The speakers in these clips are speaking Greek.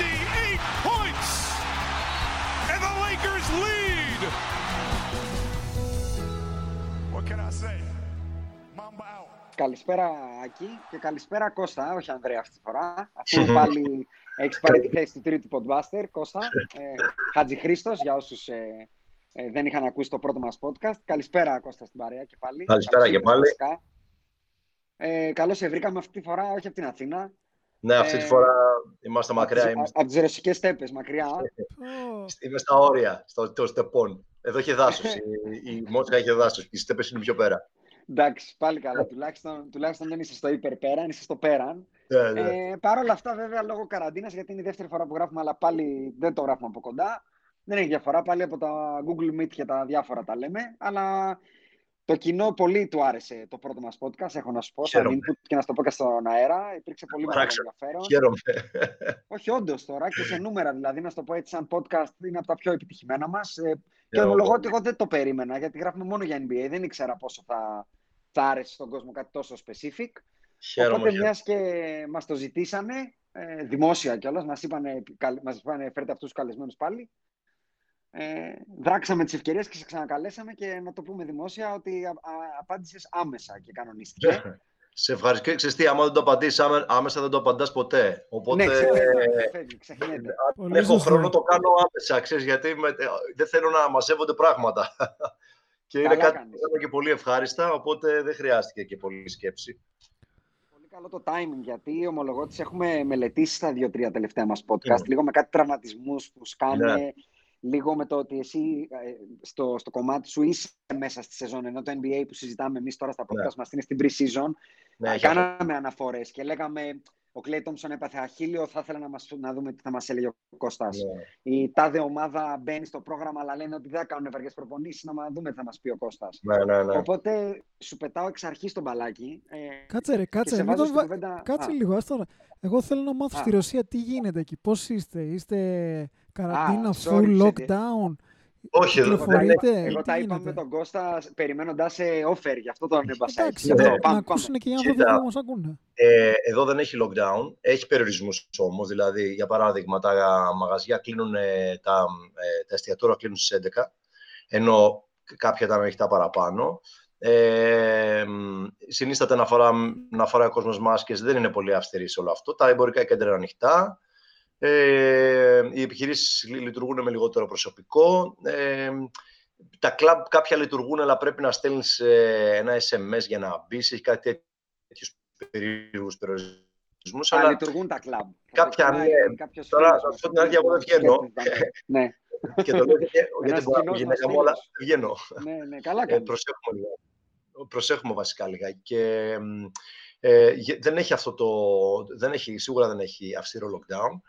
58 points! And the Lakers lead! What can I say? Mamba out. Καλησπέρα Άκη και καλησπέρα Κώστα, όχι Ανδρέα αυτή τη φορά. Αφού πάλι έχεις πάρει τη θέση του τρίτου podbuster, Κώστα. Ε, Χατζη Χρήστος, για όσους ε, ε, δεν είχαν ακούσει το πρώτο μας podcast. Καλησπέρα Κώστα στην παρέα και πάλι. Καλησπέρα Καλώς και πάλι. ήρθες, φυσικά. Ε, καλώς σε βρήκαμε αυτή τη φορά, όχι από την Αθήνα. Ναι, αυτή τη Ε, φορά είμαστε μακριά. Είμαστε, Από τις ρωσικές στέπες, μακριά. είμαι στα όρια στο, των στεπών. Εδώ έχει δάσος. η, η Μότσκα έχει δάσος. Οι στέπες είναι πιο πέρα. Εντάξει, πάλι καλά. τουλάχιστον, τουλάχιστον δεν είσαι στο υπερπέραν, είσαι στο πέραν. Ναι, ναι. Ε, Παρ' όλα αυτά, βέβαια, λόγω καραντίνας, γιατί είναι η δεύτερη φορά που γράφουμε, αλλά πάλι δεν το γράφουμε από κοντά. Δεν έχει διαφορά. Πάλι από τα Google Meet και τα διάφορα τα λέμε. Αλλά το κοινό πολύ του άρεσε το πρώτο μας podcast, έχω να σου πω, σαν Χαίρομαι. input και να σου το πω και στον αέρα. Υπήρξε πολύ μεγάλο Πράξε. ενδιαφέρον. Χαίρομαι. Όχι, όντως τώρα και σε νούμερα δηλαδή, να σου το πω έτσι, σαν podcast είναι από τα πιο επιτυχημένα μας. Και Yeah, ομολογώ εγώ- ότι εγώ δεν το περίμενα, γιατί γράφουμε μόνο για NBA. Δεν ήξερα πόσο θα, θα άρεσε στον κόσμο κάτι τόσο specific. Χαίρομαι. Οπότε, χαίρομαι. μιας και μας το ζητήσανε, ε, δημόσια κιόλας, μας είπανε, καλ- μας είπανε φέρτε αυτούς τους καλεσμένους πάλι. Ε, δράξαμε τις ευκαιρίες και σε ξανακαλέσαμε και να το πούμε δημόσια ότι απάντησες άμεσα και κανονίστηκε. Σε ευχαριστώ. Και ξέρεις τι, άμα δεν το απαντήσεις άμεσα, δεν το απαντάς ποτέ. Οπότε. ναι, ξεχνιέται, φεύγει, ξεχνιέται. αν έχω χρόνο, το κάνω άμεσα. Ξέρεις, γιατί με- δεν θέλω να μαζεύονται πράγματα. και είναι Καλά κάτι κάνεις. που κάνω και πολύ ευχάριστα, οπότε δεν χρειάστηκε και πολύ σκέψη. Πολύ καλό το timing, γιατί ομολογώ ότι σε έχουμε μελετήσει στα δύο-τρία τελευταία μας podcast, Ναι. λίγο με κάτι τραυματισμούς που σκάνε, Ναι. Λίγο με το ότι εσύ ε, στο, στο κομμάτι σου είσαι μέσα στη σεζόν, ενώ το NBA που συζητάμε εμείς τώρα στα podcast Ναι. μας είναι στην pre-season, Ναι, Α, έχει αυτό. κάναμε αναφορές και λέγαμε ο Κλέι Τόμψον έπαθε αχίλιο, θα ήθελα να, μας, να δούμε τι θα μας έλεγε ο Κώστας. Ναι. Η τάδε ομάδα μπαίνει στο πρόγραμμα, αλλά λένε ότι δεν θα κάνουν βαριές προπονήσεις, να δούμε τι θα μας πει ο Κώστας. Ναι, ναι, ναι. Οπότε σου πετάω εξ αρχής τον μπαλάκι. Ε, Κάτσε ρε, και κάτσε. σε μην βάζω το στην βα- κουβέντα- Κάτσε Α. λίγο, ας τώρα. Εγώ θέλω να μάθω Α. στη Ρωσία τι γίνεται εκεί. Πώς είστε, είστε καραντίνα, Α, full sorry, lockdown. Όχι, εδώ- Κυκλοφορείτε, Εγώ τι τα είπα γίνεται; με τον Κώστα περιμένοντας σε offer, γι' αυτό τον έμπασα. Εντάξει, έτσι. να, Αυτό, να πάμε, ακούσουν πάμε. και οι άνθρωποι Κοίτα. που μας ακούνε. Ε, εδώ δεν έχει lockdown, έχει περιορισμούς όμως, δηλαδή για παράδειγμα τα μαγαζιά κλείνουν, ε, τα, ε, τα εστιατόρια κλείνουν στις 11, ενώ κάποια τα ανοιχτά παραπάνω. Ε, μ, συνίσταται να, φορά, να φοράει ο κόσμος μάσκες, δεν είναι πολύ αυστηρή σε όλο αυτό. Τα εμπορικά κέντρα είναι ανοιχτά. Ε, οι επιχειρήσεις λει- λειτουργούν με λιγότερο προσωπικό. Ε, τα κλαμπ κάποια λειτουργούν, αλλά πρέπει να στέλνεις ε, ένα SMS για να μπεις. Έχει κάτι τέτοιους περίεργους περιορισμούς. Α, αλλά λειτουργούν τα κλαμπ. κάποια, Κατάλαβα, ναι. κάποιος Τώρα, φίλος να μας σου πω την αλήθεια, εγώ δεν βγαίνω. σκέφτεται, Ναι, και το λέω γιατί, γιατί Ένας μπορώ να κοινός πω μας γυναίκα μου, αλλά φίλος. δεν βγαίνω. ναι, ναι, καλά Ε, κάνεις. προσέχουμε λίγο. Προσέχουμε βασικά λίγα. Και, μ, ε, γε- δεν έχει αυτό το... Δεν έχει, σίγουρα δεν έχει αυστηρό lockdown.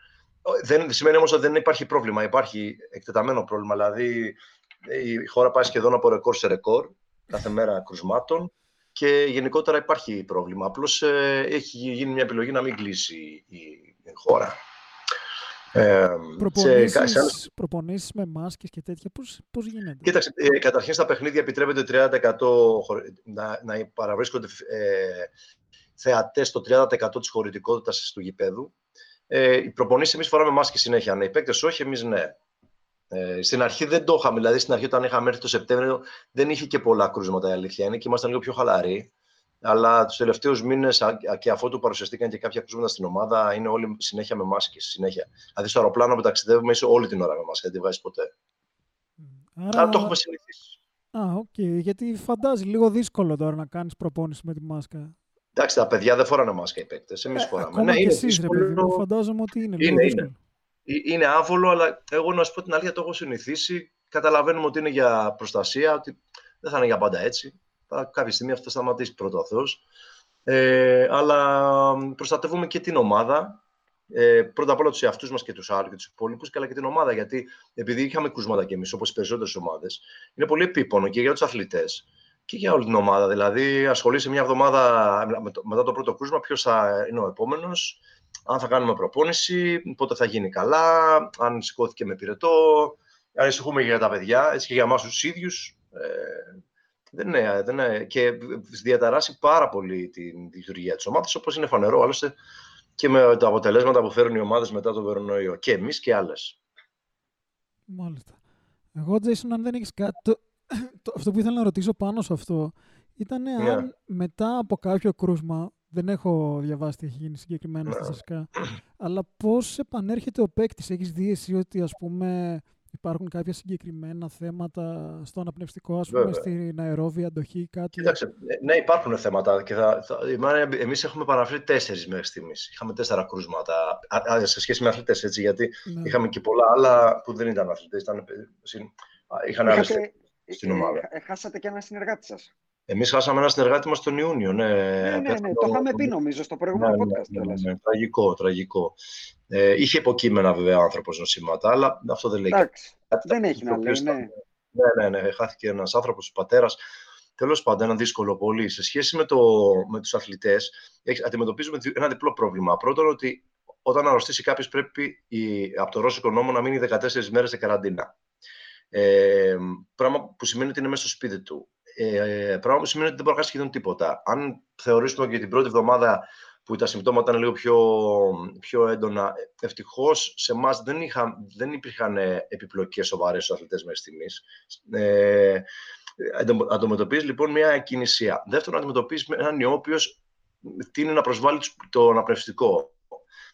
Ο- Δεν σημαίνει όμως ότι δεν υπάρχει πρόβλημα. Υπάρχει εκτεταμένο πρόβλημα. Δηλαδή, η χώρα πάει σχεδόν από ρεκόρ σε ρεκόρ κάθε μέρα κρουσμάτων. και γενικότερα υπάρχει πρόβλημα. Απλώς ε, έχει γίνει μια επιλογή να μην κλείσει η, η χώρα. Ε, προπονήσεις, σε, άλλες... προπονήσεις με μάσκες και τέτοια, πώς, πώς γίνεται; Κοίταξε, ε, καταρχήν στα παιχνίδια επιτρέπεται 30% να, να παραβρίσκονται ε, θεατές στο 30% της χωρητικότητας του γηπέδου. Ε, οι προπονήσεις εμείς φοράμε μάσκες συνέχεια. Ναι, οι παίκτες όχι, εμείς ναι. Ε, στην αρχή δεν το είχαμε, δηλαδή στην αρχή όταν είχαμε έρθει το Σεπτέμβριο δεν είχε και πολλά κρούσματα η αλήθεια είναι και ήμασταν λίγο πιο χαλαροί. Αλλά τους τελευταίους μήνες και αφού του παρουσιαστήκαν και κάποια κρούσματα στην ομάδα, είναι όλοι συνέχεια με μάσκες. Συνέχεια. Δηλαδή στο αεροπλάνο που ταξιδεύουμε είσαι όλη την ώρα με μάσκα, δεν τη βάζει ποτέ. Άρα... Αλλά το έχουμε συνηθίσει. Α, OK. Okay. Γιατί φαντάζει λίγο δύσκολο τώρα να κάνεις προπόνηση με τη μάσκα. Εντάξει, τα παιδιά δεν φοράνε μάσκα οι παίκτες. Εμείς ε, φοράμε. Ακόμα ναι, και εσείς, ρε παιδί μου, φαντάζομαι ότι είναι. Είναι, είναι. Ε, είναι άβολο, αλλά εγώ να σου πω την αλήθεια, το έχω συνηθίσει. Καταλαβαίνουμε ότι είναι για προστασία, ότι δεν θα είναι για πάντα έτσι. Θα, κάποια στιγμή αυτό θα σταματήσει πρώτο ο Θεός. Ε, αλλά προστατεύουμε και την ομάδα. Ε, πρώτα απ' όλα τους εαυτούς μας και τους άλλους και τους υπόλοιπους, αλλά και την ομάδα. Γιατί επειδή είχαμε κρούσματα κι εμείς, όπως οι περισσότερες ομάδες, είναι πολύ επίπονο και για τους αθλητές και για όλη την ομάδα. Δηλαδή, ασχολείσαι μια εβδομάδα μετά το πρώτο κρούσμα, ποιος θα είναι ο επόμενος, αν θα κάνουμε προπόνηση, πότε θα γίνει καλά, αν σηκώθηκε με πυρετό, ανησυχούμε για τα παιδιά, έτσι και για εμάς τους ίδιους. Ε, δεν είναι, δεν είναι, και διαταράσει πάρα πολύ τη λειτουργία της ομάδας, όπως είναι φανερό, άλλωστε και με τα αποτελέσματα που φέρουν οι ομάδες μετά τον κορονοϊό. Και εμείς και άλλες. Μάλιστα. Εγώ, Τζέισον, αν δεν έχεις κάτι... Το, το, αυτό που ήθελα να ρωτήσω πάνω σε αυτό ήταν ναι. αν μετά από κάποιο κρούσμα δεν έχω διαβάσει τι έχει γίνει συγκεκριμένα στα σασικά. Αλλά πώς επανέρχεται ο παίκτης, έχεις δει εσύ ότι ας πούμε υπάρχουν κάποια συγκεκριμένα θέματα στο αναπνευστικό, ας πούμε, στην αερόβια αντοχή, κάτι; Κοίταξε, ναι, υπάρχουν θέματα. Και θα, θα, εμείς έχουμε παραφέρει τέσσερις μέχρι στιγμής. Είχαμε τέσσερα κρούσματα, σε σχέση με αθλητές, έτσι, γιατί ναι. είχαμε και πολλά άλλα που δεν ήταν αθλητές, ήταν, είχαν άλλες στην ομάδα. Ε, χάσατε και ένα συνεργάτη σας. Εμείς χάσαμε ένα συνεργάτη μας τον Ιούνιο. Ναι, ναι, ναι, ναι το είχαμε πει νομίζω στο προηγούμενο ναι, ναι podcast. Ναι, ναι, ναι, τραγικό, τραγικό. Ε, είχε υποκείμενα βέβαια ο άνθρωπος νοσήματα, αλλά αυτό δεν λέει. Εντάξει, δεν έχει να λέει, ναι. Ναι, ναι, ναι, χάθηκε ένας άνθρωπος, πατέρας. Τέλος πάντων, ένα δύσκολο πολύ. Σε σχέση με, το, με τους αθλητές, αντιμετωπίζουμε ένα διπλό πρόβλημα. Πρώτον, ότι όταν αρρωστήσει κάποιος πρέπει η, από το Ρώσικο νόμο να μείνει 14 μέρες σε καραντίνα. Ε, πράγμα που σημαίνει ότι είναι μέσα στο σπίτι του. Ε, πράγμα που σημαίνει ότι δεν μπορεί να κάνει σχεδόν τίποτα. Αν θεωρήσουμε και την πρώτη εβδομάδα που τα συμπτώματα ήταν λίγο πιο, πιο έντονα, ευτυχώς σε εμάς δεν, δεν υπήρχαν επιπλοκές σοβαρές στους αθλητές μέχρι στιγμής. Ε, αντιμετωπίζεις λοιπόν μια ακινησία. Δεύτερον, αντιμετωπίζεις έναν ιό ο οποίος τίνει να προσβάλλει το αναπνευστικό.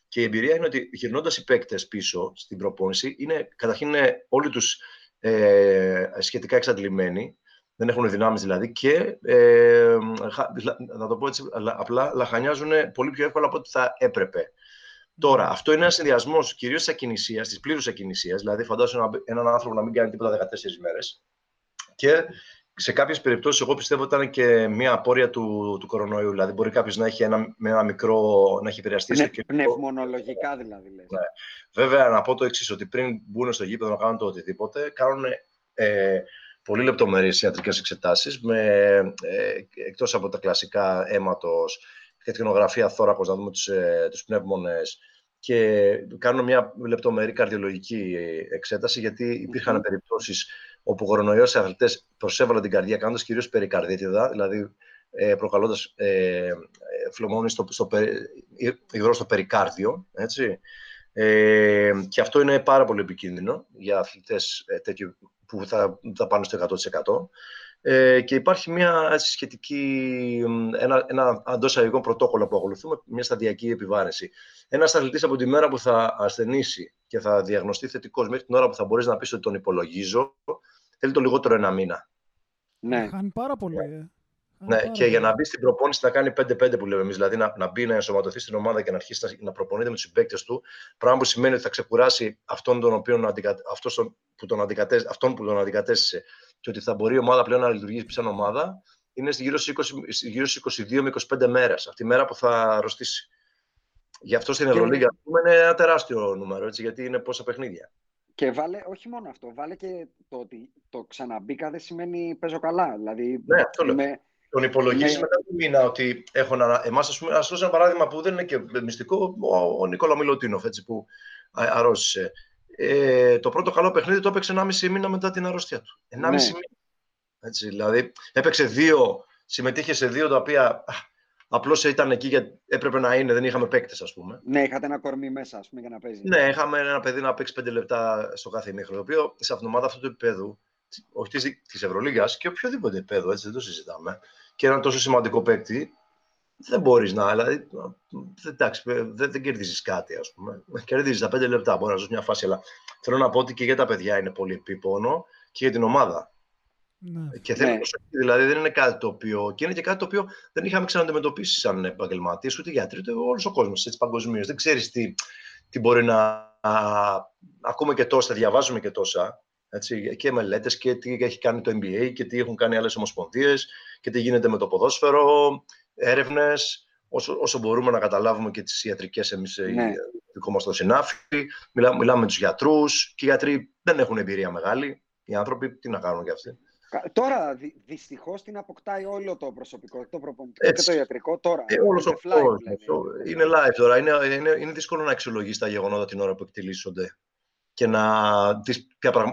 Και η εμπειρία είναι ότι γυρνώντας οι παίκτες πίσω στην προπόνηση, είναι, καταρχήν είναι όλοι τους ε, σχετικά εξαντλημένοι δεν έχουν δυνάμεις δηλαδή και, ε, να το πω έτσι, απλά λαχανιάζουν πολύ πιο εύκολα από ό,τι θα έπρεπε. Τώρα, αυτό είναι ένα συνδυασμός κυρίως τη ακινησία, της πλήρους ακινησία. Δηλαδή, φαντάζομαι έναν άνθρωπο να μην κάνει τίποτα 14 μέρες. Και σε κάποιες περιπτώσεις, εγώ πιστεύω ότι ήταν και μια απόρρια του, του κορονοϊού. Δηλαδή, μπορεί κάποιος να έχει ένα, με ένα μικρό. να έχει επηρεαστεί. Ναι, και... Πνευμονολογικά δηλαδή. Λες. Ναι. Βέβαια, να πω το εξής, ότι πριν μπουν στο γήπεδο να κάνουν το οτιδήποτε, κάνουν ε, πολύ λεπτομερείς ιατρικές εξετάσεις, με, ε, εκτός από τα κλασικά αίματος, τεχνογραφία θώρακος, να δούμε τους, ε, τους πνεύμονες και κάνουμε μια λεπτομερή καρδιολογική εξέταση, γιατί υπήρχαν περιπτώσεις όπου κορονοϊός σε αθλητές προσέβαλαν την καρδία, κάνοντας κυρίως περικαρδίτιδα, δηλαδή ε, προκαλώντας ε, φλεγμόνη στο, στο, υγρό στο περικάρδιο, έτσι. Ε, και αυτό είναι πάρα πολύ επικίνδυνο για αθλητές ε, τέτοιου που θα, θα πάνε στο 100%. Ε, και υπάρχει μια έτσι, σχετική, ένα, ένα αντός αγωγικών πρωτόκολλο που ακολουθούμε, μια σταδιακή επιβάρυνση. Ένας αθλητής από τη μέρα που θα ασθενήσει και θα διαγνωστεί θετικός μέχρι την ώρα που θα μπορείς να πεις ότι τον υπολογίζω, θέλει το λιγότερο ένα μήνα. Ναι. Χάνει πάρα πολύ. Ε. Ναι, και για να μπει στην προπόνηση να κάνει 5-5 που λέμε εμείς, δηλαδή να, να μπει να ενσωματωθεί στην ομάδα και να αρχίσει να, να προπονείται με τους συμπαίκτες του. Πράγμα που σημαίνει ότι θα ξεκουράσει αυτόν, τον οποίο, αυτόν, που τον αντικατέ, αυτόν που τον αντικατέστησε και ότι θα μπορεί η ομάδα πλέον να λειτουργήσει σαν ομάδα. Είναι γύρω στις 22 με 25 μέρες, αυτή τη μέρα που θα αρρωστήσει. Γι' αυτό στην Ευρωλίγα είναι ένα τεράστιο νούμερο, έτσι, γιατί είναι πόσα παιχνίδια. Και βάλε, όχι μόνο αυτό, βάλε και το ότι το ξαναμπήκα δεν σημαίνει παίζω καλά. Δηλαδή, ναι, αυτό είμαι, τον υπολογίζεις ναι. μετά το μήνα ότι έχω ένα. Εμάς, ας πούμε, ας δώσω ένα παράδειγμα που δεν είναι και μυστικό, ο, ο Νίκολα Μιλωτίνοφ, έτσι, που αρρώστησε. Ε, το πρώτο καλό παιχνίδι το έπαιξε 1,5 μήνα μετά την αρρώστια του. 1,5 ναι. μήνα. Έτσι, δηλαδή, έπαιξε δύο, συμμετείχε σε δύο τα οποία Απλώς ήταν εκεί γιατί έπρεπε να είναι, δεν είχαμε παίκτες, ας πούμε. Ναι, είχατε ένα κορμί μέσα, ας πούμε, για να παίζει. Ναι, είχαμε ένα παιδί να παίξει πέντε λεπτά στο κάθε ημίχρονο. Το οποίο σε αυτήν ομάδα αυτού του επίπεδου, όχι τη Ευρωλίγα και οποιοδήποτε επίπεδο, έτσι δεν το συζητάμε, και ένα τόσο σημαντικό παίκτη, δεν μπορείς να. Δηλαδή, εντάξει, δεν, δεν κερδίζεις κάτι, ας πούμε. Κερδίζεις τα πέντε λεπτά, μπορεί να ζήσει μια φάση. Αλλά θέλω να πω ότι και για τα παιδιά είναι πολύ επίπονο και για την ομάδα. Ναι. Και θέλει ναι. προσοχή. Δηλαδή δεν είναι κάτι το οποίο. και είναι και κάτι το οποίο δεν είχαμε ξαναντιμετωπίσει σαν επαγγελματίες, ούτε γιατροί, ούτε όλος ο κόσμος παγκοσμίως. Δεν ξέρεις τι, τι μπορεί να. Α, ακούμε και τόσα, διαβάζουμε και τόσα. Έτσι, και μελέτες και τι έχει κάνει το NBA και τι έχουν κάνει άλλες ομοσπονδίες και τι γίνεται με το ποδόσφαιρο, έρευνες. Όσο, όσο μπορούμε να καταλάβουμε και τις ιατρικές εμείς, ναι. δικό μας το συνάφι. Μιλά, μιλάμε με τους γιατρούς και οι γιατροί δεν έχουν εμπειρία μεγάλη. Οι άνθρωποι τι να κάνουν κι αυτοί. Τώρα δυ, δυστυχώς την αποκτάει όλο το προσωπικό, το προπονητικό και το ιατρικό τώρα. Ε, όλος ο live, Είναι live τώρα. Είναι, είναι, είναι δύσκολο να αξιολογήσει τα γεγονότα την ώρα που εκτελήσονται και να δεις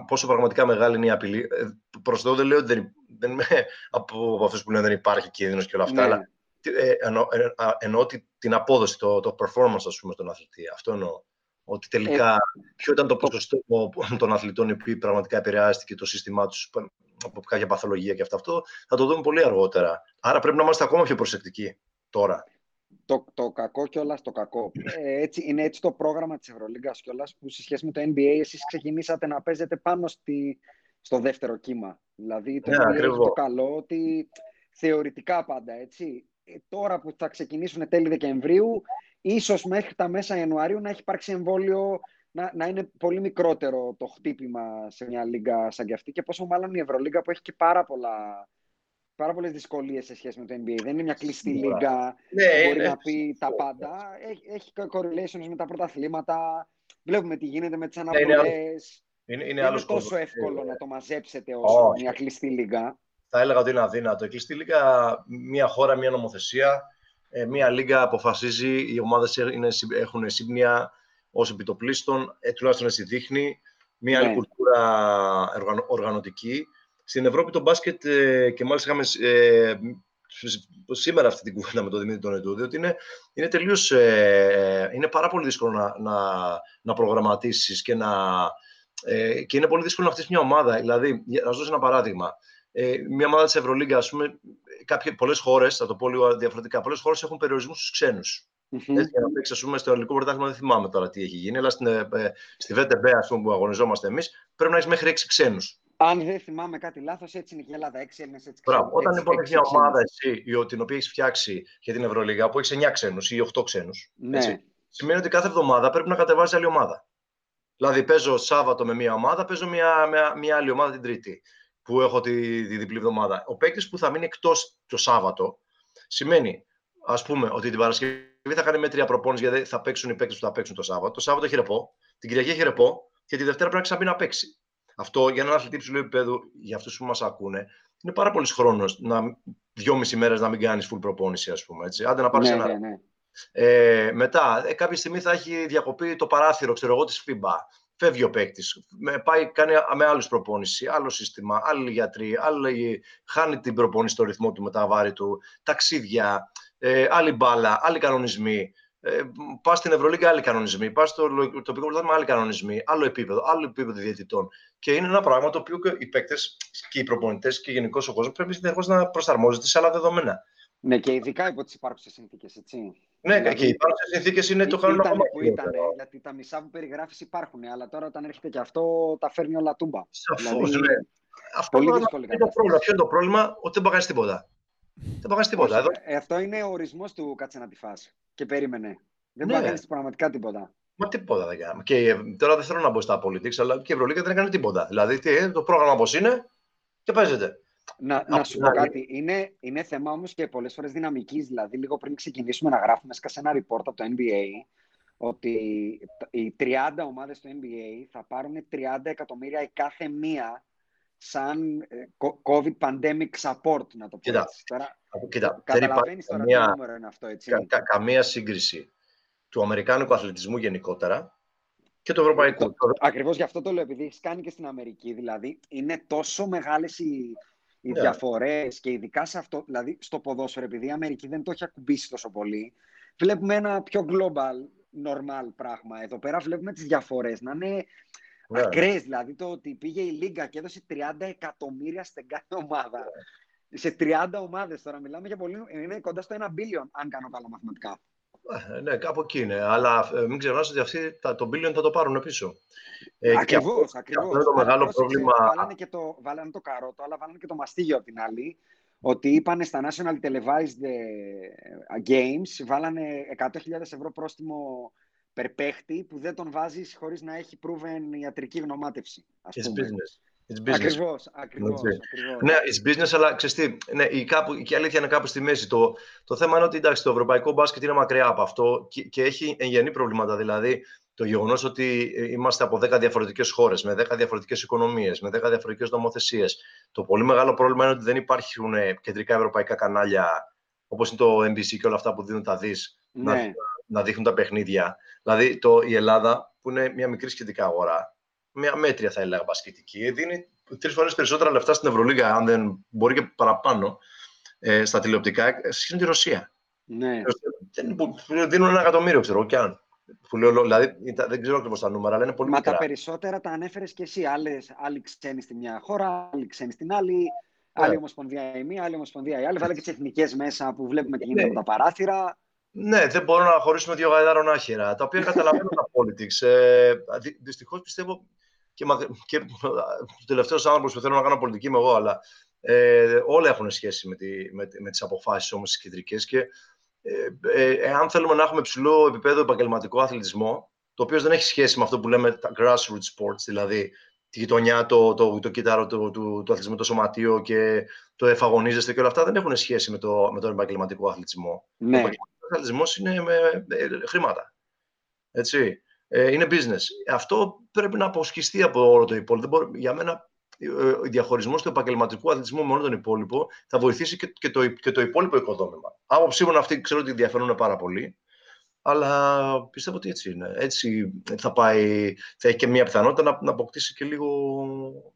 πόσο πραγματικά μεγάλη είναι η απειλή. Ε, Προ το δεν λέω ότι δεν, δεν είμαι από, από αυτούς που λένε δεν υπάρχει κίνδυνος και όλα αυτά, ναι. αλλά ε, εννοώ, ε, εννοώ την απόδοση, το, το performance, ας πούμε, στον αθλητή. Αυτό εννοώ. Ότι τελικά, ε, ποιο ήταν το ποσοστό των αθλητών οι οποίοι πραγματικά επηρεάστηκε το σύστημά τους από κάποια παθολογία και αυτό, αυτό θα το δούμε πολύ αργότερα. Άρα πρέπει να είμαστε ακόμα πιο προσεκτικοί τώρα. Το, το κακό κιόλας το κακό. Ε, έτσι, είναι έτσι το πρόγραμμα της Ευρωλίγκας κιόλας που σε σχέση με το NBA εσείς ξεκινήσατε να παίζετε πάνω στη, στο δεύτερο κύμα. Δηλαδή το ναι, NBA το καλό ότι θεωρητικά πάντα έτσι. Ε, τώρα που θα ξεκινήσουν τέλη Δεκεμβρίου, ίσως μέχρι τα μέσα Ιανουαρίου να έχει υπάρξει εμβόλιο να, να είναι πολύ μικρότερο το χτύπημα σε μια λίγα σαν και αυτή και πόσο μάλλον η Ευρωλίγκα που έχει και πάρα πολλά πάρα πολλές δυσκολίες σε σχέση με το NBA. Δεν είναι μια κλειστή λίγα ναι, που μπορεί να πει τα πάντα. Έχει, έχει correlations με τα πρωταθλήματα. Βλέπουμε τι γίνεται με τις ναι, αναβολές. Είναι, είναι, είναι, είναι τόσο εύκολο να το μαζέψετε όσο μια κλειστή λίγα. Θα έλεγα ότι είναι αδύνατο. Η κλειστή λίγα, μια χώρα, μια νομοθεσία, ε, μια λίγα αποφασίζει, οι ομάδες έχουν σύμπνοια, ως επιτοπλίστων, ε, τουλάχιστον έτσι δείχνει, μια άλλη ναι. κουλτούρα οργανωτική. Στην Ευρώπη το μπάσκετ, ε, και μάλιστα είχαμε ε, σήμερα αυτή την κουβέντα με τον Δημήτρη τον Ετούδη, ότι είναι, είναι τελείως, ε, είναι πάρα πολύ δύσκολο να, να, να προγραμματίσεις και να... Ε, και είναι πολύ δύσκολο να χτίσεις μια ομάδα. Δηλαδή, να σα δώσω ένα παράδειγμα. Ε, μια ομάδα της Ευρωλίγκα, ας πούμε, πολλές χώρες, θα το πω λίγο διαφορετικά, πολλές χώρες έχουν περιορισμούς στους ξένους. Mm-hmm. Έτσι, για να παίξεις, πούμε, στο ελληνικό πρωτάθλημα, δεν θυμάμαι τώρα τι έχει γίνει, αλλά στην, ε, ε στη VTB, ας πούμε, που αγωνιζόμαστε εμείς, πρέπει να έχεις μέχρι 6 ξένους. Αν δεν θυμάμαι κάτι λάθος, έτσι είναι και η Ελλάδα. 6 Έλληνες, έτσι ξένου. Όταν λοιπόν έχει μια ομάδα εσύ, την οποία έχεις φτιάξει για την Ευρωλίγα, που έχεις 9 ξένους ή 8 ξένους, ναι. σημαίνει ότι κάθε εβδομάδα πρέπει να κατεβάζεις άλλη ομάδα. Δηλαδή, παίζω Σάββατο με μια ομάδα, παίζω μια, μια, μια άλλη ομάδα την Τρίτη, που έχω τη, τη διπλή εβδομάδα. Ο παίκτης που θα μείνει εκτός το Σάββατο σημαίνει, ας πούμε, ότι την Παρασκευή θα κάνει μέτρια προπόνηση γιατί θα παίξουν οι παίκτες που θα παίξουν το Σάββατο. Το Σάββατο έχει ρεπό, την Κυριακή έχει ρεπό και τη Δευτέρα πρέπει να ξαναμπεί να παίξει. Αυτό για έναν αθλητή ψηλού επίπεδου, για αυτούς που μας ακούνε, είναι πάρα πολύς χρόνος να δυόμιση μέρες να μην κάνεις full προπόνηση, ας πούμε. Έτσι. Άντε να πάρεις ναι, ένα. Ναι, ναι. Ε, μετά, ε, κάποια στιγμή θα έχει διακοπεί το παράθυρο, ξέρω εγώ, της FIBA. Φεύγει ο παίκτης. Πάει, κάνει με άλλους προπόνηση, άλλο σύστημα, άλλοι γιατροί, άλλοι, χάνει την προπόνηση στο ρυθμό του με τα βάρη του, ταξίδια ε, άλλη μπάλα, άλλοι κανονισμοί. Ε, πας στην Ευρωλίγκα, άλλοι κανονισμοί. Πας στο τοπικό πρωτάθλημα, άλλοι κανονισμοί. Άλλο επίπεδο, άλλο επίπεδο διαιτητών. Και είναι ένα πράγμα το οποίο οι παίκτες και οι προπονητές και γενικώς ο κόσμος πρέπει συνεχώς να προσαρμόζεται σε άλλα δεδομένα. Ναι, και ειδικά υπό τις υπάρχουσες συνθήκες, έτσι. Ναι, δηλαδή, και οι υπάρχουσες συνθήκες είναι το κανόνα που ήταν, γιατί τα μισά που περιγράφεις υπάρχουν, αλλά τώρα όταν έρχεται και αυτό τα φέρνει όλα τούμπα. Σαφώς, δηλαδή, ναι. Αυτό πολύ δύσκολη είναι το πρόβλημα. Ποιο είναι το πρόβλημα, ότι δεν μπορεί τίποτα. Δεν πάει τίποτα. Εδώ... Ε, αυτό είναι ο ορισμός του κάτσε να τη φας. Και περίμενε. Δεν ναι. πάει πραγματικά τίποτα. Μα τίποτα δεν κάναμε. Και ε, τώρα δεν θέλω να μπω στα politics, αλλά και η Ευρωλίγα δεν έκανε τίποτα. Δηλαδή, τι, ε, το πρόγραμμα όπω είναι και παίζεται. Να, να σου πω κάτι. Είναι, είναι θέμα όμως και πολλές φορές δυναμικής. Δηλαδή, λίγο πριν ξεκινήσουμε να γράφουμε σε ένα report από το NBA, ότι οι 30 ομάδες του NBA θα πάρουν 30 εκατομμύρια η κάθε μία σαν ε, COVID pandemic support, να το πω Κοίτα, έτσι. Τώρα, κοίτα καταλαβαίνεις τώρα καμία, τι νούμερο είναι αυτό, έτσι. κα, κα, καμία σύγκριση του Αμερικάνικου αθλητισμού γενικότερα και του Ευρωπαϊκού. Το, ακριβώς γι' αυτό το λέω, επειδή έχεις κάνει και στην Αμερική, δηλαδή, είναι τόσο μεγάλες οι, οι Ναι. διαφορές και ειδικά σε αυτό, δηλαδή στο ποδόσφαιρο, επειδή η Αμερική δεν το έχει ακουμπήσει τόσο πολύ, βλέπουμε ένα πιο global, normal πράγμα. Εδώ πέρα βλέπουμε τις διαφορές να είναι Ναι. ακραίες, δηλαδή το ότι πήγε η Λίγκα και έδωσε 30 εκατομμύρια στην κάθε ομάδα. Σε 30 ομάδες τώρα μιλάμε για πολύ, είναι κοντά στο 1 billion, αν κάνω καλά μαθηματικά. Ε, Ναι, κάπου εκεί είναι. Αλλά ε, μην ξεχνάς ότι αυτοί τα, το billion θα το πάρουν πίσω. Ε, και Ακριβώς, αυτό- ακριβώς. αυτό είναι το Αλλά μεγάλο πρόσεξε, πρόβλημα. Βάλανε, και το, βάλανε το καρότο, αλλά βάλανε και το μαστίγιο απ' την άλλη. Ότι είπανε στα National Televised ε, Games, βάλανε 100.000 ευρώ πρόστιμο per παίχτη που δεν τον βάζεις χωρίς να έχει proven ιατρική γνωμάτευση. Ας It's πούμε. business. It's business. Ακριβώς, ακριβώς, Έτσι. ακριβώς. Ναι, it's business, αλλά ξέρεις τι, ναι, η, κάπου, και η αλήθεια είναι κάπου στη μέση. Το, το θέμα είναι ότι εντάξει, το ευρωπαϊκό μπάσκετ είναι μακριά από αυτό και, και έχει εγγενή προβλήματα. Δηλαδή, το γεγονός ότι ε, είμαστε από 10 διαφορετικές χώρες, με 10 διαφορετικές οικονομίες, με 10 διαφορετικές νομοθεσίες. Το πολύ μεγάλο πρόβλημα είναι ότι δεν υπάρχουν ε, κεντρικά ευρωπαϊκά κανάλια όπως είναι το NBC και όλα αυτά που δίνουν τα δις να, Ναι, να δείχνουν τα παιχνίδια. Δηλαδή, το, η Ελλάδα, που είναι μια μικρή σχετικά αγορά, μια μέτρια θα έλεγα μπασκετική, δίνει τρεις φορές περισσότερα λεφτά στην Ευρωλίγα, αν δεν μπορεί και παραπάνω, ε, στα τηλεοπτικά, ε, σε σχέση με τη Ρωσία. ναι. Η Ρωσία δεν- που- που δίνουν ένα εκατομμύριο, ξέρω εγώ κι αν. Που λέω, δηλαδή, ήταν- δεν ξέρω ακριβώς τα νούμερα, αλλά είναι πολύ Μα μικρά. τα περισσότερα τα ανέφερες και εσύ. Άλλες, άλλοι ξένοι στη μια χώρα, άλλοι ξένοι στην άλλη. Άλλη ομοσπονδία η μία, άλλη ομοσπονδία η άλλη. Βάλε και τις εθνικές μέσα που βλέπουμε τι γίνεται Ναι. από τα παράθυρα. Ναι, δεν μπορώ να χωρίσουμε δύο γαϊδάρων άχυρα, τα οποία καταλαβαίνω τα politics. Ε, δυ, Δυστυχώς πιστεύω και, μα- και ο τελευταίος άνθρωπος που θέλω να κάνω πολιτική είμαι εγώ, αλλά ε, όλα έχουν σχέση με, τη, με, με τις αποφάσεις όμως τις κεντρικές. Και ε, ε, εάν θέλουμε να έχουμε ψηλό επίπεδο επαγγελματικό αθλητισμό, το οποίο δεν έχει σχέση με αυτό που λέμε τα grassroots sports, δηλαδή τη γειτονιά, το, το, το κύτταρο του, του, του αθλητισμού, το σωματείο και το εφαγωνίζεστε και όλα αυτά δεν έχουν σχέση με, το, με τον επαγγελματικό αθλητισμό. Ο Ναι, επαγγελματικός αθλητισμός είναι με ε, χρήματα. Έτσι. Ε, είναι business. Αυτό πρέπει να αποσχιστεί από όλο το υπόλοιπο. Δεν μπορεί- για μένα, ε, ο διαχωρισμός του επαγγελματικού αθλητισμού με όλο τον υπόλοιπο θα βοηθήσει και, και, το, και το υπόλοιπο οικοδόμημα. Άποψή μου είναι αυτοί ξέρω ότι διαφέρουν πάρα πολύ. Αλλά πιστεύω ότι έτσι είναι. Έτσι θα πάει, θα έχει και μια πιθανότητα να, να αποκτήσει και λίγο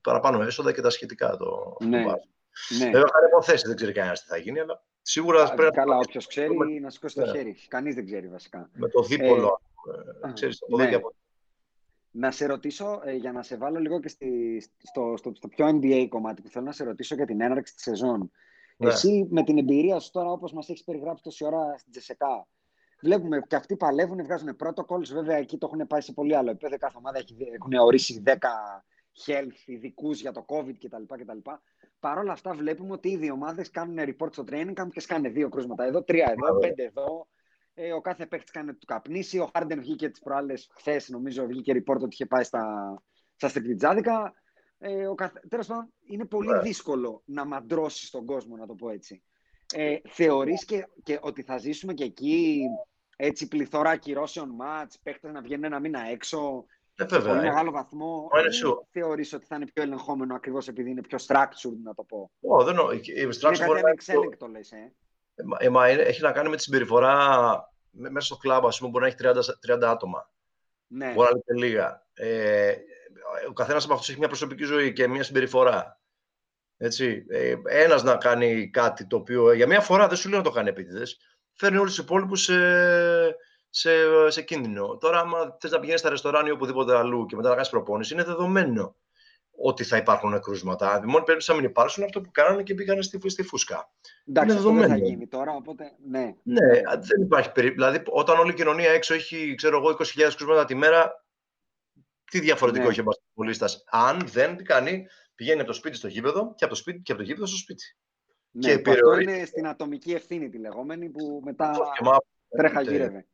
παραπάνω έσοδα και τα σχετικά το, Ναι. το μπάσκετ. ναι. Βέβαια, θα υποθέσεις, δεν ξέρει κανένας τι θα γίνει, αλλά σίγουρα Α, πρέπει να Καλά, όποιος ξέρει να σηκώσει το Ναι. χέρι. Κανείς δεν ξέρει βασικά. με το δίπολο. Ε, α, ξέρεις, από εδώ ναι. και από εκεί. Να σε ρωτήσω, ε, για να σε βάλω λίγο και στη, στο, στο, στο πιο NBA κομμάτι που θέλω να σε ρωτήσω για την έναρξη της σεζόν. Ναι. Εσύ με την εμπειρία σου τώρα, όπως μας έχεις περιγράψει τόση ώρα στην Τζεσεκά, βλέπουμε και αυτοί παλεύουν, βγάζουν protocols, βέβαια εκεί το έχουν πάει σε πολύ άλλο επίπεδο, κάθε ομάδα έχει, έχουν ορίσει 10 health ειδικούς για το COVID κτλ. κτλ. Παρ' όλα αυτά βλέπουμε ότι ήδη οι ομάδες κάνουν report στο training camp και σκάνε δύο κρούσματα εδώ, τρία εδώ, Βέβαια. πέντε εδώ. Ε, ο κάθε παίκτης κάνει του καπνίσει. Ο Χάρντεν βγήκε τις προάλλες χθες, νομίζω, βγήκε report ότι είχε πάει στα, στα στριπτιτζάδικα. Ε, ο καθ... Τέλος πάντων, είναι πολύ Ναι. δύσκολο να μαντρώσεις τον κόσμο, να το πω έτσι. Ε, θεωρείς και, και ότι θα ζήσουμε και εκεί έτσι πληθώρα ακυρώσεων μάτς, παίχτες να βγαίνουν ένα μήνα έξω, Ε, σε βέβαια. πολύ ε. μεγάλο βαθμό. Μα είναι ή sure. θεωρείς ότι θα είναι πιο ελεγχόμενο ακριβώς επειδή είναι πιο structured, να το πω. Ω, δεν νο- η- η Είναι structure κάτι μπορεί να είναι πιο- ανεξέλεγκτο, λες, ε. Ε, μα- ε, μα είναι- έχει να κάνει με τη συμπεριφορά με- μέσα στο κλαμπ, ας πούμε, μπορεί να έχει 30, σ- 30 άτομα. Ναι, Μπορεί να είναι λίγα. Ε, ο καθένας από αυτούς έχει μια προσωπική ζωή και μια συμπεριφορά. Έτσι. Ε, ένας να κάνει κάτι το οποίο για μια φορά δεν σου λέω να το κάνει επίτηδες, φέρνει όλους τους υπόλοιπους σε, σε, σε κίνδυνο. Τώρα, άμα θες να πηγαίνεις στα ρεστοράν ή οπουδήποτε αλλού και μετά να κάνεις προπόνηση, είναι δεδομένο ότι θα υπάρχουν κρούσματα. Η μόνη περίπτωση να μην υπάρξουν είναι αυτό που κάνανε και πήγανε στη, στη φούσκα. εντάξει, είναι αυτό δεν θα δεδομένο. γίνει τώρα, οπότε ναι. Ναι, δεν υπάρχει περίπτωση. Δηλαδή, όταν όλη η κοινωνία έξω έχει, ξέρω εγώ, 20.000 κρούσματα τη μέρα, τι διαφορετικό Ναι. έχει ο μπασκετμπολίστας. Αν δεν τι κάνει, πηγαίνει από το σπίτι στο γήπεδο και από το, σπίτι, και από το γήπεδο στο σπίτι. ναι Και που αυτό περιορίζει- είναι στην ατομική ευθύνη τη λεγόμενη που μετά Και μα- τρέχα ε, γύρευε.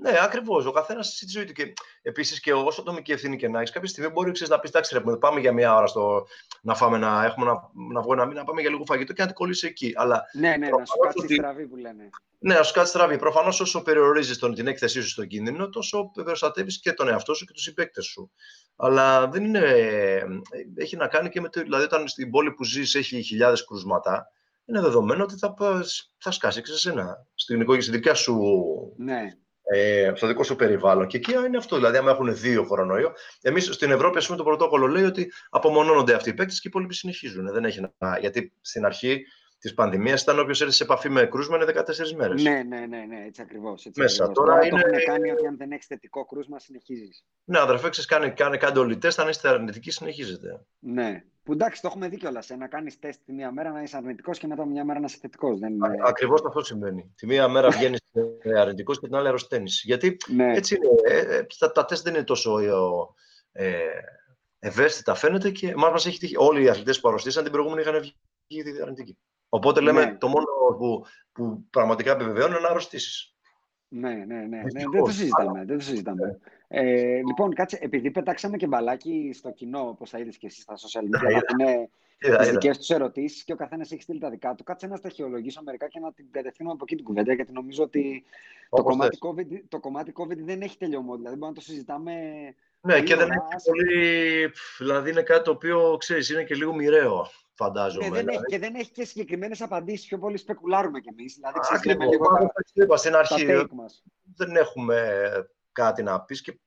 Ναι, ακριβώς. Ο καθένας στη ζωή του. Και επίσης και όσο ατομική ευθύνη και να έχεις, κάποια στιγμή μπορεί ξέρεις, να πεις: Εντάξει, ρε, πάμε για μία ώρα στο, να φάμε, να, έχουμε να, να βγω ένα μήνα, να πάμε για λίγο φαγητό και να την κολλήσει εκεί. Αλλά, ναι, ναι, να σου κάτσει ότι... στραβή που λένε. Ναι, να σου κάτσει στραβή. Προφανώς όσο περιορίζεις την έκθεσή σου στον κίνδυνο, τόσο προστατεύεις και τον εαυτό σου και τους συμπαίκτες σου. Αλλά δεν είναι. Έχει να κάνει και με το. Δηλαδή, όταν στην πόλη που ζεις έχει χιλιάδες κρούσματα, είναι δεδομένο ότι θα, θα σκάσεις σε εσένα, στην, στην δικιά σου ναι ε, στο δικό σου περιβάλλον. Και εκεί είναι αυτό. Δηλαδή, άμα έχουν δύο κορονοϊό, εμείς στην Ευρώπη, ας πούμε, το πρωτόκολλο λέει ότι απομονώνονται αυτοί οι παίκτες και οι υπόλοιποι συνεχίζουν. Δεν έχει να... Γιατί στην αρχή της πανδημίας ήταν όποιος έρθει σε επαφή με κρούσμα είναι 14 μέρες. Ναι, ναι, ναι, ναι, έτσι ακριβώς. Μέσα ακριβώς. τώρα, είναι. Το κάνει ότι αν δεν έχεις θετικό κρούσμα, συνεχίζεις. Ναι, αδερφέ, ξέρεις, κάνει, κάνει, κάνει όλοι τεστ. Αν είστε αρνητικοί, συνεχίζετε. Ναι. Που εντάξει, το έχουμε δει κιόλας. Να κάνεις τεστ τη μία μέρα να είσαι αρνητικός και μετά μια μέρα να είσαι θετικός. Δεν... Ακριβώς αυτό συμβαίνει. Τη μία μέρα βγαίνεις αρνητικός και την άλλη αρρωσταίνεις. Γιατί ναι. έτσι είναι. Ε, ε, τα, τα τεστ δεν είναι τόσο ε, ευαίσθητα φαίνεται και μας έχει τύχει. Όλοι οι αθλητές που αρρωστήσαν την προηγούμενη είχαν βγει αρνητικοί. Οπότε λέμε ναι. το μόνο που, που πραγματικά επιβεβαιώνει είναι να αρρωστήσεις. Ναι, ναι, ναι, ναι. Δεν το συζητάμε. Δεν το συζητάμε. Ε, λοιπόν, κάτσε, επειδή πετάξαμε και μπαλάκι στο κοινό, όπως θα είδες και εσύ στα social media, να είναι τις δικές τους ερωτήσεις και ο καθένας έχει στείλει τα δικά του. Κάτσε να στοιχειολογήσω μερικά και να την κατευθύνουμε από εκεί την κουβέντα, γιατί νομίζω ότι το κομμάτι, COVID, το κομμάτι COVID δεν έχει τελειωμό. Δηλαδή, μπορούμε να το συζητάμε. Ναι, και δεν έχει πολύ. Δηλαδή, είναι κάτι το οποίο ξέρεις, είναι και λίγο μοιραίο φαντάζομαι. Ναι, δεν δηλαδή. έχει, και δεν έχει και συγκεκριμένες απαντήσεις. Πιο πολύ σπεκουλάρουμε κι εμείς. Δηλαδή, ξέρουμε λίγο τα, είπα, στην αρχή. Δεν έχουμε κάτι να πεις και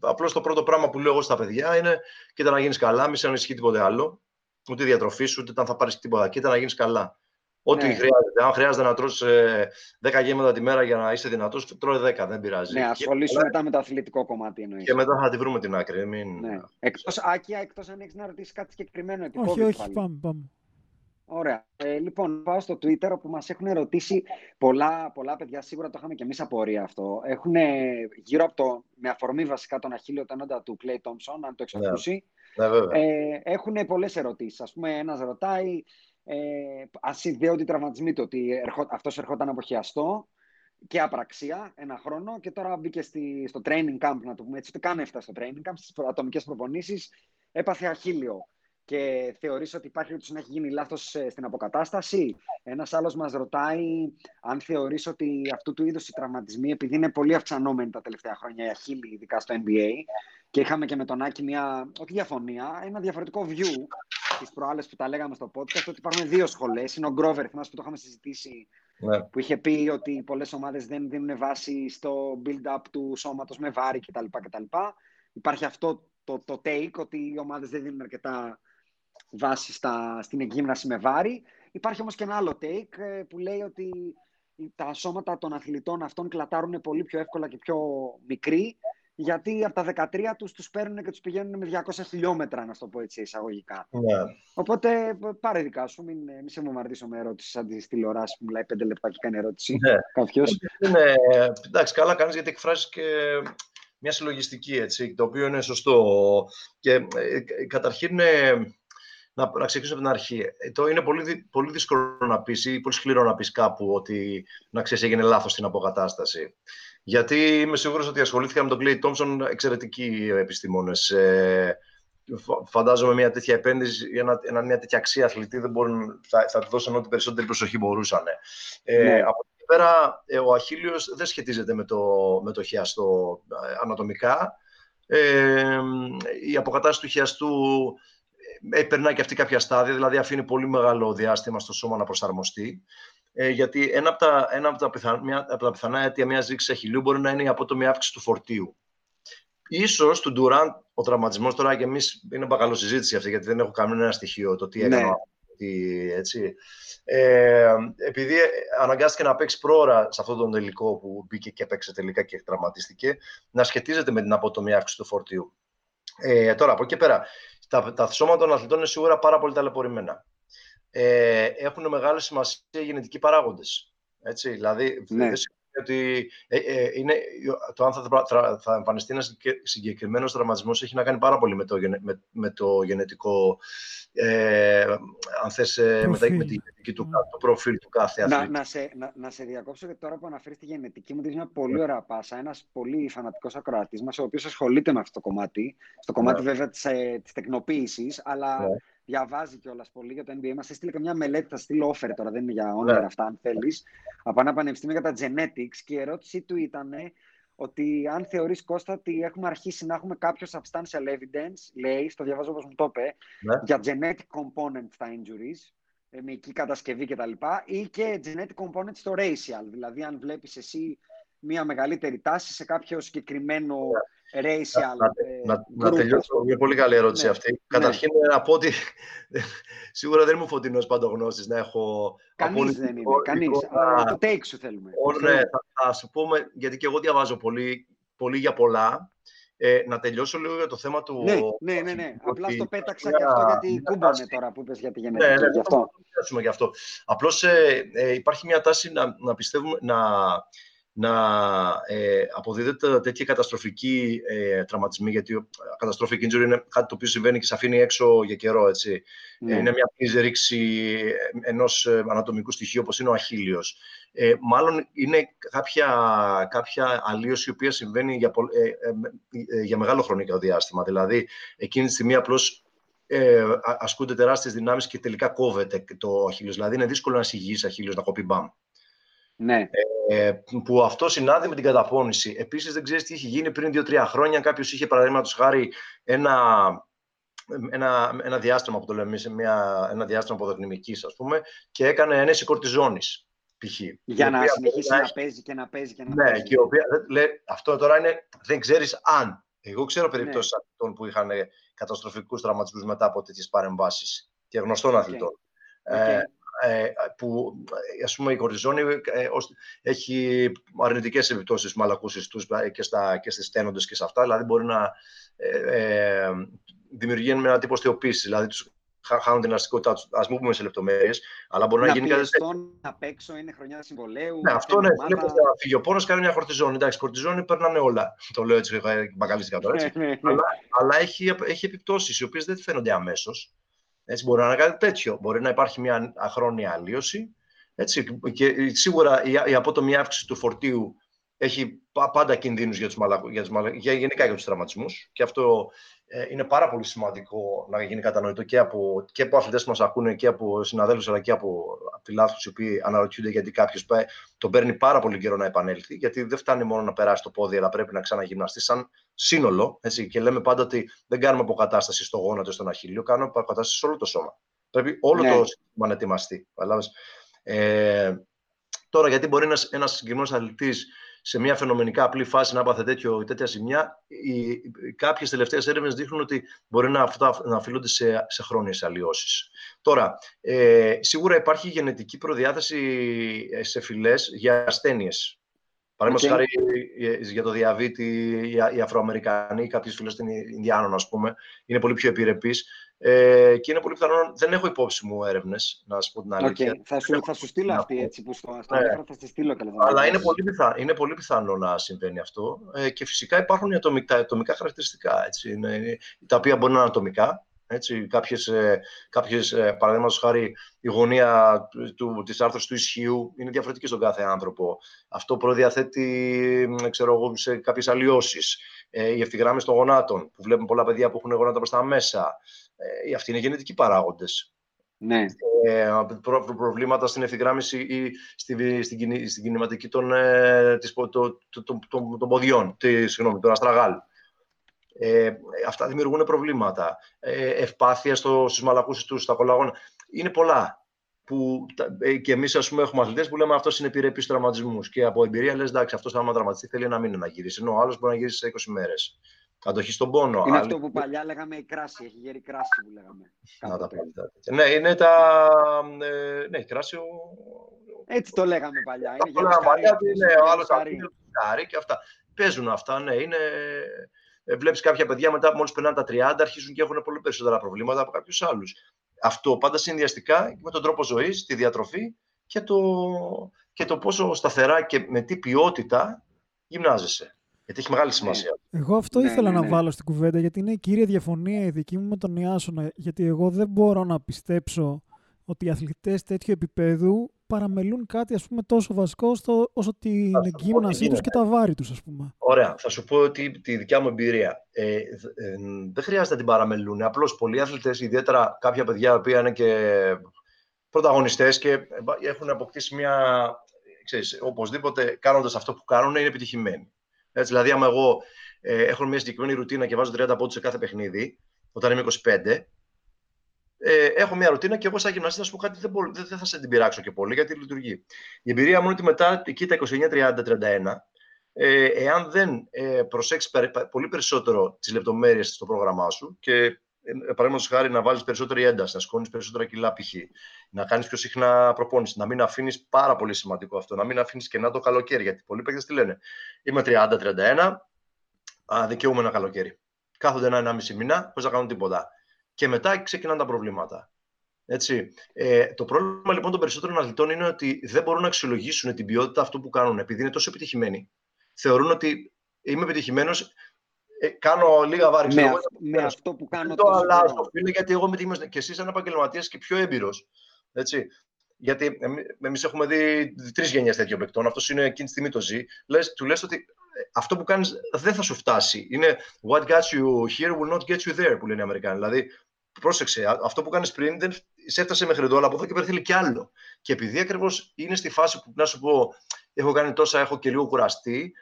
Απλώς το πρώτο πράγμα που λέω εγώ στα παιδιά είναι: Κοίτα να γίνεις καλά, μη σε ανησυχεί τίποτε άλλο. Ούτε διατροφή σου, ούτε αν θα πάρεις τίποτα. Κοίτα να γίνεις καλά. Ό,τι ναι. χρειάζεται. Αν χρειάζεται να τρώσει 10 γέμματα τη μέρα για να είσαι δυνατός, τρώει 10, δεν πειράζει. Ναι, ασχολήσου μετά με το αθλητικό κομμάτι εννοείς. Και μετά θα τη βρούμε την άκρη. Μην... Ναι. Εκτός, Άκια, εκτός αν έχεις να ρωτήσεις κάτι συγκεκριμένο. Όχι, όχι, πάμε, πάμε. Ωραία. Ε, λοιπόν, πάω στο Twitter όπου μας έχουν ρωτήσει πολλά, πολλά παιδιά, σίγουρα το είχαμε και εμείς απορία αυτό. Έχουν γύρω από το, με αφορμή βασικά τον αχίλιο τενόντα του Clay Thompson, αν το έχεις ναι. ακούσει. Ναι, ε, έχουν πολλές ερωτήσεις. Ας πούμε, ένας ρωτάει, ε, ας ιδέονται τραυματισμοί του, ότι ερχό, αυτός ερχόταν από χιαστό και απραξία ένα χρόνο και τώρα μπήκε στη, στο training camp, να το πούμε έτσι, ούτε καν έφτασε στο training camp, στις ατομικές προπονήσεις, έπαθε αχίλιο και θεωρείς ότι υπάρχει ότι να έχει γίνει λάθος ε, στην αποκατάσταση; Ένας άλλος μας ρωτάει αν θεωρείς ότι αυτού του είδους οι τραυματισμοί, επειδή είναι πολύ αυξανόμενοι τα τελευταία χρόνια οι αχίλοι, ειδικά στο NBA, και είχαμε και με τον Άκη μια, όχι διαφωνία, ένα διαφορετικό view τις προάλλες που τα λέγαμε στο podcast, ότι υπάρχουν δύο σχολές. Είναι ο Γκρόβερ, θυμάσαι που το είχαμε συζητήσει, ναι. που είχε πει ότι πολλές ομάδες δεν δίνουν βάση στο build-up του σώματος με βάρη κτλ. κτλ. Υπάρχει αυτό το, το take ότι οι ομάδες δεν δίνουν αρκετά βάση στα, στην εκγύμναση με βάρη. Υπάρχει όμως και ένα άλλο take ε, που λέει ότι τα σώματα των αθλητών αυτών κλατάρουν πολύ πιο εύκολα και πιο μικροί γιατί από τα 13 τους τους παίρνουν και τους πηγαίνουν με 200 χιλιόμετρα, να το πω έτσι εισαγωγικά. Ναι. Οπότε πάρε δικά σου, μην, μην σε βομβαρδίσω με ερώτηση σαν τη τηλεοράση που μιλάει 5 λεπτά και κάνει ερώτηση. Ναι. Κάποιος. Ναι, εντάξει, καλά κάνεις γιατί εκφράζεις και μια συλλογιστική, έτσι, το οποίο είναι σωστό. Και ε, καταρχήν να, να ξεκινήσω από την αρχή. Ε, το είναι πολύ, πολύ δύσκολο να πεις ή πολύ σκληρό να πεις κάπου ότι να ξέρεις έγινε λάθος στην αποκατάσταση. Γιατί είμαι σίγουρος ότι ασχολήθηκα με τον Clay Thompson εξαιρετικοί επιστήμονες. Ε, φαντάζομαι μια τέτοια επένδυση, ένα, μια τέτοια αξία αθλητή δεν μπορούν, θα, θα του δώσουν ό,τι περισσότερη προσοχή μπορούσαν. Ε, ναι. Από εκεί πέρα, ε, ο Αχίλιος δεν σχετίζεται με το, με το χιαστό ε, ανατομικά. Ε, η αποκατάσταση του χιαστού ε, περνάει και αυτή κάποια στάδια, δηλαδή αφήνει πολύ μεγάλο διάστημα στο σώμα να προσαρμοστεί. Ε, γιατί ένα από τα, ένα από τα, πιθανά, μια, από τα πιθανά αίτια μιας ρήξης αχυλίου μπορεί να είναι η απότομη αύξηση του φορτίου. Ίσως του Ντουράντ ο τραυματισμός τώρα και εμείς είναι μπακαλό συζήτηση αυτή, γιατί δεν έχω κανένα στοιχείο το τι έκανε. Ναι. Τι, έτσι. Ε, επειδή αναγκάστηκε να παίξει πρόωρα σε αυτόν τον τελικό που μπήκε και παίξε τελικά και τραυματίστηκε, να σχετίζεται με την απότομη αύξηση του φορτίου. Ε, τώρα, από εκεί πέρα, τα, τα σώματα των αθλητών είναι σίγουρα πάρα πολύ ταλαιπωρημένα. Ε, έχουν μεγάλη σημασία οι γενετικοί παράγοντες. Έτσι, δηλαδή, ναι. δεν ότι ε, ε, είναι, το αν θα, θα, θα εμφανιστεί ένας συγκεκριμένος τραυματισμός έχει να κάνει πάρα πολύ με το, με, με το γενετικό. Ε, αν θες, ε, με, με τη γενετική του, το προφίλ του κάθε αθλήτη. Να, να, σε, να, να σε διακόψω γιατί τώρα που αναφέρεις τη γενετική μου δίνει μια πολύ ωραία πάσα. Ένας πολύ φανατικός ακροατής μας, ο οποίος ασχολείται με αυτό το κομμάτι. Στο κομμάτι ναι. βέβαια της ε, τεκνοποίησης, αλλά. Ναι διαβάζει κιόλας πολύ για το NBA. Μας έστειλε και μια μελέτη, θα στείλω offer τώρα, δεν είναι για όνειρα ναι. αυτά, αν θέλεις, από ένα πανεπιστήμιο για τα genetics. Και η ερώτησή του ήταν ότι αν θεωρείς Κώστα ότι έχουμε αρχίσει να έχουμε κάποιο substantial evidence, λέει, στο διαβάζω όπως μου το είπε, ναι. για genetic component στα injuries, ε, μυϊκή κατασκευή κτλ. ή και genetic component στο racial. Δηλαδή, αν βλέπεις εσύ μια μεγαλύτερη τάση σε κάποιο συγκεκριμένο ναι racial να, ε, να, να, τελειώσω μια πολύ καλή ερώτηση ναι. αυτή. Ναι. Καταρχήν να πω ότι σίγουρα δεν είμαι φωτεινός παντογνώστης να έχω... Κανείς δεν είναι, κανείς. το take σου θέλουμε. ναι, θα, θα, σου πούμε, γιατί και εγώ διαβάζω πολύ, πολύ για πολλά. Ε, να τελειώσω λίγο για το θέμα του... Ναι, ναι, ναι. ναι. Απλά στο πέταξα και αυτό γιατί κούμπανε τώρα που είπες για τη γενετική. Ναι, ναι, γι' αυτό. γι' αυτό. Απλώς ε, ε, υπάρχει μια τάση να, να πιστεύουμε, να, να ε, αποδίδεται τέτοια καταστροφική ε, τραυματισμή, γιατί καταστροφική injury είναι κάτι το οποίο συμβαίνει και σε αφήνει έξω για καιρό, έτσι. Ναι. Είναι μια πλήρη ρήξη ενός ε, ανατομικού στοιχείου, όπως είναι ο αχίλιος. Ε, μάλλον είναι κάποια, κάποια αλλίωση η οποία συμβαίνει για, ε, ε, για μεγάλο χρονικό διάστημα. Δηλαδή, εκείνη τη στιγμή απλώς ε, ασκούνται τεράστιες δυνάμεις και τελικά κόβεται το αχίλιος. Δηλαδή, είναι δύσκολο να συγγύσει αχίλιος, να κοπεί μπαμ. Ναι. Ε, που αυτό συνάδει με την καταπώνηση. Επίσης, δεν ξέρεις τι είχε γίνει πριν 2-3 χρόνια. Κάποιος είχε παραδείγματος χάρη ένα, ένα, ένα διάστημα που το λέμε εμείς, ένα διάστημα αποδοκνημική, ας πούμε, και έκανε ένεση κορτιζόνης. Π.χ. Για να συνεχίσει να, παίζει και να παίζει και να ναι, Και η οποία, λέει, αυτό τώρα είναι, δεν ξέρεις αν. Εγώ ξέρω περιπτώσεις ναι. αθλητών που είχαν καταστροφικούς τραυματισμούς μετά από τέτοιες παρεμβάσεις και γνωστών αθλητών. Okay. Ε, ε, που ας πούμε η κορτιζόνη ε, έχει αρνητικές επιπτώσεις μαλακούσεις τους ε, και, στα, και στις στένοντες και σε αυτά, δηλαδή μπορεί να ε, δημιουργεί ένα τύπο θεοποίηση, δηλαδή τους χάνουν την ελαστικότητά τους. Α μην πούμε σε λεπτομέρειες, αλλά μπορεί να, να γίνει κάτι τέτοιο. Να παίξω, είναι χρονιά συμβολέου. Ναι, αυτό ναι. Βλέπει φύγει ο πόνος, κάνει μια χορτιζόνη. Εντάξει, κορτιζόνη περνάνε όλα. Το λέω έτσι, μπακαλίστηκα τώρα. Έτσι. Ναι, ναι, αλλά, αλλά έχει, έχει επιπτώσεις οι οποίες δεν φαίνονται αμέσως. Έτσι, μπορεί να είναι κάτι τέτοιο. Μπορεί να υπάρχει μια αχρόνια αλλίωση. Έτσι, και σίγουρα η, απότομη αύξηση του φορτίου έχει πάντα κινδύνους για, τους μαλα, για, τους για, γενικά για τους τραυματισμούς και αυτό ε, είναι πάρα πολύ σημαντικό να γίνει κατανοητό και από, και από αθλητές που μας ακούνε και από συναδέλφους αλλά και από φιλάθλους οι οποίοι αναρωτιούνται γιατί κάποιος τον παίρνει πάρα πολύ καιρό να επανέλθει γιατί δεν φτάνει μόνο να περάσει το πόδι αλλά πρέπει να ξαναγυμναστεί σαν σύνολο έτσι, και λέμε πάντα ότι δεν κάνουμε αποκατάσταση στο γόνατο στον αχίλιο, κάνουμε αποκατάσταση σε όλο το σώμα. Πρέπει όλο ναι. το σύστημα να ετοιμαστεί. Ε, τώρα, γιατί μπορεί ένας, ένας συγκεκριμένος αθλητής σε μια φαινομενικά απλή φάση να έπαθε τέτοιο, τέτοια ζημιά, οι, κάποιες τελευταίες έρευνες δείχνουν ότι μπορεί να, αυτά, να αφήνονται σε, σε χρόνιες αλλοιώσεις. Τώρα, ε, σίγουρα υπάρχει γενετική προδιάθεση σε φυλές για ασθένειες. Παραδείγματος okay. χάρη ε, για το διαβήτη, οι Αφροαμερικανοί, κάποιες φίλε των Ινδιάνων, ας πούμε, είναι πολύ πιο επιρρεπείς. Ε, και είναι πολύ πιθανό, δεν έχω υπόψη μου έρευνες, να σα πω την αλήθεια. Okay. Θα, σου, θα σου στείλω αυτή έτσι που στο, στο ναι. θα στη στείλω καλά. Αλλά είναι πολύ, πιθανό, είναι πολύ πιθανό να συμβαίνει αυτό. Ε, και φυσικά υπάρχουν οι ατομικά, ατομικά χαρακτηριστικά, έτσι, είναι, τα οποία μπορεί να είναι ατομικά, έτσι, κάποιες, ε, κάποιες ε, παραδείγματος χάρη, η γωνία του, της άρθρωσης του ισχύου είναι διαφορετική στον κάθε άνθρωπο. Αυτό προδιαθέτει, ξέρω εγώ, σε κάποιες αλλοιώσεις. Ε, η ευθυγράμμιση των γονάτων, που βλέπουμε πολλά παιδιά που έχουν γονάτα προς τα μέσα. Ε, αυτοί είναι γενετικοί παράγοντες. Ναι. Ε, προ, προβλήματα στην ευθυγράμμιση ή στη, στην, στην κινηματική των, ε, της, το, το, το, των ποδιών, τη, συγγνώμη, των αστραγάλ. Ε, αυτά δημιουργούν προβλήματα. Ε, ευπάθεια στο, στους μαλακούς τους, στα κολαγόνα. Είναι πολλά. Που, ε, και εμείς, ας πούμε, έχουμε αθλητές που λέμε αυτός είναι επιρρεπή στου τραυματισμούς. Και από εμπειρία λες, εντάξει, αυτός άμα τραυματιστεί θέλει ένα μήνα να γυρίσει. Ενώ ο άλλος μπορεί να γυρίσει σε 20 μέρες. Αντοχή στον πόνο. Είναι αυτό που παλιά λέγαμε η κράση. Έχει γέρει κράση που λέγαμε. Να τα Ναι, είναι τα. Ε, ναι, η κράση. Ο... Έτσι το λέγαμε παλιά. Είναι το παλιά, ναι, ο άλλο και αυτά. Παίζουν αυτά, ναι. Είναι, ε, βλέπεις κάποια παιδιά μετά, μόλις περνάνε τα 30, αρχίζουν και έχουν πολύ περισσότερα προβλήματα από κάποιους άλλους. Αυτό πάντα συνδυαστικά με τον τρόπο ζωής, τη διατροφή και, το, και το πόσο σταθερά και με τι ποιότητα γυμνάζεσαι. Γιατί έχει μεγάλη σημασία. Εγώ αυτό Ναι, ήθελα ναι, να ναι. βάλω στην κουβέντα, γιατί είναι η κύρια διαφωνία η δική μου με τον Ιάσονα. Γιατί εγώ δεν μπορώ να πιστέψω ότι οι αθλητές τέτοιου επίπεδου παραμελούν κάτι ας πούμε τόσο βασικό στο, όσο την Θα σου πω τι εγκύμνασή τους γίνεται. και τα βάρη τους ας πούμε. Ωραία. Θα σου πω ότι τη δικιά μου εμπειρία. Ε, δ- ε, δεν χρειάζεται να την παραμελούν. Απλώς πολλοί αθλητές, ιδιαίτερα κάποια παιδιά που είναι και πρωταγωνιστές και ε, έχουν αποκτήσει μια. Ξέρεις, οπωσδήποτε κάνοντας αυτό που κάνουν είναι επιτυχημένοι. Έτσι, δηλαδή, άμα εγώ ε, έχω μια συγκεκριμένη ρουτίνα και βάζω 30 πόντους σε κάθε παιχνίδι, όταν είμαι 25, ε, έχω μια ρουτίνα και εγώ σαν γυμναστής θα σου πω κάτι δεν, μπορώ- δεν, δεν θα σε την πειράξω και πολύ γιατί λειτουργεί. Η εμπειρία μου είναι ότι μετά εκεί τα 29-30-31 ε, εάν δεν ε, προσέξεις περι- πα- πολύ περισσότερο τις λεπτομέρειες στο πρόγραμμά σου και ε, παραδείγματος χάρη να βάλεις περισσότερη ένταση, να σηκώνεις περισσότερα κιλά π.χ., να κάνεις πιο συχνά προπόνηση, να μην αφήνεις πάρα πολύ σημαντικό αυτό, να μην αφήνεις κενά το καλοκαίρι, γιατί πολλοί παίκτες τι λένε, είμαι 30-31, α, δικαιούμαι ένα καλοκαίρι. Κάθονται ένα-ενάμιση μήνα χωρίς να κάνουν τίποτα. Και μετά ξεκινάνε τα προβλήματα. Έτσι. Ε, το πρόβλημα λοιπόν των περισσότερων αθλητών είναι ότι δεν μπορούν να αξιολογήσουν την ποιότητα αυτού που κάνουν επειδή είναι τόσο επιτυχημένοι. Θεωρούν ότι είμαι επιτυχημένος, ε, κάνω λίγα βάρη. Με, ξέρω εγώ, αυ- είμαι με επιτυχημένος. αυτό που κάνω Δεν το τόσο αλλάζω, καιρό. φίλε, γιατί εγώ είμαι επιτυχημένος. Και εσύ, σαν επαγγελματία και πιο έμπειρος. Έτσι. Γιατί εμείς έχουμε δει τρεις γενιές τέτοιων παικτών. Αυτός είναι εκείνη τη στιγμή το ζει. Λες, του λες ότι ε, αυτό που κάνεις δεν θα σου φτάσει. Είναι what got you here will not get you there, που λένε οι Αμερικάνοι. Δηλαδή, πρόσεξε, α- αυτό που κάνεις πριν δεν σε έφτασε μέχρι εδώ, αλλά από εδώ και πέρα θέλει κι άλλο. Και επειδή ακριβώς είναι στη φάση που, να σου πω, έχω κάνει τόσα, έχω και λίγο κουραστεί,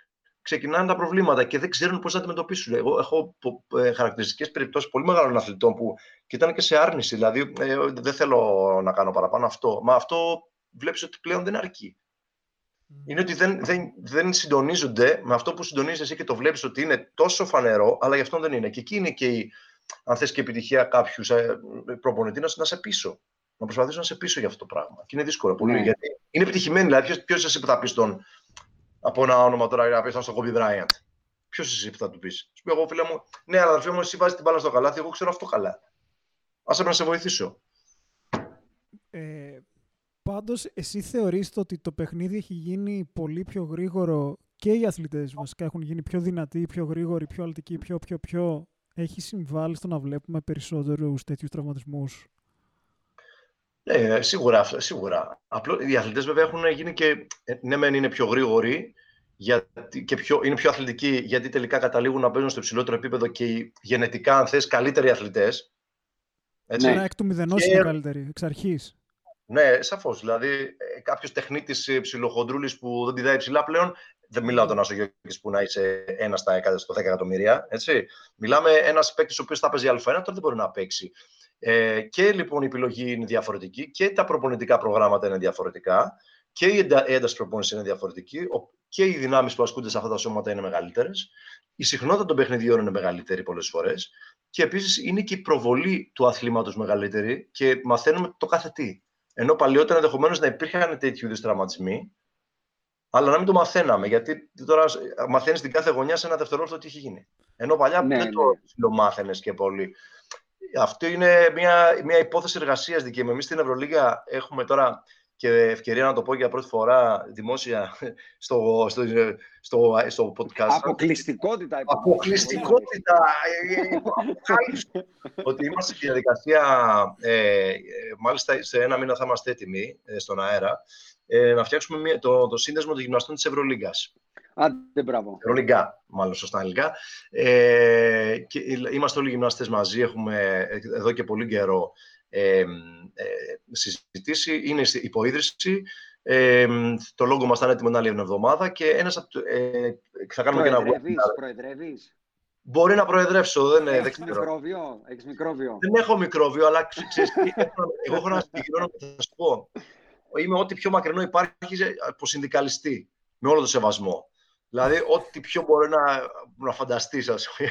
ξεκινάνε τα προβλήματα και δεν ξέρουν πώς να αντιμετωπίσουν. Εγώ έχω ε, χαρακτηριστικές περιπτώσεις πολύ μεγάλων αθλητών που και ήταν και σε άρνηση. Δηλαδή, ε, δεν θέλω να κάνω παραπάνω αυτό. Μα αυτό βλέπεις ότι πλέον δεν αρκεί. Είναι ότι δεν, δεν, δεν συντονίζονται με αυτό που συντονίζεσαι εσύ και το βλέπεις ότι είναι τόσο φανερό, αλλά γι' αυτό δεν είναι. Και εκεί είναι και η, αν θες και επιτυχία κάποιους ε, προπονητή να, να σε πίσω. Να προσπαθήσουν να σε πίσω για αυτό το πράγμα. Και είναι δύσκολο πολύ. Ναι. Γιατί είναι επιτυχημένοι. Δηλαδή, ποιος εσύ που θα πεις τον, από ένα όνομα τώρα, να πεις στον Kobe Bryant. Ποιος εσύ που θα του πεις; Σου πει εγώ, φίλε μου, ναι, αλλά αδερφέ μου, εσύ βάζεις την μπάλα στο καλάθι, εγώ ξέρω αυτό καλά. Άσε με να σε βοηθήσω. Ε, πάντως, εσύ θεωρείς το ότι το παιχνίδι έχει γίνει πολύ πιο γρήγορο και οι αθλητές βασικά έχουν γίνει πιο δυνατοί, πιο γρήγοροι, πιο αλτικοί, πιο πιο πιο. Έχει συμβάλει στο να βλέπουμε περισσότερους τέτοιους τραυματισμούς. Ναι, σίγουρα. αυτό- σίγουρα. Απλό, οι αθλητές βέβαια έχουν γίνει και. ε, Ναι, μεν είναι πιο γρήγοροι γιατί, και πιο, είναι πιο αθλητικοί γιατί τελικά καταλήγουν να παίζουν στο υψηλότερο επίπεδο και οι γενετικά, αν θες, καλύτεροι αθλητές. Έτσι. Άρα εκ του μηδενός Και- είναι καλύτερη, εξ αρχής. Ναι, σαφώς. Δηλαδή, κάποιος τεχνίτης ψιλοχοντρούλης που δεν πηδάει ψηλά πλέον, δεν μιλάω τον Άσο Γιώργης που να είσαι ένα στα εκα- στο 10 εκατομμύρια. Έτσι. Μιλάμε ένας παίκτης ο οποίος θα παίζει Α1, τώρα δεν μπορεί να παίξει. Ε, και λοιπόν η επιλογή είναι διαφορετική και τα προπονητικά προγράμματα είναι διαφορετικά και η εντα- η ένταση προπόνησης είναι διαφορετική ο- και οι δυνάμεις που ασκούνται σε αυτά τα σώματα είναι μεγαλύτερες. Η συχνότητα των παιχνιδιών είναι μεγαλύτερη πολλές φορές. Και επίσης είναι και η προβολή του αθλήματος μεγαλύτερη και μαθαίνουμε το κάθε τι. Ενώ παλιότερα ενδεχομένως να υπήρχαν τέτοιου είδους τραυματισμοί, αλλά να μην το μαθαίναμε. Γιατί τώρα μαθαίνεις την κάθε γωνιά σε ένα δευτερόλεπτο τι έχει γίνει. Ενώ παλιά Ναι, δεν ναι. το μάθαινε και πολύ. Αυτό είναι μια, μια υπόθεση εργασία δική μου. Εμεί στην Ευρωλίγα έχουμε τώρα και ευκαιρία να το πω για πρώτη φορά δημόσια στο, στο, στο, στο podcast. Αποκλειστικότητα. είπαμε. Αποκλειστικότητα. ε, ε, αποκάλυψη. ότι είμαστε στη διαδικασία, ε, ε, μάλιστα σε ένα μήνα θα είμαστε έτοιμοι ε, στον αέρα, ε, να φτιάξουμε μια, το, το σύνδεσμο των γυμναστών της Ευρωλίγκας. Άντε, μπράβο. Ευρωλίγκα, μάλλον σωστά αγγλικά. Ε, και είμαστε όλοι γυμναστές μαζί, έχουμε ε, εδώ και πολύ καιρό ε, ε, συζητήσει. Είναι στη υποίδρυση. Ε, το λόγο μας θα είναι έτοιμο την άλλη εβδομάδα και ένας από, το- ε, θα κάνουμε και ένα Προεδρεύεις, webinar. προεδρεύεις; Μπορεί να προεδρεύσω, δεν, ε, δεν Έχεις ξέρω. μικρόβιο, έχεις μικρόβιο. Δεν έχω μικρόβιο, αλλά ξε- ξέρεις, τι, εγώ έχω ένα συγκεκριμένο που θα σου πω. Είμαι ό,τι πιο μακρινό υπάρχει σε- από συνδικαλιστή, με όλο το σεβασμό. Δηλαδή, ό,τι πιο μπορεί να, να φανταστείς, ας πούμε.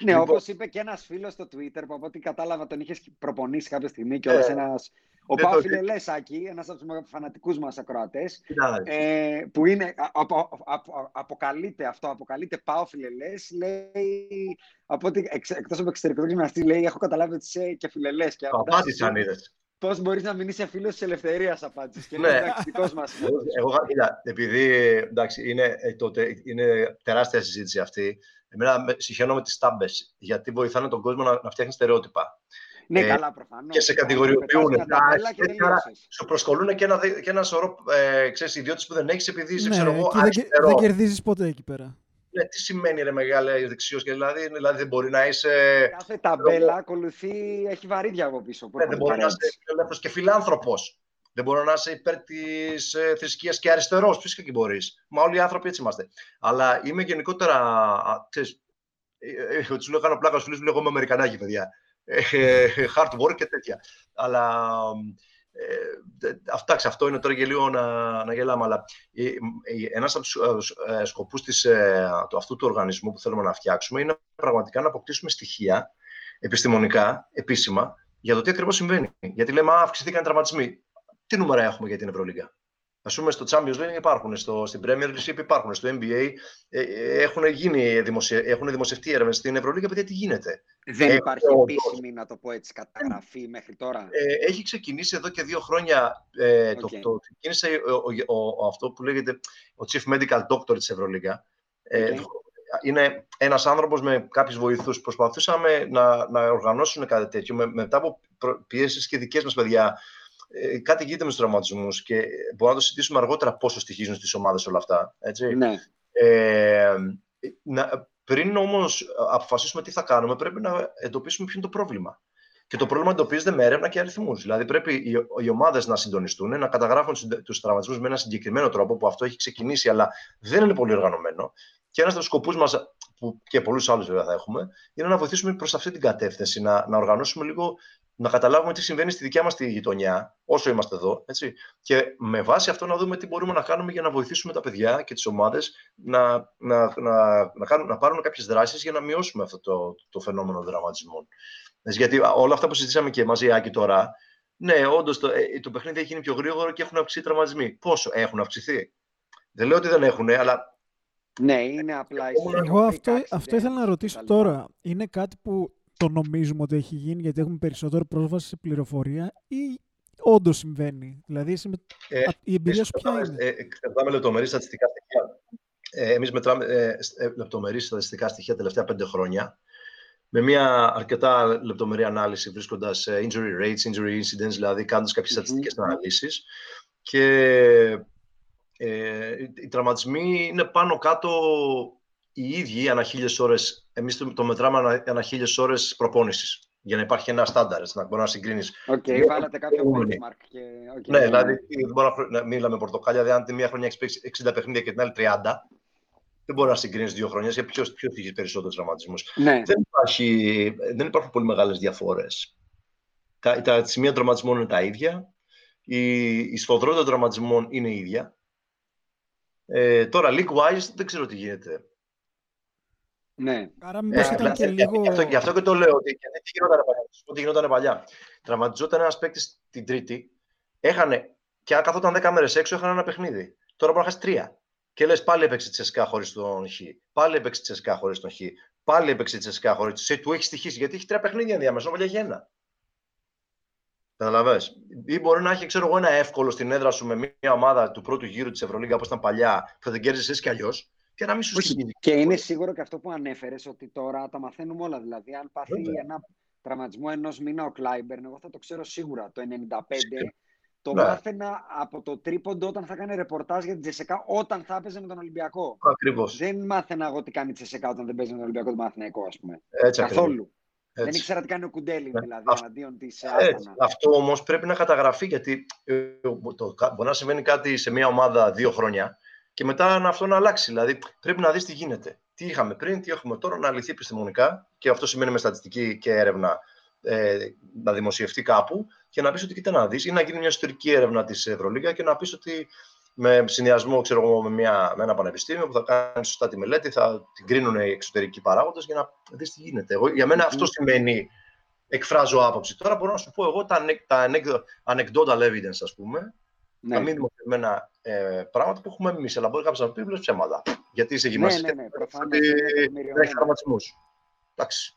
Ναι, Λοιπόν, όπως είπε και ένας φίλος στο Twitter, που από ό,τι κατάλαβα τον είχες προπονήσει κάποια στιγμή και όλος Ε, ένας... Ο δεν το- Πάφιλε Λέσακη, ένας από τους φανατικούς μας ακροατές, κοίτα, ε, που είναι, α- απο, απο- αποκαλείται αυτό, αποκαλείται Πάοφιλε Λες, λέει, από ότι εξ, εκτός από εξωτερικό γυμναστή, λέει, έχω καταλάβει ότι είσαι και φιλελές. Και Το φαντάζεσαι- απάντησαν, είδες. Πώς μπορείς να μην είσαι φίλος της ελευθερίας, απάντηση. Και Ναι. είναι δικός μας. Εγώ, κοίτα, επειδή εντάξει, είναι, ε, τότε, είναι τεράστια συζήτηση αυτή, εμένα με- συχαίνω με τις τάμπες, γιατί βοηθάνε τον κόσμο να, να φτιάχνει στερεότυπα. Ναι, Ε, καλά, προφανώς. και σε κατηγοριοποιούν. Μια ταμπέλα και Ε, άρα, τελείωσες. Σου προσκολούν και ένα, δε- και ένα σωρό ε, ξέρεις, ιδιώτες που δεν έχεις επειδή είσαι, Ναι, ξέρω εγώ, εκεί δεν, κε- αριστερό. δεν κερδίζεις ποτέ εκεί πέρα. Ναι, τι σημαίνει ρε μεγάλη δεξιός και δηλαδή, δηλαδή δεν μπορεί να είσαι... Κάθε ταμπέλα ακολουθεί, έχει βαρύδια από πίσω. που Ναι, έχουν δεν μπορεί να είσαι παρέες. ελεύθερος και φιλάνθρωπος. Δεν μπορεί να είσαι υπέρ της ε, θρησκείας και αριστερός. Φυσικά και μπορείς. Μα όλοι οι άνθρωποι έτσι είμαστε. Αλλά είμαι γενικότερα. α, Ξέρεις, ε, ε, του λέω κάνω πλάκα στου φίλου μου, λέω εγώ είμαι Αμερικανάκι, παιδιά. Ε, ε, hard work και τέτοια. Αλλά. Ε, δε- αυτά, ξε, αυτό είναι τώρα και λίγο να, να γελάμε, αλλά ε, ε, ένας από τους ε, ε, σκοπούς της, ε, του, αυτού του οργανισμού που θέλουμε να φτιάξουμε είναι πραγματικά να αποκτήσουμε στοιχεία επιστημονικά, επίσημα, για το τι ακριβώς συμβαίνει. Γιατί λέμε, α, αυξηθήκαν οι τραυματισμοί. Τι νούμερα έχουμε για την Ευρωλίγα. Α πούμε, στο Champions League υπάρχουν, στο, στην Premier League υπάρχουν, στο NBA ε, ε, έχουν, γίνει, δημοσια, έχουν δημοσιευτεί έρευνες στην Ευρωλίγα, παιδιά, τι γίνεται; Δεν Ε, υπάρχει ο- επίσημη, να το πω έτσι, καταγραφή μέχρι τώρα. Ε, έχει ξεκινήσει εδώ και δύο χρόνια ε, το, Οκ. το, ξεκίνησε ο, ο, ο- αυτό που λέγεται ο Chief Medical Doctor της Ευρωλίγα. Ε, Οκ. Είναι ένας άνθρωπος με κάποιους βοηθούς. Προσπαθούσαμε να, να οργανώσουμε κάτι τέτοιο με, μετά από προ- πιέσεις και δικές μας παιδιά. Ε, κάτι γίνεται με τους τραυματισμούς και μπορούμε να το συζητήσουμε αργότερα πόσο στοιχίζουν στις ομάδες όλα αυτά. Έτσι. Ναι. Ε, να, πριν όμως αποφασίσουμε τι θα κάνουμε, πρέπει να εντοπίσουμε ποιο είναι το πρόβλημα. Και το πρόβλημα εντοπίζεται με έρευνα και αριθμούς. Δηλαδή, πρέπει οι, οι ομάδες να συντονιστούν, να καταγράφουν τους τραυματισμούς με ένα συγκεκριμένο τρόπο, που αυτό έχει ξεκινήσει, αλλά δεν είναι πολύ οργανωμένο. Και ένας από τους σκοπούς μας, που και πολλούς άλλους βέβαια θα έχουμε, είναι να βοηθήσουμε προς αυτή την κατεύθυνση, να, να οργανώσουμε λίγο, να καταλάβουμε τι συμβαίνει στη δικιά μας τη γειτονιά, όσο είμαστε εδώ. Έτσι. Και με βάση αυτό να δούμε τι μπορούμε να κάνουμε για να βοηθήσουμε τα παιδιά και τις ομάδες να, να, να, να, κάνουν, να πάρουν κάποιες δράσεις για να μειώσουμε αυτό το, το φαινόμενο δραματισμών. Έτσι, Γιατί όλα αυτά που συζητήσαμε και μαζί, Άκη, τώρα, ναι, όντως το, ε, το παιχνίδι έχει γίνει πιο γρήγορο και έχουν αυξηθεί οι τραυματισμοί. Πόσο έχουν αυξηθεί; Δεν λέω ότι δεν έχουν, αλλά Ναι, είναι απλά η Εγώ αυτό, accident αυτό ήθελα να ρωτήσω κτλ. τώρα. Είναι κάτι που το νομίζουμε ότι έχει γίνει γιατί έχουμε περισσότερο πρόσβαση σε πληροφορία ή όντως συμβαίνει. Δηλαδή, εσύ με... Ε, α- η εμπειρία σου ποια Εμείς είναι; ε, Εξετάμε λεπτομερή στατιστικά στοιχεία. Ε, Εμείς μετράμε ε, σ- ε, λεπτομερή στατιστικά στοιχεία τα τελευταία πέντε χρόνια. Με μια αρκετά λεπτομερή ανάλυση, βρίσκοντας injury rates, injury incidents, δηλαδή κάνοντας κάποιες Μμμ. στατιστικές αναλύσεις. Και ε, οι- οι τραυματισμοί είναι πάνω κάτω οι ίδιοι ανά χίλιες ώρες. Εμείς το, το μετράμε ανά, ανά χίλιες ώρες προπόνησης. Για να υπάρχει ένα στάνταρ, έτσι, να μπορεί να συγκρίνεις Οκ, Ναι, βάλατε κάποιο προηγούμενη. benchmark. Και... οκ, ναι, δηλαδή δεν μπορώ να, να μιλάμε πορτοκάλια. Δηλαδή, αν τη μία χρονιά έχεις παίξει 60 παιχνίδια και την άλλη 30, δεν μπορείς να συγκρίνεις δύο χρονιές για ποιος έχει περισσότερου τραυματισμούς. Ναι, Δεν, υπάρχει, δεν υπάρχουν πολύ μεγάλες διαφορές. Τα, τα σημεία τραυματισμών είναι τα ίδια. Η, η σφοδρότητα των τραυματισμών είναι η ίδια. Ε, τώρα, league-wise, δεν ξέρω τι γίνεται. Ναι. Άρα, μήπως ήταν απλά- και ε, λίγο. Γι' αυτό, γι' αυτό και το λέω. Ότι, γιατί τι γινόταν παλιά. Θα σου πω τι γινόταν παλιά. Τραυματιζόταν ένας παίκτης την Τρίτη, έχανε, και αν καθόταν 10 μέρες έξω, έχανε ένα παιχνίδι. Τώρα μπορεί να χάσει τρία. Και λες πάλι έπαιξε τσεσικά χωρίς τον Χ. Πάλι έπαιξε τσεσικά χωρίς τον Χ. Πάλι έπαιξε τσεσικά χωρί τον Χ. Του έχει στοιχήσει γιατί έχει τρία παιχνίδια ενδιάμεσα. Παλιά έχει ένα. Καταλαβες. Ή μπορεί να έχει ξέρω εγώ, ένα εύκολο στην έδρα σου με μια ομάδα του πρώτου γύρου της Ευρωλίγα όπως ήταν παλιά, που θα την κέρδισε εσύ κι αλλιώς, και να μην σου Όχι, στοιχίζει. και είναι σίγουρο και αυτό που ανέφερες ότι τώρα τα μαθαίνουμε όλα. Δηλαδή, αν πάθει Βέβαια. ένα τραυματισμό ενός μήνα ο Κλάιμπερν, εγώ θα το ξέρω σίγουρα. Το 95 Σίγουρα. το Ναι. μάθαινα από το τρίποντο όταν θα κάνει ρεπορτάζ για την Τζεσεκά, όταν θα έπαιζε με τον Ολυμπιακό. Ακριβώς. Δεν μάθαινα εγώ τι κάνει η Τζεσεκά όταν δεν παίζει με τον Ολυμπιακό του Μαθηναϊκό, ας πούμε. Έτσι ακριβώς. Καθόλου. Δεν Έτσι. ήξερα τι κάνει ο Κουντέλιν, Ναι. δηλαδή, Αυτό- εναντίον της Έτσι. Άστανα. Αυτό όμως πρέπει να καταγραφεί γιατί ε, το, μπορεί να συμβαίνει κάτι σε μια ομάδα δύο χρόνια και μετά να αυτό να αλλάξει. Δηλαδή πρέπει να δεις τι γίνεται. Τι είχαμε πριν, τι έχουμε τώρα, να λυθεί επιστημονικά και αυτό σημαίνει με στατιστική και έρευνα ε, να δημοσιευτεί κάπου και να πεις ότι κοίτα να δεις ή να γίνει μια ιστορική έρευνα της Ευρωλίγα και να πεις ότι με συνδυασμό ξέρω, εγώ, με, μια, με ένα πανεπιστήμιο που θα κάνει σωστά τη μελέτη, θα την κρίνουν οι εξωτερικοί παράγοντες για να δεις τι γίνεται. Εγώ, για μένα αυτό σημαίνει εκφράζω άποψη. Τώρα μπορώ να σου πω εγώ τα, anec- τα anec- anecdotal evidence, ας πούμε, τα Ναι. μη δημοσιευμένα ε, πράγματα που έχουμε εμείς. Αλλά μπορεί κάποιος να πει βλέπεις ψέματα. Γιατί είσαι Ναι, γυμναστής ναι, και ναι, προφανώς ότι είναι δεν έχει τεκμηριωμένο. τραυματισμούς. Εντάξει,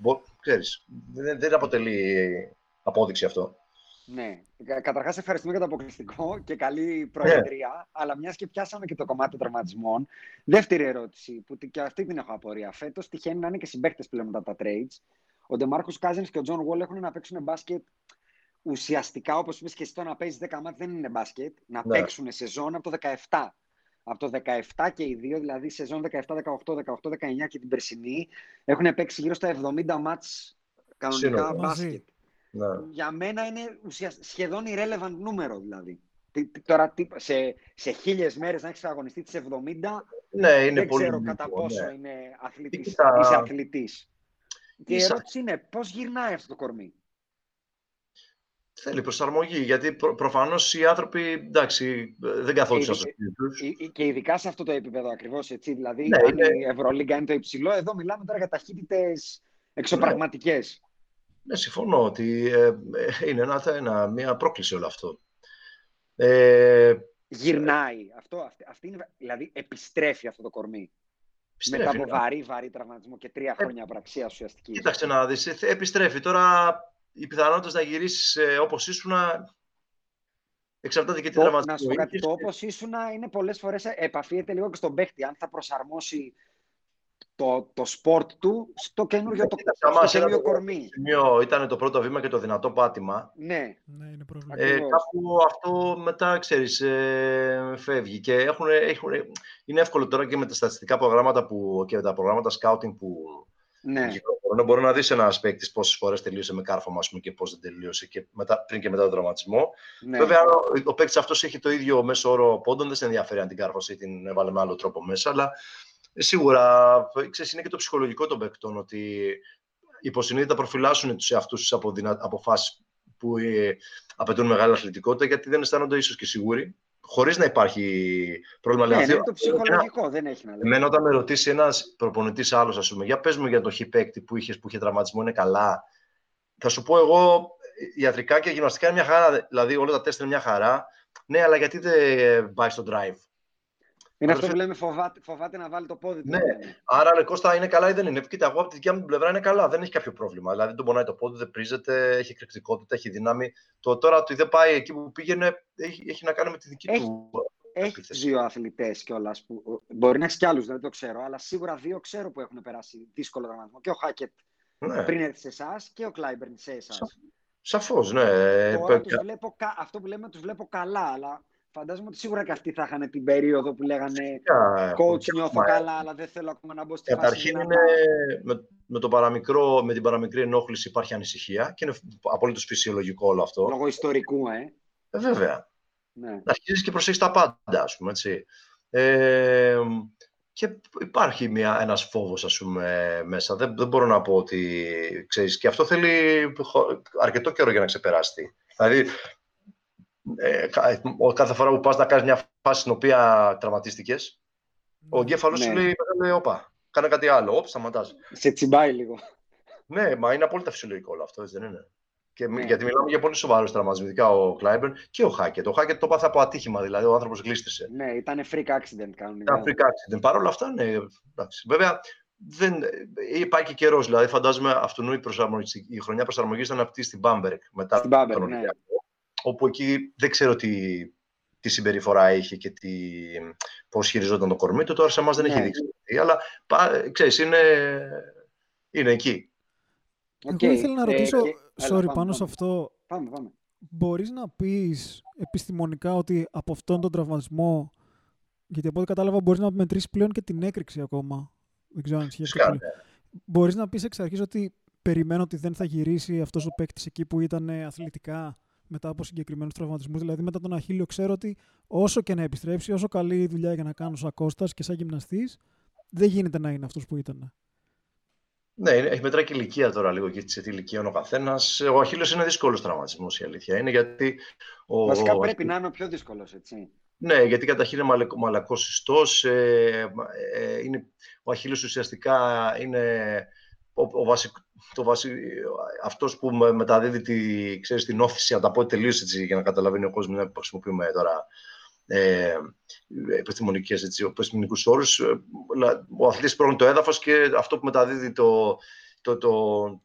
μπο- ξέρεις, δεν, δεν αποτελεί απόδειξη αυτό. Ναι. Καταρχάς, ευχαριστούμε για το αποκλειστικό και καλή προεδρία. Ναι. Αλλά μιας και πιάσαμε και το κομμάτι των τραυματισμών. Δεύτερη ερώτηση, που και αυτή την έχω απορία. Φέτος τυχαίνει να είναι και συμπαίχτες πλέον μετά τα trades. Ο Ντεμάρκος Κάζενς και ο Τζον Βόλ έχουν να παίξουν μπάσκετ ουσιαστικά, όπως είπες και εσύ, το να παίζεις 10 ματς δεν είναι μπάσκετ. Να ναι. παίξουν σεζόν από το 17. Από το 17 και οι δύο, δηλαδή σεζόν 17-18, 18-19 και την περσινή, έχουν παίξει γύρω στα 70 μάτς κανονικά μπάσκετ. Ναι. Για μένα είναι σχεδόν irrelevant νούμερο δηλαδή. Τώρα σε, σε χίλιες μέρες να έχεις αγωνιστεί τις 70, ναι, είναι δεν πολύ ξέρω κατά πόσο ναι. είναι αθλητής, είσαι αθλητής. Και η ερώτηση είναι πώς γυρνάει αυτό το κορμί; Θέλει προσαρμογή, γιατί προ, προφανώς οι άνθρωποι εντάξει, δεν καθόντουσαν στο σπίτι τους. Και ειδικά σε αυτό το επίπεδο ακριβώς έτσι. Δηλαδή, ναι, αν είναι... η Ευρωλίγκα είναι το υψηλό, εδώ μιλάμε τώρα για ταχύτητες εξωπραγματικές. Ναι. Ναι, συμφωνώ ότι ε, ε, είναι ένα, ένα, μια πρόκληση όλο αυτό. Ε, Γυρνάει. Αυτό, αυτή, αυτή είναι, δηλαδή επιστρέφει αυτό το κορμί. Επιστρέφει, Μετά από ναι. βαρύ, βαρύ τραυματισμό και τρία χρόνια ε, πραξία ουσιαστική. Κοίταξε να δεις, ε, επιστρέφει. Τώρα οι πιθανότητε να γυρίσεις ε, όπως ήσουν εξαρτάται και τι τραυματισμό. Να σου πω κάτι, το όπως ήσουν είναι πολλές φορές επαφίεται λίγο και στον παίχτη. Αν θα προσαρμόσει το, το sport του στο καινούριο, το, στο καινούριο κορμί. Σημείο, ήταν το πρώτο βήμα και το δυνατό πάτημα. Ναι. ναι είναι ε, κάπου αυτό μετά, ξέρεις, ε, φεύγει. Και έχουν, έχουν, είναι εύκολο τώρα και με τα στατιστικά προγράμματα που, και με τα προγράμματα scouting που ναι. Μπορεί να δεις ένα παίκτη πόσες φορές τελείωσε με κάρφωμα πούμε, και πώς δεν τελείωσε και μετά, πριν και μετά τον τραυματισμό. Ναι. Βέβαια, ο, ο παίκτης αυτός έχει το ίδιο μέσο όρο πόντων, δεν σε ενδιαφέρει αν την κάρφωσε ή την έβαλε με άλλο τρόπο μέσα. Αλλά Σίγουρα, ξέρεις, είναι και το ψυχολογικό των παικτών ότι υποσυνείδητα προφυλάσσουν τους εαυτούς τους από δυνα... αποφάσεις που ε, απαιτούν μεγάλη αθλητικότητα γιατί δεν αισθάνονται ίσως και σίγουροι χωρίς να υπάρχει πρόβλημα. Ναι, είναι το ψυχολογικό, δεν έχει να λέει. Εμένα, όταν με ρωτήσει ένας προπονητής άλλος, ας πούμε, για πες μου για το χιπέκτη που είχες που είχε τραυματισμό, είναι καλά. Θα σου πω εγώ, ιατρικά και γυμναστικά είναι μια χαρά. Δηλαδή, όλα τα τεστ είναι μια χαρά. Ναι, αλλά γιατί δεν πάει στο drive; Είναι αυτό που λέμε φοβάται, φοβάται να βάλει το πόδι του. Ναι. Άρα, λέει, Κώστα, είναι καλά ή δεν είναι; Κοίτα, εγώ από τη δικιά μου την πλευρά είναι καλά. Δεν έχει κάποιο πρόβλημα. Δηλαδή, δεν τον πονάει το πόδι, δεν πρίζεται, έχει εκρηκτικότητα, έχει δύναμη. Το τώρα ότι δεν πάει εκεί που πήγαινε έχει, έχει να κάνει με τη δική έχει, του. Έχει δύο αθλητές κιόλας που. Μπορεί να έχει κι άλλους, δεν το ξέρω. Αλλά σίγουρα δύο ξέρω που έχουν περάσει δύσκολο δραματισμό. Και ο Χάκετ ναι. πριν έρθει σε εσάς και ο Κλάιμπερν σε εσάς. Σαφώς, ναι. Τώρα τους βλέπω, αυτό που λέμε τους βλέπω καλά, αλλά Φαντάζομαι ότι σίγουρα και αυτοί θα είχαν την περίοδο που λέγανε coach νιώθω καλά, αλλά δεν θέλω ακόμα να μπω στη Καταρχήν είναι με, με, το παραμικρό, με την παραμικρή ενόχληση υπάρχει ανησυχία και είναι απολύτως φυσιολογικό όλο αυτό. Λόγω ιστορικού, ε. ε βέβαια. Ναι. Αρχίζεις και προσέχεις τα πάντα, ας πούμε, έτσι. Ε, και υπάρχει μια, ένας φόβος, ας πούμε, μέσα. Δεν, δεν μπορώ να πω ότι, ξέρεις, και αυτό θέλει αρκετό καιρό για να ξεπεράσει. Δηλαδή, ε, κάθε φορά που πας να κάνεις μια φάση στην οποία τραυματίστηκες, ο εγκέφαλος ναι. σου λέει, λέει, όπα, κάνε κάτι άλλο, όπ, σταματάς. Σε τσιμπάει λίγο. Ναι, μα είναι απόλυτα φυσιολογικό όλο αυτό, έτσι δεν είναι. Και, ναι. Γιατί μιλάμε για πολύ σοβαρούς τραυματισμούς, ειδικά ο Κλάιμπερν και ο Χάκετ. Ο Χάκετ το πάθα από ατύχημα, δηλαδή ο άνθρωπος γλίστησε. Ναι, ήταν freak accident κανονικά. Ήταν freak accident. Παρ' όλα αυτά, ναι. Εντάξει. Βέβαια, δεν, υπάρχει και καιρός. Δηλαδή, φαντάζομαι αυτού η, η χρονιά προσαρμογής ήταν αυτή στην Μπάμπερκ. Μετά στην Μπάμπερκ, ναι όπου εκεί δεν ξέρω τι, τι συμπεριφορά είχε και τι, πώς χειριζόταν το κορμί του. Τώρα σε εμάς δεν έχει ναι. δείξει. Αλλά ξέρεις, είναι, είναι εκεί. Okay. Εγώ ήθελα να ε, ρωτήσω, ε, sorry, πάνω σε αυτό. Πάμε, πάμε. Μπορείς να πεις επιστημονικά ότι από αυτόν τον τραυματισμό, γιατί από ό,τι κατάλαβα μπορείς να μετρήσεις πλέον και την έκρηξη ακόμα. Δεν ξέρω αν ισχύει αυτό. Μπορείς να πεις εξ αρχής ότι περιμένω ότι δεν θα γυρίσει αυτός ο παίκτης εκεί που ήταν αθλητικά; Μετά από συγκεκριμένους τραυματισμούς. Δηλαδή, μετά τον Αχίλιο, ξέρω ότι όσο και να επιστρέψει, όσο καλή δουλειά για να κάνω σαν Κώστα και σαν γυμναστής, δεν γίνεται να είναι αυτός που ήταν. Ναι, έχει μετράει και ηλικία τώρα λίγο και σε τι ηλικία είναι ο καθένας. Ο Αχίλιος είναι δύσκολος τραυματισμός η αλήθεια. Είναι γιατί. Ο... Βασικά πρέπει να είναι ο πιο δύσκολος, έτσι. Ναι, γιατί καταρχήν είναι μαλακός ιστός. Ε, ε, ο Αχίλιος ουσιαστικά είναι ο, ο βασικό, το βασι... αυτός που μεταδίδει τη, ξέρεις, την όθηση, να τα πω τελείως έτσι, για να καταλαβαίνει ο κόσμος, να χρησιμοποιούμε τώρα ε, επιστημονικές, έτσι, επιστημονικούς όρους. Ε, ο αθλητής πρόκειται το έδαφος και αυτό που μεταδίδει το, το, το,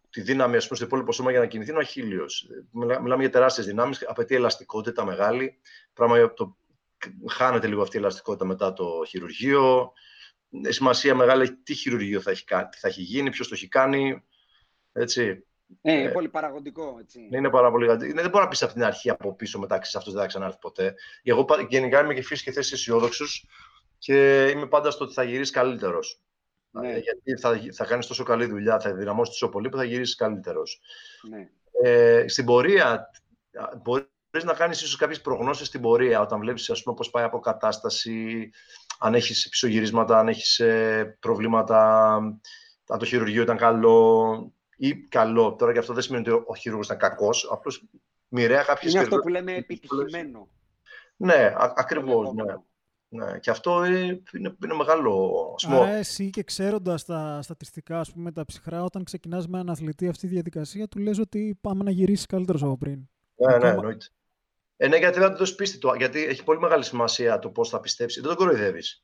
τη δύναμη ας πούμε, στο υπόλοιπο σώμα για να κινηθεί είναι ο αχίλιος. μιλάμε για τεράστιες δυνάμεις, απαιτεί ελαστικότητα μεγάλη, πράγμα το χάνεται λίγο αυτή η ελαστικότητα μετά το χειρουργείο. Σημασία μεγάλη τι χειρουργείο θα έχει, κάνει, θα έχει γίνει, ποιος το έχει κάνει. Έτσι. Ε, είναι ε, πολύ παραγωγικό. Έτσι. Είναι πάρα πολύ. Δεν μπορεί να πεις από την αρχή από πίσω μετά αυτός δεν θα ξανάρθει ποτέ. Εγώ γενικά είμαι και φύση και θέση αισιόδοξος και είμαι πάντα στο ότι θα γυρίσεις καλύτερος. Ναι. Ε, γιατί θα, θα κάνεις τόσο καλή δουλειά, θα δυναμώσεις τόσο πολύ που θα γυρίσεις καλύτερος. Ναι. Ε, στην πορεία, μπορείς να κάνεις ίσως κάποιες προγνώσεις στην πορεία, όταν βλέπεις πώς πάει από κατάσταση, αν έχεις πισωγυρίσματα, αν έχεις ε, προβλήματα, αν το χειρουργείο ήταν καλό ή καλό. Τώρα και αυτό δεν σημαίνει ότι ο χειρούργο ήταν κακός, απλώς μοιραία κάποιες Είναι αυτό που λέμε επιτυχημένο. Ναι, ακριβώς. Ναι. Ναι, και αυτό είναι, είναι, είναι μεγάλο σμό. Άρα εσύ και ξέροντας τα στατιστικά, ας πούμε, τα ψυχρά, όταν ξεκινάς με έναν αθλητή αυτή τη διαδικασία, του λες ότι πάμε να γυρίσεις καλύτερος από πριν. Ναι, ναι, εννοείται. Ε, ναι, γιατί δεν του δώσει πίστη του. Γιατί έχει πολύ μεγάλη σημασία το πώς θα πιστέψει. Δεν τον κοροϊδεύεις.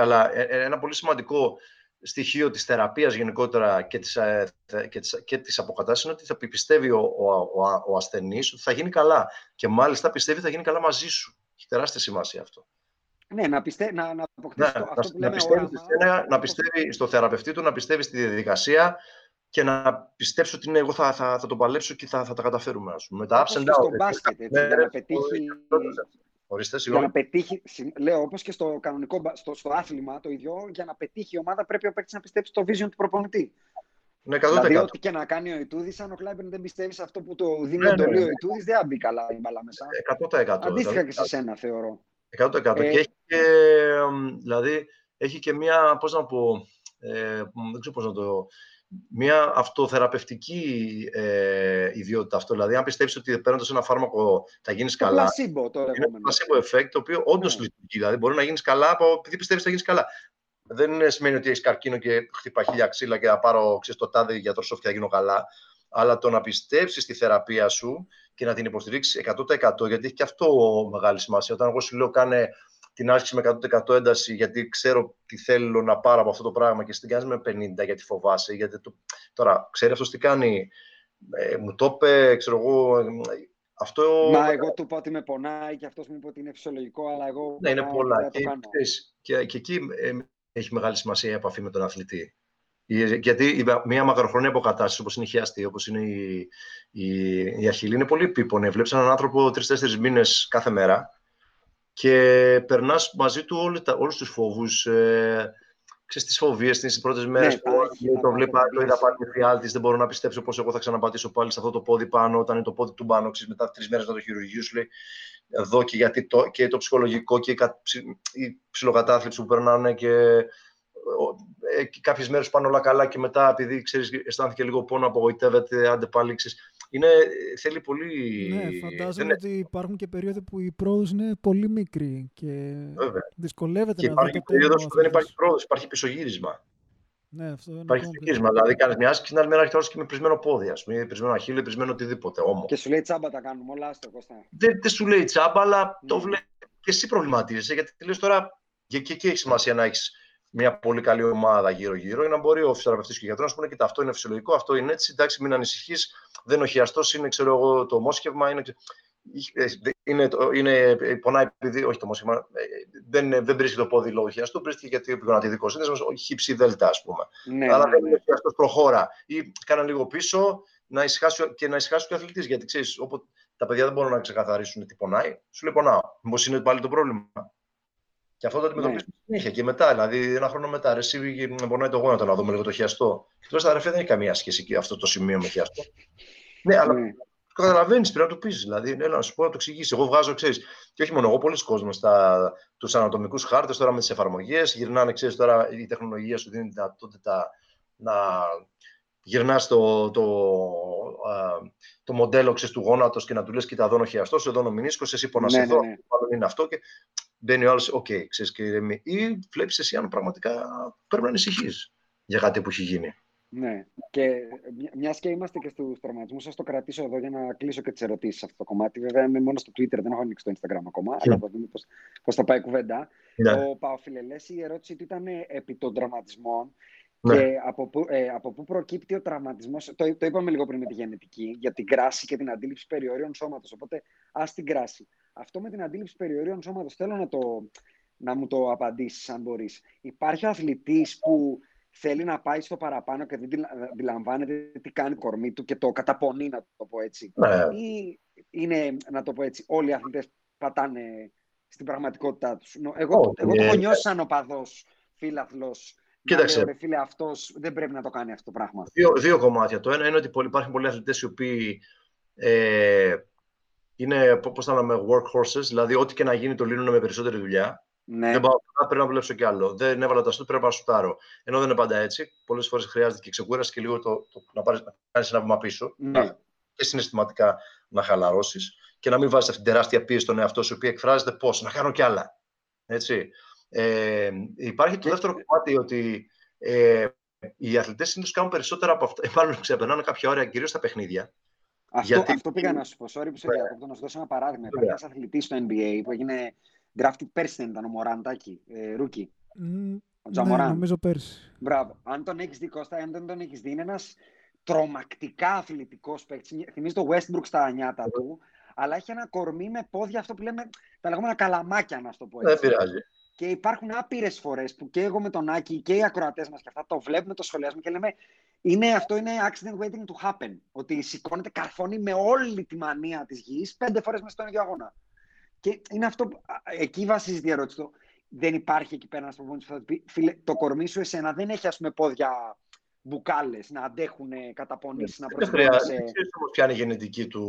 Αλλά ε, ε, ένα πολύ σημαντικό στοιχείο της θεραπείας γενικότερα και της, ε, και της, και της αποκατάστασης είναι ότι θα πιστεύει ο, ο, ο, ο ασθενής ότι θα γίνει καλά. Και μάλιστα πιστεύει ότι θα γίνει καλά μαζί σου. Έχει τεράστια σημασία αυτό. Ναι, να, πιστε... να, να αποκτήσει ναι, αυτό που να, πιστεύει, να πιστεύει στο θεραπευτή του, να πιστεύει στη διαδικασία και να πιστέψει ότι ναι, εγώ θα, θα, θα το παλέψω και θα, θα τα καταφέρουμε. Ας πούμε. Με τα ups and downs. Στο μπάσκετ, έτσι, για να πετύχει... Ορίστε, για να πετύχει, λέω όπως και στο κανονικό, στο, στο άθλημα το ίδιο, για να πετύχει η ομάδα πρέπει ο παίκτης να πιστέψει στο vision του προπονητή. Ναι, 100%. Δηλαδή, ό,τι και να κάνει ο Ιτούδης, αν ο Κλάιμπερν δεν πιστεύει σε αυτό που το δίνει ναι, ναι, ναι. ο Ιτούδης, δεν θα μπει καλά η μπαλά μέσα. 100%. Αντίστοιχα και σε σένα, θεωρώ. 100%. Ε, και έχει και, δηλαδή, έχει και μία, πώς να πω, ε, δεν ξέρω πώς να το... Μια αυτοθεραπευτική ε, ιδιότητα αυτό. Δηλαδή, αν πιστέψεις ότι παίρνοντας ένα φάρμακο θα γίνεις καλά. Πλασίμπο, το είναι ένα placebo effect, το οποίο όντως ναι. λειτουργεί. Δηλαδή, μπορεί να γίνεις καλά από, επειδή πιστεύεις ότι θα γίνεις καλά. Δεν σημαίνει ότι έχεις καρκίνο και χτυπά χίλια ξύλα και θα πάρω ξέρεις, το τάδε για το σοφ και θα γίνω καλά. Αλλά το να πιστέψεις στη θεραπεία σου και να την υποστηρίξεις 100% γιατί έχει και αυτό μεγάλη σημασία. Όταν εγώ σου λέω κάνε την άσκηση με 100% ένταση γιατί ξέρω τι θέλω να πάρω από αυτό το πράγμα και στην κάνει με 50 γιατί φοβάσαι. Γιατί το... Τώρα, ξέρει αυτός τι κάνει. Ε, μου το είπε, ξέρω εγώ, αυτό... Μα εγώ του είπα ότι με πονάει και αυτός μου είπε ότι είναι φυσιολογικό, αλλά εγώ. Ναι, είναι πολλά. Και, και, και, εκεί ε, έχει μεγάλη σημασία η επαφή με τον αθλητή. Γιατί μια μακροχρόνια αποκατάσταση όπως είναι η χιαστή, όπως είναι η, η, η αχυλή, είναι πολύ επίπονη. Βλέπεις έναν άνθρωπο τρει-τέσσερι μήνες κάθε μέρα και περνάς μαζί του όλους τους φόβους. Ε, ξέρεις, τις φοβίες τις πρώτες μέρες ναι, που το βλέπα, το είδα πάλι φιάλτης, δεν μπορώ να πιστέψω πώς εγώ θα ξαναπατήσω πάλι σε αυτό το πόδι πάνω, όταν είναι το πόδι του πάνω, ξέρεις, μετά τρεις μέρες να το χειρουργείο σου λέει, εδώ και, γιατί το, και το ψυχολογικό και η ψιλοκατάθλιψη που περνάνε και ε, κάποιες μέρες πάνε όλα καλά και μετά, επειδή ξέρεις, αισθάνθηκε λίγο πόνο, απογοητεύεται, άντε πάλι ξέρεις. Είναι, θέλει πολύ. Ναι, φαντάζομαι ότι υπάρχουν και περίοδοι που η πρόοδος είναι πολύ μικρή και Βέβαια. δυσκολεύεται και να υπάρχει περίοδος που δεν υπάρχει πρόοδος, υπάρχει πισωγύρισμα. Ναι, αυτό είναι υπάρχει πισωγύρισμα. Δηλαδή, κάνει μια άσκηση την άλλη μέρα έχει και με πρισμένο πόδι, ας πούμε, πρισμένο αχίλιο, πρισμένο οτιδήποτε. Όμως. Και σου λέει τσάμπα τα κάνουμε όλα, στο Κώστα. Δεν, δεν σου λέει τσάμπα, αλλά το ναι. βλέπεις και εσύ προβληματίζεσαι. Γιατί λες τώρα, και εκεί έχει σημασία να έχεις μια πολύ καλή ομάδα γύρω-γύρω για να μπορεί ο φυσιοθεραπευτής και ο γιατρός να πούνε: Κοίτα, αυτό είναι φυσιολογικό, αυτό είναι έτσι. Εντάξει, μην ανησυχείς. Δεν είναι ο χιαστό, είναι ξέρω εγώ, το μόσχευμα. Είναι, είναι, είναι, πονάει επειδή. Όχι το μόσχευμα. Ε, δεν, δεν βρίσκει το πόδι λόγω χιαστού, βρίσκει γιατί ο πηγονατιδικό σύνδεσμος, χύψη δέλτα, ας πούμε. Ναι, Αλλά ναι, δεν είναι ο χιαστό, προχώρα. Ή κάνα λίγο πίσω να ησυχάσει, και να ησυχάσει και ο αθλητής. Γιατί ξέρεις, τα παιδιά δεν μπορούν να ξεκαθαρίσουν τι πονάει. Σου λέει πονάω. Μήπως είναι πάλι το πρόβλημα. Και αυτό το αντιμετωπίζουμε ναι. συνέχεια και μετά. Δηλαδή, ένα χρόνο μετά, ρε, εσύ πονάει το γόνατο να δούμε λίγο το χιαστό. Και τώρα στα αδερφέ δεν έχει καμία σχέση και αυτό το σημείο με χιαστό. ναι, αλλά ναι. καταλαβαίνεις, πρέπει να το πεις. Δηλαδή, ναι, να σου πω να το εξηγήσεις. Εγώ βγάζω, ξέρεις, και όχι μόνο εγώ, πολλοί κόσμοι τους ανατομικούς χάρτες τώρα με τις εφαρμογές. Γυρνάνε, ξέρεις, τώρα η τεχνολογία σου δίνει τη δυνατότητα να γυρνάς το, το, το μοντέλο ξέρεις, του γόνατος και να του λες: Κοίτα, εδώ είναι ο χιαστός, εδώ είναι ο μηνίσκο, εσύ πονάς ναι, εδώ, ναι, ναι. είναι αυτό. Και μπαίνει ο άλλος, οκ, okay, ξέρεις και ηρεμεί. Ή βλέπεις εσύ αν πραγματικά πρέπει να ανησυχείς για κάτι που έχει γίνει. Ναι. Και μια και είμαστε και στους τραυματισμούς, θα το κρατήσω εδώ για να κλείσω και τις ερωτήσεις σε αυτό το κομμάτι. Βέβαια, είμαι μόνο στο Twitter, δεν έχω ανοίξει το Instagram ακόμα, yeah. αλλά θα δούμε πώς θα πάει η κουβέντα. Yeah. Ο Παοφιλελέ, η ερώτηση του ήταν επί των τραυματισμών Ναι. Και από πού, ε, από πού προκύπτει ο τραυματισμός, το, το είπαμε λίγο πριν με τη γενετική, για την κράση και την αντίληψη περί ορίων σώματος, οπότε ας την κράση. Αυτό με την αντίληψη περιορίων σώματος θέλω να, το, να μου το απαντήσεις αν μπορείς. Υπάρχει αθλητής που θέλει να πάει στο παραπάνω και δεν αντιλαμβάνεται τι κάνει κορμί του και το καταπονεί, να το πω έτσι. Ναι. Ή είναι, να το πω έτσι, όλοι οι αθλητές πατάνε στην πραγματικότητά τους. Εγώ, oh, εγώ το έχω νιώσει σαν οπαδός, φίλαθλος, Κοίταξε. Λέω, φίλε, αυτός δεν πρέπει να το κάνει αυτό το πράγμα. Δύο, δύο κομμάτια. Το ένα είναι ότι υπάρχουν πολλοί αθλητές οι οποίοι ε, είναι, πώς θα λέμε, workhorses, δηλαδή ό,τι και να γίνει το λύνουν με περισσότερη δουλειά. Ναι. Δεν πάω πρέπει να δουλέψω κι άλλο. Δεν έβαλα τα σουτ, πρέπει να σουτάρω. Ενώ δεν είναι πάντα έτσι. Πολλές φορές χρειάζεται και ξεκούραση και λίγο το, το, να, πάρεις, να κάνεις ένα βήμα πίσω. Ναι. Και συναισθηματικά να χαλαρώσεις και να μην βάζεις αυτή την τεράστια πίεση στον εαυτό σου, η οποία εκφράζεται πώς, να κάνω κι άλλα. Έτσι. Ε, υπάρχει το δεύτερο κομμάτι ότι ε, οι αθλητές συνήθως κάνουν περισσότερα από αυτά. Μάλλον ξεπερνάνε κάποια όρια, κυρίως στα παιχνίδια. Αυτό, Γιατί... αυτό πήγα να σου πω. Sorry που σε διακόπτω, να σου δώσω ένα παράδειγμα. Υπάρχει ένας αθλητής στο NBA που έγινε drafted πέρσι, δεν ήταν ο Μωράντακη, ε, ρούκι. Mm, ο Ja Morant. Ναι, νομίζω πέρσι. Μπράβο. Αν τον έχεις δει, Κώστα, αν δεν τον έχεις δει, είναι ένας τρομακτικά αθλητικός παίκτης. Θυμίζει το Westbrook στα νιάτα του, αλλά έχει ένα κορμί με πόδια, αυτό που λέμε τα λεγόμενα καλαμάκια, να το πω έτσι. Δεν πειράζει. Και υπάρχουν άπειρες φορές που και εγώ με τον Άκη και οι ακροατές μας και αυτά το βλέπουμε, το σχολιάζουμε και λέμε είναι, αυτό είναι accident waiting to happen. Ότι σηκώνεται καρφώνει με όλη τη μανία της γης πέντε φορές μέσα στον ίδιο αγώνα. Και είναι αυτό, εκεί βασίζει η ερώτηση του. Δεν υπάρχει εκεί πέρα ένας προπονητή που θα πει: Φίλε, το κορμί σου εσένα δεν έχει ας πούμε πόδια μπουκάλες να αντέχουν καταπονήσεις, να προσφέρουν. Δεν ξέρεις όμως ποια είναι η γενετική του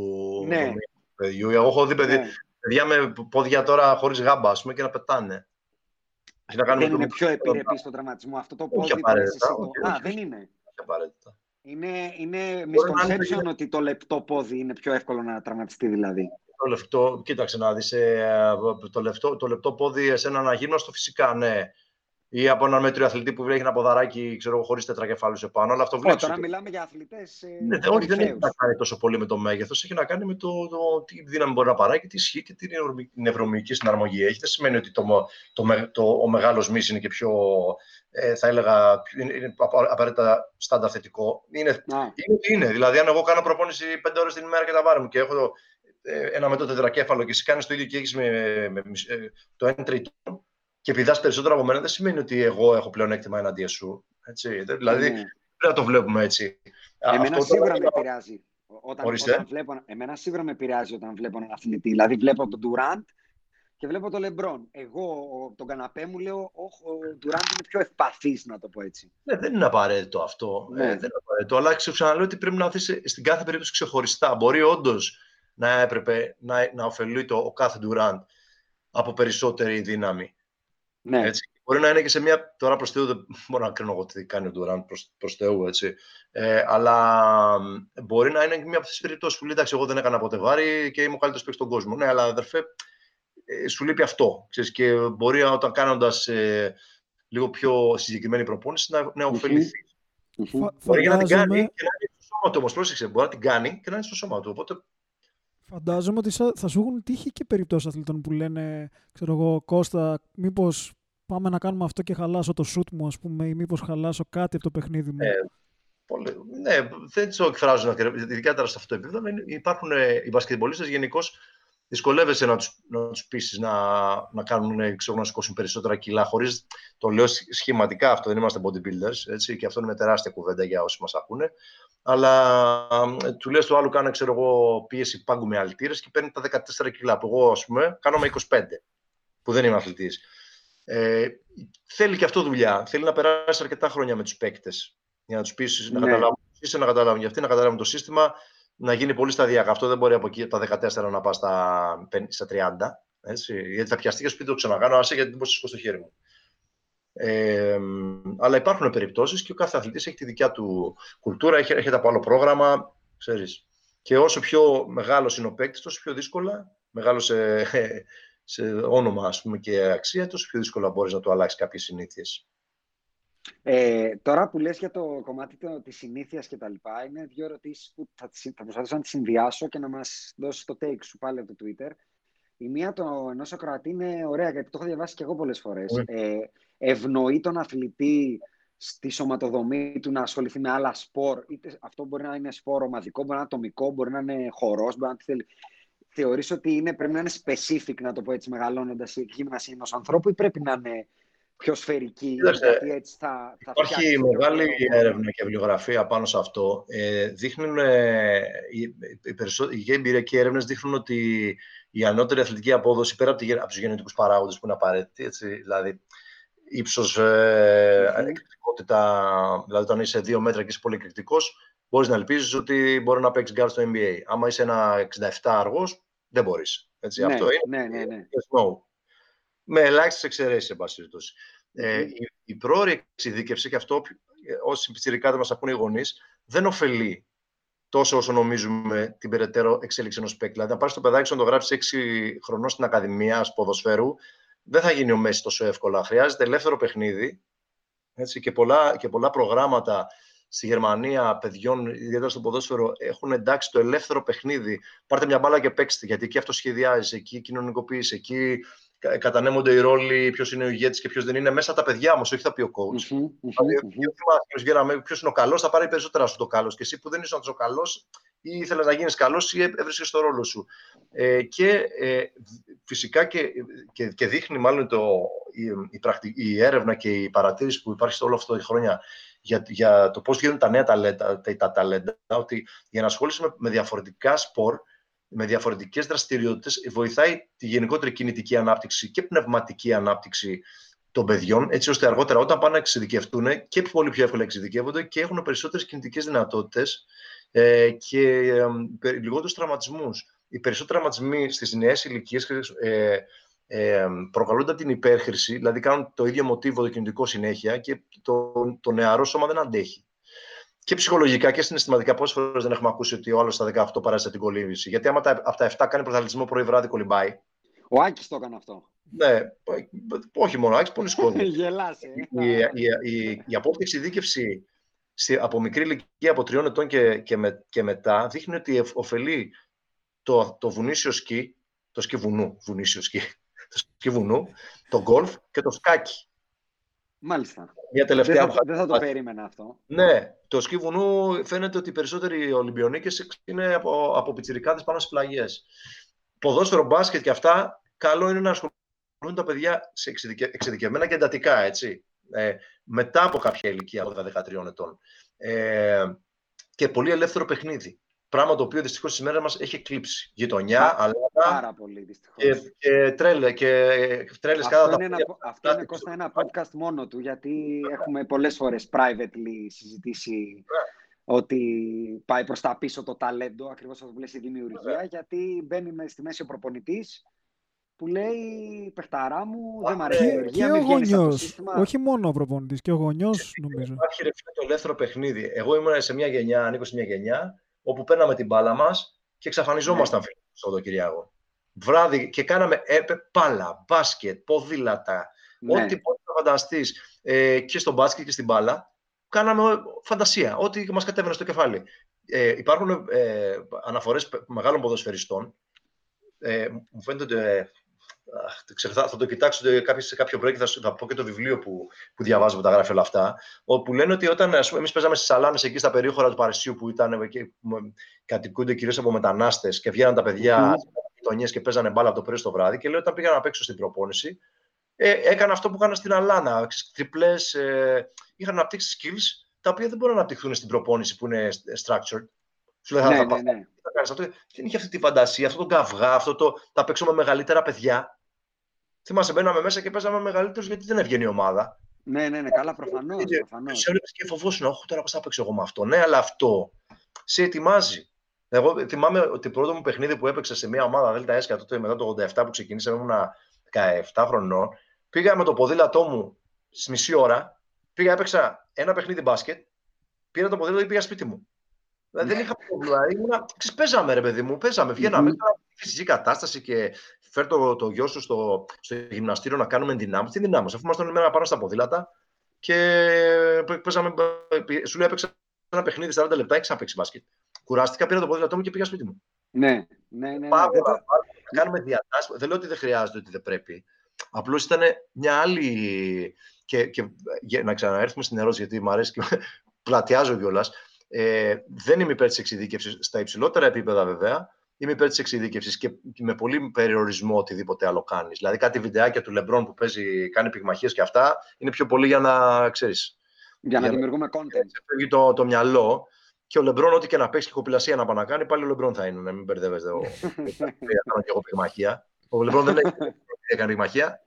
ναι. παιδιού. Εγώ έχω δει ναι. παιδιά με πόδια τώρα χωρίς γάμπα πούμε, και να πετάνε. Δεν είναι πιο επιρρεπή στον τραυματισμό. Αυτό το πόδι. Α, δεν είναι. Είναι, είναι misconception ότι το λεπτό πόδι είναι πιο εύκολο να τραυματιστεί δηλαδή. Το λεπτό, κοίταξε να δεις, ε, το, λεπτό, το λεπτό πόδι σε έναν αγύμναστο φυσικά ναι. Ή από έναν μέτριο αθλητή που έχει ένα ποδαράκι ξέρω, χωρίς τετρακεφάλους επάνω. Αλλά αυτό βλέπεις. Τώρα μιλάμε για αθλητές. Ε, ναι, όχι, δεν έχει να κάνει τόσο πολύ με το μέγεθος. Έχει να κάνει με το, το, τι δύναμη μπορεί να παράγει, τι ισχύει και την νευρομυϊκή συναρμογή έχει. Δεν σημαίνει ότι το, το, το, ο μεγάλος μης είναι και πιο, ε, θα έλεγα, είναι, είναι απαραίτητα στάντα θετικό. Είναι, είναι είναι. Δηλαδή, αν εγώ κάνω προπόνηση πέντε ώρες την ημέρα και τα βάρη μου και έχω ε, ένα μέτρο τετρακέφαλο και εσύ κάνεις το ίδιο και έχεις με, με, με, ε, το 1 τρίτο και πηδά περισσότερο από μένα, δεν σημαίνει ότι εγώ έχω πλέον έκτημα εναντίον σου. Έτσι. Δηλαδή, mm. πρέπει να το βλέπουμε έτσι. Εμένα Αυτό σίγουρα το... με επηρεάζει. Όταν, όταν βλέπω, εμένα σίγουρα με επηρεάζει όταν βλέπω έναν αθλητή. Δηλαδή, βλέπω τον Durant και βλέπω τον Λεμπρόν. Εγώ, τον καναπέ μου, λέω, ο Durant είναι πιο ευπαθής, να το πω έτσι. Ναι, δεν είναι απαραίτητο αυτό. Ναι. Ε, δεν είναι απαραίτητο. Αλλά ξαναλέω ότι πρέπει να δεις στην κάθε περίπτωση ξεχωριστά. Μπορεί όντως να έπρεπε να, να ωφελείται ο κάθε Durant από περισσότερη δύναμη. Ναι. Έτσι. Μπορεί να είναι και σε μια. Τώρα προς Θεού δεν μπορώ να κρίνω εγώ τι κάνει ο Ντουράντ προς Θεού, έτσι. Ε, αλλά μπορεί να είναι μια από τις περιπτώσεις που λέει: Εντάξει, εγώ δεν έκανα ποτέ βάρη και είμαι ο καλύτερος παίκτης στον κόσμο. Ναι, αλλά αδερφέ, ε, σου λείπει αυτό. Ξέρεις, και μπορεί όταν κάνοντας ε, λίγο πιο συγκεκριμένη προπόνηση να, να ωφεληθεί. Mm-hmm. Μπορεί να την κάνει και να είναι στο σώμα του όμως. Πρόσεξε, μπορεί να την κάνει και να είναι στο σώμα του. Οπότε Φαντάζομαι ότι θα σου έχουν τύχει και περιπτώσεις αθλητών που λένε, ξέρω εγώ, Κώστα, μήπως πάμε να κάνουμε αυτό και χαλάσω το σουτ μου, ας πούμε, ή μήπως χαλάσω κάτι από το παιχνίδι μου. Ε, πολύ, ναι, δεν το εκφράζουν ειδικά τώρα σε αυτό το επίπεδο. Υπάρχουν ε, οι μπασκετμπολίστες γενικώς δυσκολεύεσαι να τους, να τους πείσεις να, να κάνουν, ξέρω, να σηκώσουν περισσότερα κιλά, χωρίς, το λέω σχηματικά αυτό, δεν είμαστε bodybuilders, έτσι, και αυτό είναι μια τεράστια κουβέντα για όσοι μας ακούνε, αλλά του λες του άλλου κάνω, ξέρω εγώ, πίεση πάγκου με αλτήρες και παίρνει τα 14 κιλά, που εγώ, ας πούμε, κάνω με 25, που δεν είμαι αθλητής. Ε, θέλει και αυτό δουλειά, θέλει να περάσει αρκετά χρόνια με τους παίκτες, για να τους πείσεις, ναι. να καταλάβουν, να καταλάβουν για αυτοί, να καταλάβουν το σύστημα, να γίνει πολύ σταδιακά. Αυτό δεν μπορεί από εκεί τα 14 να πάει στα, στα 30. Έτσι, γιατί θα πιαστεί και σου πει το ξανακάνω, άσε γιατί δεν μπορείς να στο χέρι μου. Ε, αλλά υπάρχουν περιπτώσεις και ο κάθε αθλητής έχει τη δικιά του κουλτούρα, έχει, έρχεται από άλλο πρόγραμμα, ξέρεις. Και όσο πιο μεγάλος είναι ο παίκτης, τόσο πιο δύσκολα, μεγάλο σε, σε όνομα ας πούμε, και αξία, τόσο πιο δύσκολα μπορείς να του αλλάξεις κάποιες συνήθειες. Ε, τώρα που λες για το κομμάτι το, της συνήθειας και τα λοιπά, είναι δύο ερωτήσεις που θα, θα προσπαθήσω να τις συνδυάσω και να μας δώσεις το take σου πάλι από το Twitter. Η μία το ενός ακροατή είναι ωραία, γιατί το έχω διαβάσει και εγώ πολλές φορές. Ε, ευνοεί τον αθλητή στη σωματοδομή του να ασχοληθεί με άλλα σπορ. Είτε αυτό μπορεί να είναι σπορ ομαδικό, μπορεί να είναι ατομικό, μπορεί να είναι χορός, μπορεί να θέλει. Θεωρείς ότι είναι, πρέπει να είναι specific, να το πω έτσι, μεγαλώνοντας η γύμναση ενός ανθρώπου, ή πρέπει να είναι πιο σφαιρική, γιατί έτσι θα, θα Υπάρχει μεγάλη έρευνα και βιβλιογραφία πάνω σε αυτό. Ε, δείχνουν, ε, οι, οι, οι εμπειρικές έρευνες δείχνουν ότι η ανώτερη αθλητική απόδοση, πέρα από, από τους γενετικούς παράγοντες που είναι απαραίτητοι, έτσι, δηλαδή ύψος, ε, δηλαδή όταν είσαι δύο μέτρα και είσαι πολύ εκρηκτικός, μπορείς να ελπίζεις ότι μπορεί να παίξεις γκάρ στο NBA. Άμα είσαι ένα 67 αργός, δεν μπορείς. Έτσι, ναι, αυτό είναι. Ναι, ναι, ναι. No. Με ελάχιστες εξαιρέσεις, εν πάση περιπτώσει. Ε, η, η πρόωρη εξειδίκευση, και αυτό όσοι πιτσιρικάτε μας ακούνε οι γονείς, δεν ωφελεί τόσο όσο νομίζουμε την περαιτέρω εξέλιξη ενός παίκτη. Δηλαδή, να πάρεις το παιδάκι σου να το γράψεις 6 χρονών στην Ακαδημία ποδοσφαίρου, δεν θα γίνει ο Μέση τόσο εύκολα. Χρειάζεται ελεύθερο παιχνίδι έτσι, και, πολλά, και πολλά προγράμματα στη Γερμανία παιδιών, ιδιαίτερα στο ποδόσφαιρο, έχουν εντάξει το ελεύθερο παιχνίδι. Πάρτε μια μπάλα και παίξτε, γιατί εκεί αυτό σχεδιάζει, εκεί κοινωνικοποίηση, εκεί κατανέμονται οι ρόλοι, ποιος είναι ο ηγέτης και ποιος δεν είναι, μέσα τα παιδιά όμως, όχι θα πει ο coach. Δηλαδή, ποιος είναι ο καλός, θα πάρει περισσότερα σου το καλός. Και εσύ που δεν είσαι ο καλός, ή ήθελες να γίνεις καλός, ή έβρισκες το ρόλο σου. Ε, και ε, φυσικά και, και, και, δείχνει μάλλον το, η, η, η, έρευνα και η παρατήρηση που υπάρχει σε όλο αυτό τα χρόνια για, για το πώς γίνονται τα νέα ταλέντα, τα, τα ταλέντα, ότι για να ασχολείσαι με, με διαφορετικά σπορ, με διαφορετικές δραστηριότητες βοηθάει τη γενικότερη κινητική ανάπτυξη και πνευματική ανάπτυξη των παιδιών, έτσι ώστε αργότερα όταν πάνε να εξειδικευτούν και πολύ πιο εύκολα εξειδικεύονται και έχουν περισσότερες κινητικές δυνατότητες ε, και ε, λιγότερους τραυματισμούς. Οι περισσότεροι τραυματισμοί στις νέες ηλικίες ε, ε, προκαλούνται από την υπέρχρηση, δηλαδή κάνουν το ίδιο μοτίβο το κινητικό συνέχεια και το, το νεαρό σώμα δεν αντέχει και ψυχολογικά και συναισθηματικά, πόσες φορές δεν έχουμε ακούσει ότι ο άλλος στα 18 παρέσει την κολύμβηση. Γιατί άμα τα, από τα 7 κάνει πρωταθλητισμό πρωί βράδυ κολυμπάει. Ο Άκης το έκανε αυτό. Ναι, όχι μόνο ο Άκης, πολλοί κόσμοι. Γελάσε. Η, η, η, η απόδειξη δίκευση από μικρή ηλικία, από τριών ετών και, και, με, και μετά, δείχνει ότι ωφελεί το, το βουνίσιο σκι, το σκι βουνού, βουνίσιο σκι, το σκι βουνού, το γκολφ και το σκάκι. Μάλιστα. Μια τελευταία δεν, θα, δεν θα το περίμενα αυτό. Ναι, το σκι βουνού φαίνεται ότι οι περισσότεροι Ολυμπιονίκες είναι από, από πιτσιρικάδες πάνω στις πλαγιές. Ποδόσφαιρο, μπάσκετ και αυτά, καλό είναι να ασχολούν τα παιδιά σε εξειδικευμένα και εντατικά, έτσι. Ε, μετά από κάποια ηλικία, 12-13 ετών. Ε, και πολύ ελεύθερο παιχνίδι. Πράγμα το οποίο δυστυχώς σήμερα μας έχει εκλείψει. Γειτονιά, αλλά. Πάρα πολύ δυστυχώς. Και, και τρέλες. Και τρέλες αυτό, κατά είναι ένα, αυτό είναι Κώστα, ένα podcast μόνο του, γιατί έχουμε πολλές φορές privately συζητήσει ναι. ότι πάει προς τα πίσω το ταλέντο, ακριβώς αυτό που λες η δημιουργία, ναι. γιατί μπαίνει στη μέση ο προπονητής που λέει παιχταρά μου, δεν μου αρέσει η δημιουργία, και ο γονιός, όχι μόνο ο προπονητής, και ο γονιός νομίζω. Υπάρχει ρε, το ελεύθερο παιχνίδι. Εγώ ήμουν σε μια γενιά, ανήκω σε μια γενιά, όπου παίρναμε την μπάλα μας και εξαφανιζόμασταν ναι. στο Κυριακό. Βράδυ και κάναμε έπε, πάλα, μπάσκετ, ποδήλατα, ναι. ό,τι μπορεί να φανταστείς ε, και στο μπάσκετ και στην μπάλα. Κάναμε φαντασία, ό,τι μας κατέβαινε στο κεφάλι. Ε, υπάρχουν ε, αναφορές μεγάλων ποδοσφαιριστών. Ε, μου φαίνεται ότι ε, θα το κοιτάξω σε κάποιο break, θα, θα πω και το βιβλίο που, που διαβάζω που τα γράφει όλα αυτά, όπου λένε ότι όταν εμείς παίζαμε στις Σαλάνες εκεί στα περίχωρα του Παρισιού που ήταν και κατοικούνται κυρίως από μετανάστες και βγαίναν τα παιδιά mm. και παίζανε μπάλα από το πρωί στο βράδυ. Και λέω όταν πήγα να παίξω στην προπόνηση, ε, έκανα αυτό που έκανα στην Αλάνα. Τριπλές, ε, είχαν αναπτύξει skills τα οποία δεν μπορούν να αναπτυχθούν στην προπόνηση που είναι structured. Σου λέει, ναι, θα, ναι, ναι. αυτό. Δεν είχε αυτή τη φαντασία, αυτό το καυγά, αυτό το θα παίξω με μεγαλύτερα παιδιά. Θυμάσαι, μπαίναμε μέσα και παίζαμε μεγαλύτερους γιατί δεν έβγαινε η ομάδα. Ναι, ναι, ναι, καλά, προφανώς. Σε έβλεπε και φοβόσουν, Όχι, τώρα πώς θα παίξω εγώ με αυτό. Ναι, αλλά αυτό σε ετοιμάζει. Εγώ θυμάμαι ότι το πρώτο μου παιχνίδι που έπαιξα σε μια ομάδα Δέλτα Έσκα τότε μετά το 87 που ξεκινήσαμε, ήμουν 17 χρονών. Πήγα με το ποδήλατό μου στη μισή ώρα, πήγα, έπαιξα ένα παιχνίδι μπάσκετ, πήρα το ποδήλατο και πήγα σπίτι μου. Δηλαδή δεν είχα πρόβλημα. Ήμουνα, παίζαμε ρε παιδί μου, παίζαμε, βγαίναμε. Mm-hmm. Φυσική κατάσταση και φέρ το, το γιο σου στο, στο γυμναστήριο να κάνουμε ενδυνάμωση. Τι δυνάμωση, αφού ήμασταν μέρα πάνω στα ποδήλατα και παίζαμε, σου λέει έπαιξα ένα παιχνίδι 40 λεπτά, έξι να παίξεις μπάσκετ. Κουράστηκα, πήρα το ποδήλατό μου και πήγα σπίτι μου. Ναι, ναι, ναι. ναι. Πάμε, ναι. κάνουμε διατάσεις. Δεν λέω ότι δεν χρειάζεται, ότι δεν πρέπει. Απλώς ήταν μια άλλη και, και για να ξαναέρθουμε στην ερώτηση, γιατί μου αρέσει και πλατιάζω κιόλας. Ε, δεν είμαι υπέρ της εξειδίκευσης στα υψηλότερα επίπεδα, βέβαια. Είμαι υπέρ της εξειδίκευσης και με πολύ περιορισμό οτιδήποτε άλλο κάνεις. Δηλαδή, κάτι βιντεάκια του Λεμπρόν που παίζει, κάνει πυγμαχίες και αυτά, είναι πιο πολύ για να ξέρεις. Για, να δημιουργούμε content. Φεύγει το, το μυαλό. Και ο Λεμπρόν, ό,τι και να παίξει και κοπηλασία να πάει να κάνει, πάλι ο Λεμπρόν θα είναι. Να μην μπερδεύεστε. Κάνω και εγώ πυγμαχία. Ο Λεμπρόν δεν έχει κάνει πυγμαχία.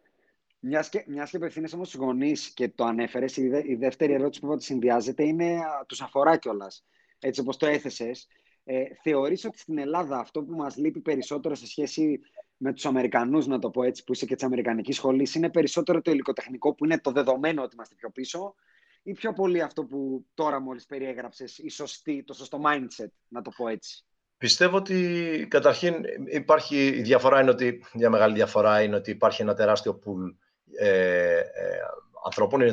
Μιας και, μιας και απευθύνεσαι όμως στους γονείς και το ανέφερες, η, δε, η δεύτερη ερώτηση που είπα ότι συνδυάζεται είναι τους αφορά κιόλας. Έτσι όπως το έθεσες. Ε, θεωρείς ότι στην Ελλάδα αυτό που μας λείπει περισσότερο σε σχέση με τους Αμερικανούς, να το πω έτσι, που είσαι και της Αμερικανικής σχολής, είναι περισσότερο το υλικοτεχνικό που είναι το δεδομένο ότι είμαστε πιο πίσω ή πιο πολύ αυτό που τώρα μόλις περιέγραψες, η σωστή, το σωστό mindset, να το πω έτσι; Πιστεύω ότι καταρχήν υπάρχει η διαφορά είναι ότι, μια μεγάλη διαφορά είναι ότι υπάρχει ένα τεράστιο pool ε, ε, ανθρώπων, είναι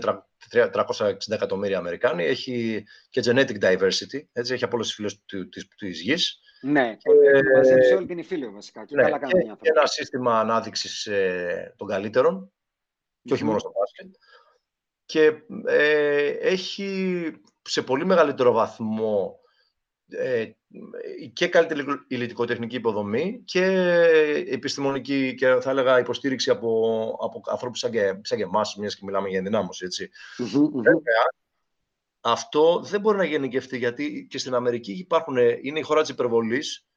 360 εκατομμύρια Αμερικάνοι, έχει και genetic diversity, έτσι, έχει από όλες τις φύλες της, της γης. Ναι, και ε, μαζέψει όλη την υφήλιο βασικά. Και, ναι, καλά και, και ένα σύστημα ανάδειξης ε, των καλύτερων, mm-hmm. και όχι μόνο στο μπάσκετ. Και ε, έχει σε πολύ μεγαλύτερο βαθμό ε, και καλύτερη υλικοτεχνική υποδομή και επιστημονική και θα έλεγα υποστήριξη από, από ανθρώπους σαν και, σαν και εμάς, μιας και μιλάμε για ενδυνάμωση, έτσι. αυτό δεν μπορεί να γενικευτεί, γιατί και στην Αμερική υπάρχουν, είναι η χώρα της υπερβολής,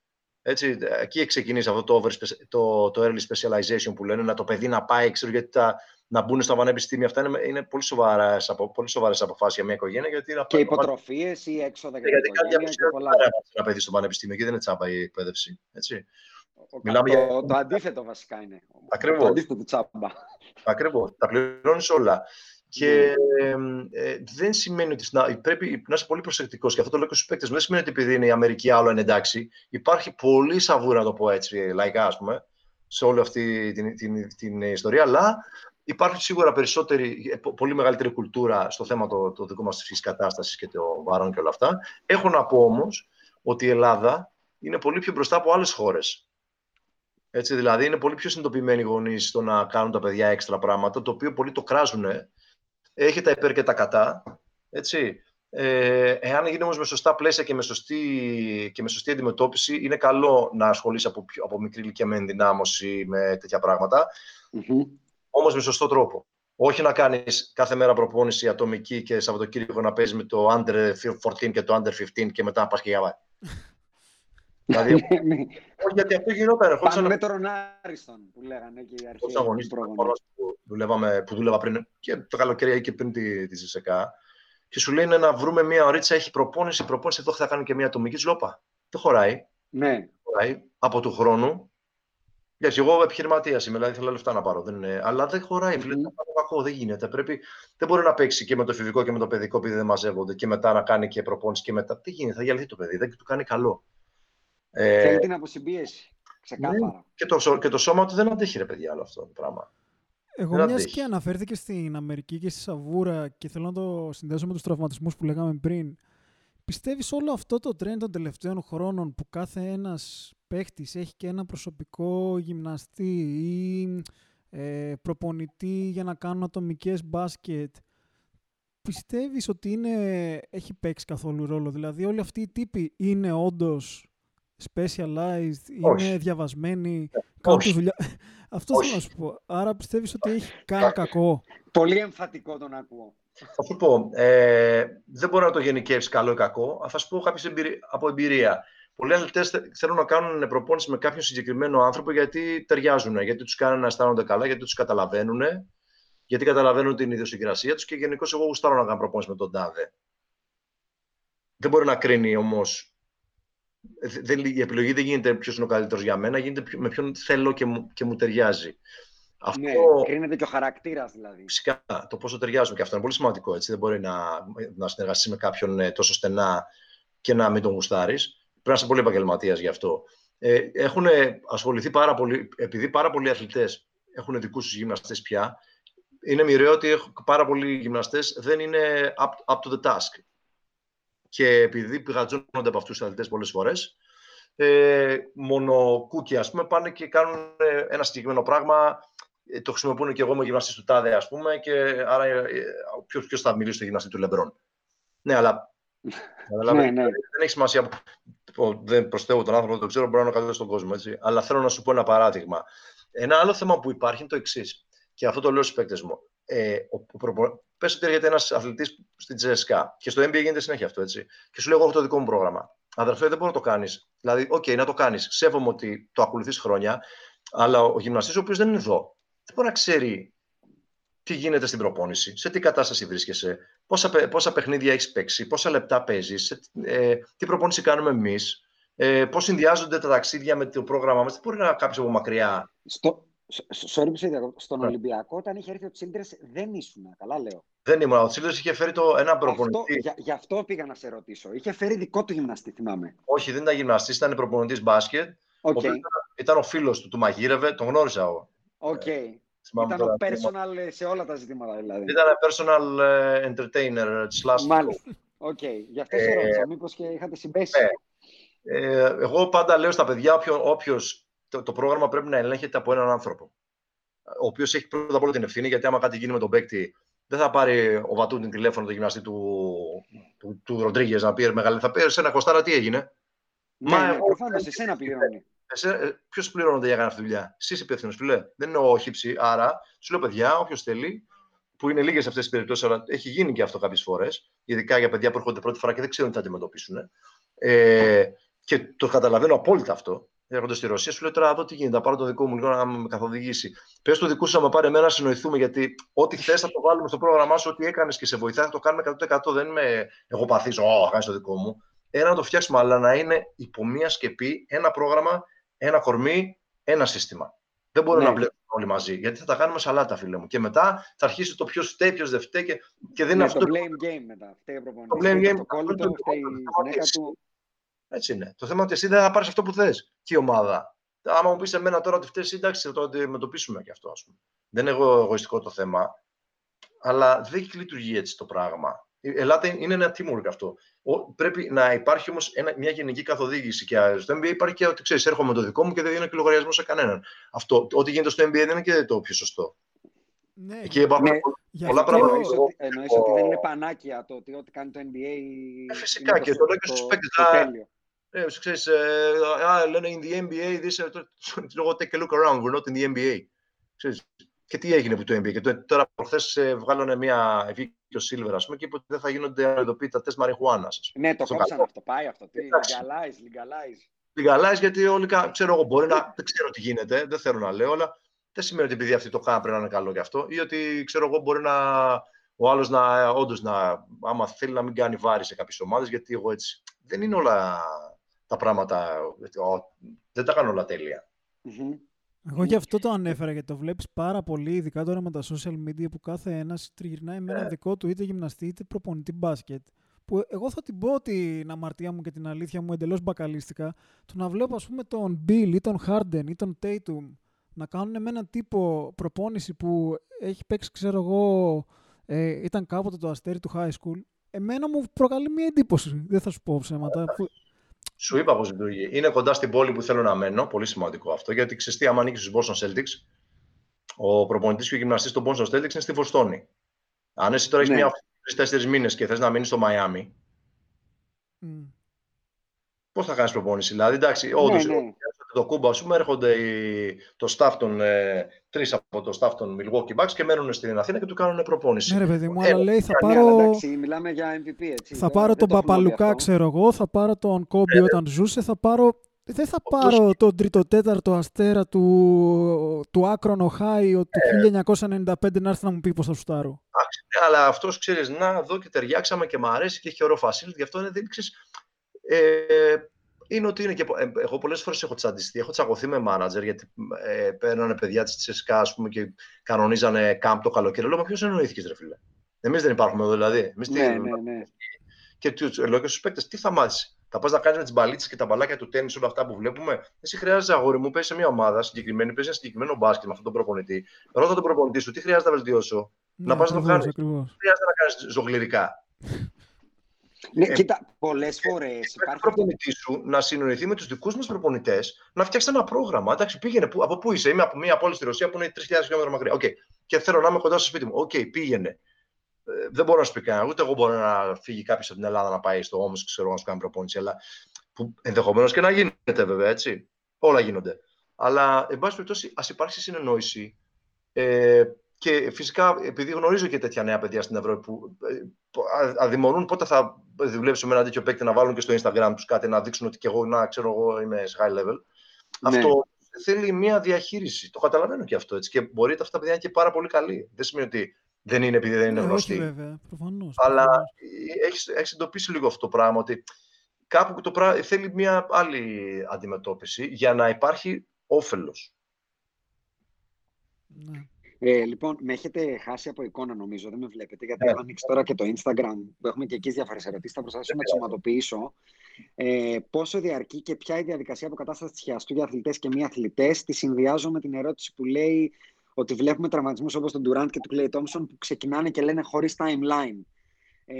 έτσι, εκεί ξεκινήσει αυτό το, το, το early specialization που λένε, να το παιδί να πάει, ξέρω, γιατί τα, να μπουν στα πανεπιστήμια. Αυτά είναι, είναι πολύ σοβαρές πολύ σοβαρές αποφάσεις για μια οικογένεια. Γιατί και υποτροφίες ή έξοδα για την οικογένεια και πολλά. Ένα παιδί στο πανεπιστήμιο και δεν είναι τσάμπα η εκπαίδευση. Έτσι. Ο, Μιλάμε το, για... το αντίθετο βασικά είναι. Ακριβώς. Το αντίθετο τσάμπα. Ακριβώς. Τα πληρώνεις όλα. Και ναι. ε, δεν σημαίνει ότι να, πρέπει να είσαι πολύ προσεκτικός. Και αυτό το λέω και στους παίκτες. Δεν σημαίνει ότι επειδή είναι η Αμερική άλλο είναι εντάξει. Υπάρχει πολύ σαβούρα, να το πω έτσι, λαϊκά, ας πούμε, σε όλη αυτή την, την, την, την ιστορία. Αλλά Υπάρχει σίγουρα περισσότερη, ε, πολύ μεγαλύτερη κουλτούρα στο θέμα το, το δικό μας της κατάστασης και το βαρών και όλα αυτά. Έχω να πω όμως ότι η Ελλάδα είναι πολύ πιο μπροστά από άλλες χώρες. Έτσι, δηλαδή, είναι πολύ πιο συνειδητοποιημένοι οι γονείς στο να κάνουν τα παιδιά έξτρα πράγματα, το οποίο πολλοί το κράζουν. Έχει τα υπέρ και τα κατά. Έτσι. Ε, εάν γίνει όμως με σωστά πλαίσια και με σωστή, και με σωστή αντιμετώπιση, είναι καλό να ασχολείσαι από, από μικρή ηλικία με ενδυνάμωση, με τέτοια όμως με σωστό τρόπο. Όχι να κάνεις κάθε μέρα προπόνηση ατομική και Σαββατοκύριακο να παίζεις με το under 14 και το under 15 και μετά να πας και για Δηλαδή, όχι, γιατί αυτό γινόταν. Πάνε με τον Άριστον που λέγανε και οι αρχαίοι. αγωνιστές που, δουλεύαμε, που δούλευα πριν και το καλοκαίρι και πριν τη, τη ΖΣΚΑ και σου λέει να βρούμε μια ωρίτσα, έχει προπόνηση, προπόνηση, εδώ θα κάνει και μια ατομική ζλόπα. Δεν χωράει. Ναι. Χωράει από του χρόνου γιατί εγώ επιχειρηματίας είμαι, δηλαδή θέλω λεφτά να πάρω. Δεν είναι... Αλλά δεν χωράει, φίλε. Mm. κακό, δεν γίνεται. Πρέπει... Δεν μπορεί να παίξει και με το εφηβικό και με το παιδικό επειδή δεν μαζεύονται και μετά να κάνει και προπόνηση και μετά. Τι γίνεται, θα γυαλθεί το παιδί, δεν του κάνει καλό. Ε... Θέλει την αποσυμπίεση. Ξεκάθαρα. Ναι. Και, το, και το σώμα του δεν αντέχει, ρε παιδιά, άλλο αυτό το πράγμα. Εγώ μιας και αναφέρθηκε στην Αμερική και στη Σαβούρα και θέλω να το συνδέσω με τους τραυματισμούς που λέγαμε πριν. Πιστεύεις όλο αυτό το τρέν των τελευταίων χρόνων που κάθε ένας παίχτης έχει και ένα προσωπικό γυμναστή ή ε, προπονητή για να κάνουν ατομικές μπάσκετ πιστεύεις ότι είναι, έχει παίξει καθόλου ρόλο; Δηλαδή όλοι αυτοί οι τύποι είναι όντως specialized, είναι διαβασμένοι, ε, κάνουν τη δουλειά. Αυτό θέλω να σου πω. Άρα πιστεύεις ότι έχει κάνει κακό; Πολύ εμφατικό τον ακούω. Θα σου πω, ε, δεν μπορώ να το γενικεύσει καλό ή κακό. Θα σου πω κάποιες από εμπειρία. Πολλοί αθλητές θέλουν να κάνουν προπόνηση με κάποιον συγκεκριμένο άνθρωπο γιατί ταιριάζουν, γιατί τους κάνουν να αισθάνονται καλά, γιατί τους καταλαβαίνουν, γιατί καταλαβαίνουν την ιδιοσυγκρασία τους και γενικώς εγώ γουστάρω να κάνω προπόνηση με τον τάδε. Δεν μπορεί να κρίνει όμως. Η επιλογή δεν γίνεται ποιος είναι ο καλύτερος για μένα, γίνεται με ποιον θέλω και μου, και μου ταιριάζει. Αυτό... Ναι, κρίνεται και ο χαρακτήρας δηλαδή. Φυσικά, το πόσο ταιριάζουμε και αυτό είναι πολύ σημαντικό. Έτσι. Δεν μπορεί να, να συνεργαστεί με κάποιον ε, τόσο στενά και να μην τον γουστάρεις. Πρέπει να είσαι πολύ επαγγελματίας γι' αυτό. Ε, έχουν ασχοληθεί πάρα πολύ, επειδή πάρα πολλοί αθλητές έχουν δικούς τους γυμναστές πια. Είναι μοιραίο ότι πάρα πολλοί γυμναστές δεν είναι up, up to the task. Και επειδή πηγατζώνονται από αυτούς του αθλητές πολλές φορές, ε, μόνο κούκι, ας πούμε, πάνε και κάνουν ε, ένα συγκεκριμένο πράγμα ε, το χρησιμοποιούν και εγώ είμαι γυμναστής του Τάδε, ας πούμε, και άρα ε, ποιος θα μιλήσει στο γυμναστή του Λεμπρόν. Ναι, αλλά. ναι, ναι. Δεν έχει σημασία. Δεν προσβάλλω τον άνθρωπο, δεν το ξέρω, μπορεί να είναι καλύτερο στον κόσμο. Έτσι. Αλλά θέλω να σου πω ένα παράδειγμα. Ένα άλλο θέμα που υπάρχει είναι το εξής. Και αυτό το λέω στους παίκτες μου. Ε, ο, προπο... Πες ότι έρχεται ένας αθλητής στην ΤΣΣΚΑ και στο NBA γίνεται συνέχεια αυτό, έτσι. Και σου λέω: Εγώ έχω το δικό μου πρόγραμμα. Αδερφέ, δεν μπορεί να το κάνεις. Δηλαδή, οκ, okay, να το κάνεις. Σέβομαι ότι το ακολουθείς χρόνια, αλλά ο γυμναστής ο οποίος δεν είναι εδώ, δεν μπορεί να ξέρει τι γίνεται στην προπόνηση, σε τι κατάσταση βρίσκεσαι, πόσα, πόσα παιχνίδια έχεις παίξει, πόσα λεπτά παίζεις, ε, τι προπόνηση κάνουμε εμείς, ε, πώς συνδυάζονται τα ταξίδια με το πρόγραμμά μας. Δεν μπορεί να κάποιος από μακριά. Στο, sorry που στον ναι. Ολυμπιακό, όταν είχε έρθει ο Τσίλντρε, δεν ήσουν. Καλά λέω. Δεν ήμουν. Ο Τσίλντρε είχε φέρει το, ένα προπονητή. γι' γι' αυτό πήγα να σε ρωτήσω. Είχε φέρει δικό του γυμναστή, θυμάμαι. Όχι, δεν ήταν γυμναστής, ήταν προπονητής μπάσκετ. Okay. Ήταν, ήταν ο φίλος του, του μαγείρευε, τον γνώρισα εγώ. Οκ. Okay. Ήταν ο personal σε όλα τα ζητήματα δηλαδή. Ήταν personal ε, entertainer slash. Μάλιστα. Οκ. Okay. Γι' αυτό σε ε, ρώτησα. Μήπως και είχατε συμπέσει. Ναι. Ε, εγώ πάντα λέω στα παιδιά όποιος το, το πρόγραμμα πρέπει να ελέγχεται από έναν άνθρωπο. Ο οποίος έχει πρώτα απ' όλα την ευθύνη, γιατί άμα κάτι γίνει με τον παίκτη, δεν θα πάρει ο Βατούτιν τηλέφωνο το γυμναστή του, του, του Ροντρίγκες να πει μεγάλε. Θα πει σε μένα Κωστάρα τι έγινε; Ναι, Μα ναι, προφανώς εσένα πληρώνει. Ε, Ποιος πληρώνονται για να κάνει αυτή τη δουλειά; Εσύ υπεύθυνο, φιλέ. Δεν είναι ο χύψη. Άρα, σου λέω παιδιά, όποιος θέλει, που είναι λίγες αυτές τις περιπτώσεις, αλλά έχει γίνει και αυτό κάποιες φορές, ειδικά για παιδιά που έρχονται πρώτη φορά και δεν ξέρουν τι θα αντιμετωπίσουν. Ε, και το καταλαβαίνω απόλυτα αυτό. Έρχονται στη Ρωσία, σου λέω τώρα εδώ τι γίνεται. Θα πάρω το δικό μου λίγο να με καθοδηγήσει. Πες το δικό σου να με πάρει εμένα να συνοηθούμε, γιατί ό,τι θε θα το βάλουμε στο πρόγραμμά σου, ό,τι έκανες και σε βοηθάει, θα το κάνουμε 100%. Δεν είμαι εγώ παθή, Ω, κάνει το δικό μου. Ένα να το φτιάξουμε, αλλά να είναι υπό μία σκεπή ένα πρόγραμμα ένα κορμί, ένα σύστημα. Δεν μπορούμε ναι. να βλέπουμε όλοι μαζί, γιατί θα τα κάνουμε σαλάτα, φίλε μου. Και μετά θα αρχίσει το ποιος φταίει, ποιος δεν φταίει. Και, και δεν είναι ναι, αυτό. Το blame game μετά. Φταίει το blame game. Το κόλλο του, φταίει η γυναίκα του. Έτσι είναι. Το θέμα είναι ότι εσύ δεν θα πάρεις αυτό που θες και η ομάδα. Άμα μου πεις εμένα τώρα ότι φταίει, εντάξει, θα το αντιμετωπίσουμε και αυτό. Ας πούμε. Δεν είναι εγωιστικό το θέμα. Αλλά δεν λειτουργεί έτσι το πράγμα. Η Ελλάδα είναι ένα teamwork αυτό. Πρέπει να υπάρχει όμως μια γενική καθοδήγηση. Και στο NBA υπάρχει και ότι ξέρεις, έρχομαι με το δικό μου και δεν δίνω και λογαριασμό σε κανέναν. Αυτό, ό,τι γίνεται στο NBA δεν είναι και το πιο σωστό. Ναι, Εκεί υπάρχουν ναι, πολλά πράγματα. Εννοείς ότι, ότι δεν είναι πανάκια το ότι ό,τι κάνει το NBA. Ε, φυσικά και το λέω και στους παίκτες. Ε, ξέρεις, ε, λένε in the NBA, this, λόγω take a look around, we're not in the NBA. Ξέρεις, και τι έγινε από το NBA. Και τώρα προχθέ ε, βγάλανε μια βγήκε ο Σίλβερ, ας πούμε, και είπε ότι δεν θα γίνονται ειδοποιητά τεστ μαριχουάνας. Ναι, το κόψαν αυτό. Πάει αυτό. Τι, legalize, legalize. Legalize, γιατί όλοι ξέρω εγώ, μπορεί να. Δεν ξέρω τι γίνεται, δεν θέλω να λέω, αλλά δεν σημαίνει ότι επειδή αυτοί το κάνουν πρέπει να είναι καλό γι' αυτό. Ή ότι ξέρω εγώ, μπορεί να. Ο άλλος να όντως να. Άμα θέλει να μην κάνει βάρη σε κάποιες ομάδες, γιατί εγώ έτσι. Δεν είναι όλα τα πράγματα. Δεν τα κάνω όλα τέλεια. Mm-hmm. Εγώ γι' αυτό το ανέφερα, γιατί το βλέπεις πάρα πολύ, ειδικά τώρα με τα social media, που κάθε ένας τριγυρνάει με ένα ναι. δικό του είτε γυμναστή είτε προπονητή μπάσκετ. Που εγώ θα την πω την αμαρτία μου και την αλήθεια μου εντελώς μπακαλίστικα, το να βλέπω ας πούμε τον Bill ή τον Harden ή τον Tatum να κάνουν με έναν τύπο προπόνηση που έχει παίξει, ξέρω εγώ, ε, ήταν κάποτε το αστέρι του high school. Εμένα μου προκαλεί μια εντύπωση. Δεν θα σου πω ψέματα. Σου είπα πώ λειτουργεί. Είναι κοντά στην πόλη που θέλω να μένω. Πολύ σημαντικό αυτό. Γιατί ξέρεις τι, άμα ανήκει στου Boston Celtics, ο προπονητής και ο γυμναστής των Boston Celtics είναι στη Βοστόνη. Αν εσύ τώρα έχεις ναι. μια τρει-τέσσερι μήνες και θες να μείνεις στο Μαϊάμι, mm. πώς θα κάνεις προπόνηση. Δηλαδή, εντάξει, ναι, όντως ναι το κούμπα, ας πούμε, έρχονται οι, το staff των, ε, τρεις από το staff των Milwaukee Bucks και μένουν στην Αθήνα και του κάνουν προπόνηση. Ναι ρε παιδί μου, ε, αλλά λέει θα πάρω... Εντάξει, μιλάμε για MVP, έτσι. Θα πάρω τον Παπαλουκά, ξέρω εγώ, θα πάρω τον Κόμπι ε, όταν ζούσε, θα πάρω... Δεν θα πάρω το τον τριτοτέταρτο αστέρα του, του Άκρον Οχάιο του 1995 να έρθει να μου πει πώς θα σουτάρω. Ναι, αλλά αυτός ξέρεις, να δω και ταιριάξαμε και μου αρέσει και έχει ωραίο facility. Γι' αυτό είναι, δεν ξέρεις. Ε, είναι ότι είναι και. Ε, εγώ πολλές φορές έχω τσαντιστεί, έχω τσακωθεί με μάνατζερ γιατί ε, παίρνανε παιδιά της Τσεσικά ας πούμε, και κανονίζανε κάμπ το καλοκαίρι. Λέω, μα ποιος εννοήθηκες, ρε φίλε; Εμείς δεν υπάρχουμε εδώ, δηλαδή. Εμείς ναι, ναι, ναι. Και του λέω και στους παίκτες, τι θα μάθεις; Θα πας να κάνεις με τις μπαλίτσες και τα μπαλάκια του τέννη, όλα αυτά που βλέπουμε; Εσύ χρειάζεται αγόρι μου, παίζει σε μια ομάδα συγκεκριμένη, παίζει ένα συγκεκριμένο μπάσκετ με αυτόν τον προπονητή. Ρώτα τον προπονητή σου, τι χρειάζεται να βελτιώσω; Ναι, να πας να το κάνεις. Χρειάζεται να κάνεις ζογλυρικά. Ναι, ε, κοίτα, πολλές φορές υπάρχει. προπονητή σου να συνοηθεί με τους δικούς μας προπονητές να φτιάξει ένα πρόγραμμα. Εντάξει, πήγαινε. Που, από πού είσαι, Είμαι από μια πόλη στη Ρωσία που είναι 3.000 χιλιόμετρα μακριά. Okay. Και θέλω να είμαι κοντά στο σπίτι μου. Οκ, okay, πήγαινε. Ε, δεν μπορώ να σου πει κανένα. Ούτε εγώ μπορώ να φύγει κάποιος από την Ελλάδα να πάει στο όμω ξέρω να σου κάνει προπόνηση. Αλλά που ενδεχομένως και να γίνεται βέβαια έτσι. Όλα γίνονται. Αλλά, εν πάση περιπτώσει, ας υπάρξει συνεννόηση. Ε, και φυσικά, επειδή γνωρίζω και τέτοια νέα παιδιά στην Ευρώπη που ε, αδειμονούν πότε θα δουλέψω με ένα τέτοιο παίκτη να βάλουν και στο Instagram τους κάτι, να δείξουν ότι και εγώ, να ξέρω εγώ είμαι σε high level. Ναι. Αυτό θέλει μια διαχείριση. Το καταλαβαίνω και αυτό. Έτσι. Και μπορεί αυτά τα παιδιά να είναι και πάρα πολύ καλή. Δεν σημαίνει ότι δεν είναι επειδή δεν είναι ναι, γνωστοί. βέβαια, προφανώς, Αλλά έχεις, έχεις εντοπίσει λίγο αυτό το πράγμα, ότι κάπου το πράγμα θέλει μια άλλη αντιμετώπιση για να υπάρχει όφελος. Ναι. Ε, λοιπόν, με έχετε χάσει από εικόνα νομίζω, δεν με βλέπετε, γιατί έχω ανοίξει τώρα και το Instagram, που έχουμε και εκεί διάφορες ερωτήσεις. Θα προσπαθήσω να τις σωματοποιήσω. Ε, πόσο διαρκεί και ποια είναι η διαδικασία αποκατάστασης χιαστού για αθλητές και μη αθλητές. Τη συνδυάζω με την ερώτηση που λέει ότι βλέπουμε τραυματισμούς όπως τον Durant και του Clay Thompson που ξεκινάνε και λένε χωρίς timeline. Ε,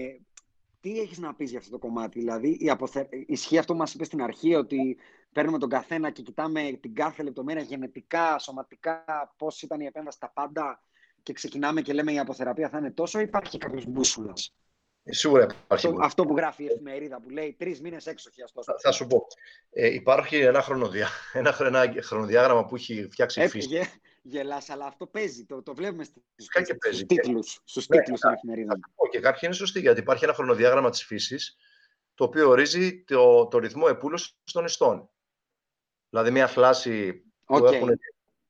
τι έχεις να πεις για αυτό το κομμάτι, Δηλαδή, η αποθε... ισχύει αυτό που μας είπες στην αρχή, ότι παίρνουμε τον καθένα και κοιτάμε την κάθε λεπτομέρεια γενετικά, σωματικά, πώς ήταν η επέμβαση, τα πάντα και ξεκινάμε και λέμε η αποθεραπεία θα είναι τόσο, ή υπάρχει κάποιος μπούσουλας. Σίγουρα υπάρχει. Αυτό, αυτό που γράφει η εφημερίδα που λέει τρεις μήνες έξοχη αυτό. Θα, θα, σου πω. Ε, υπάρχει ένα, χρονοδιά, ένα, ένα χρονοδιάγραμμα που έχει φτιάξει η φύση γελάς, αλλά αυτό παίζει. Το, το βλέπουμε στους, και στους τίτλους, στους ναι, τίτλους στην εφημερίδα. Και κάποια είναι σωστή, γιατί υπάρχει ένα χρονοδιάγραμμα της φύσης, το οποίο ορίζει το, το ρυθμό επούλωσης των ιστών. Δηλαδή, μια φλάση okay. που, έχουν,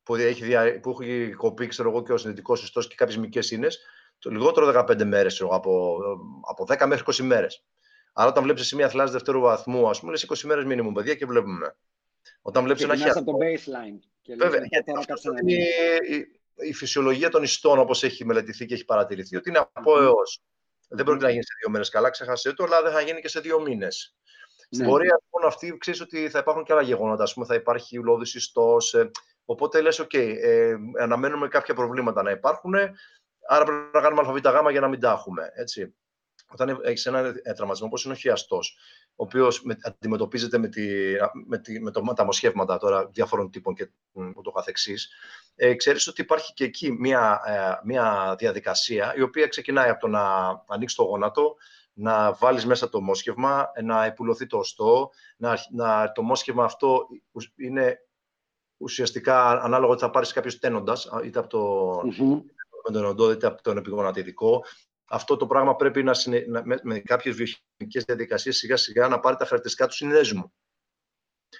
που, έχει, που έχει κοπεί, ξέρω εγώ, και ο συνδετικός ιστός και κάποιες μικρές ίνες, το λιγότερο 15 μέρες, από, από 10 μέχρι 20 μέρες. Άρα, όταν βλέπεις σε μια φλάση δευτέρου βαθμού, ας πούμε, λες 20 μέρες μήνυμου, παιδιά, και βλέπουμε. Όταν βλέπεις ένα χιαστό... από το baseline. Και Βέβαια, είναι η, φυσιολογία των ιστών όπως έχει μελετηθεί και έχει παρατηρηθεί, ότι είναι από έως. Δεν πρόκειται να γίνει σε δύο μέρες καλά, ξέχασε το, αλλά δεν θα γίνει και σε δύο μήνες. Στην ναι. πορεία λοιπόν αυτή ξέρεις ότι θα υπάρχουν και άλλα γεγονότα. Ας πούμε, θα υπάρχει ουλώδης ιστός. Ε, οπότε λες: OK, ε, αναμένουμε κάποια προβλήματα να υπάρχουν. Άρα πρέπει να κάνουμε ΑΒΓ για να μην τα έχουμε. Έτσι όταν έχεις ένα τραυματισμό όπως είναι ο χιαστός, ο οποίος αντιμετωπίζεται με, τη, με, τη, με το, τα μοσχεύματα τώρα διάφορων τύπων και ούτω καθεξής, ε, ξέρεις ότι υπάρχει και εκεί μια, ε, μια διαδικασία η οποία ξεκινάει από το να ανοίξεις το γόνατο, να βάλεις μέσα το μόσχευμα, να επουλωθεί το οστό, να, να, το μόσχευμα αυτό είναι ουσιαστικά ανάλογο ότι θα πάρεις κάποιος τένοντας, είτε από το, mm-hmm. είτε από τον επιγονατιδικό, αυτό το πράγμα πρέπει να, συνε... με, με κάποιες βιοχημικές διαδικασίες σιγά σιγά να πάρει τα χαρακτηριστικά του συνδέσμου.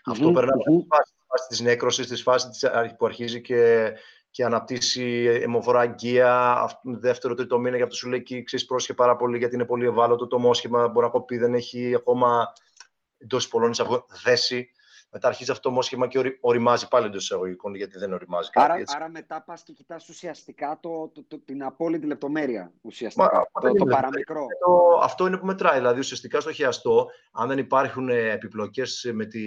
Αυτό περνάει από τη φάση της νέκρωσης, της φάσης της, που αρχίζει και, και αναπτύσσει αιμοφορά αγκία, δεύτερο, τρίτο μήνα, για αυτό σου λέει και ξέρεις πρόσχε πάρα πολύ γιατί είναι πολύ ευάλωτο το μόσχημα, μπορεί να κοπεί, δεν έχει ακόμα εντός πολλών εισαγωγών δέσει. Μετά αρχίζει αυτό το μόσχημα και οριμάζει πάλι εντός εισαγωγικών, γιατί δεν οριμάζει κάτι. Άρα, άρα μετά πας και κοιτάς ουσιαστικά το, το, το, την απόλυτη λεπτομέρεια. Ουσιαστικά, Μα, το, το παραμικρό. Το, αυτό είναι που μετράει. Δηλαδή, ουσιαστικά στο χιαστό, αν δεν υπάρχουν ε, επιπλοκές με, τη,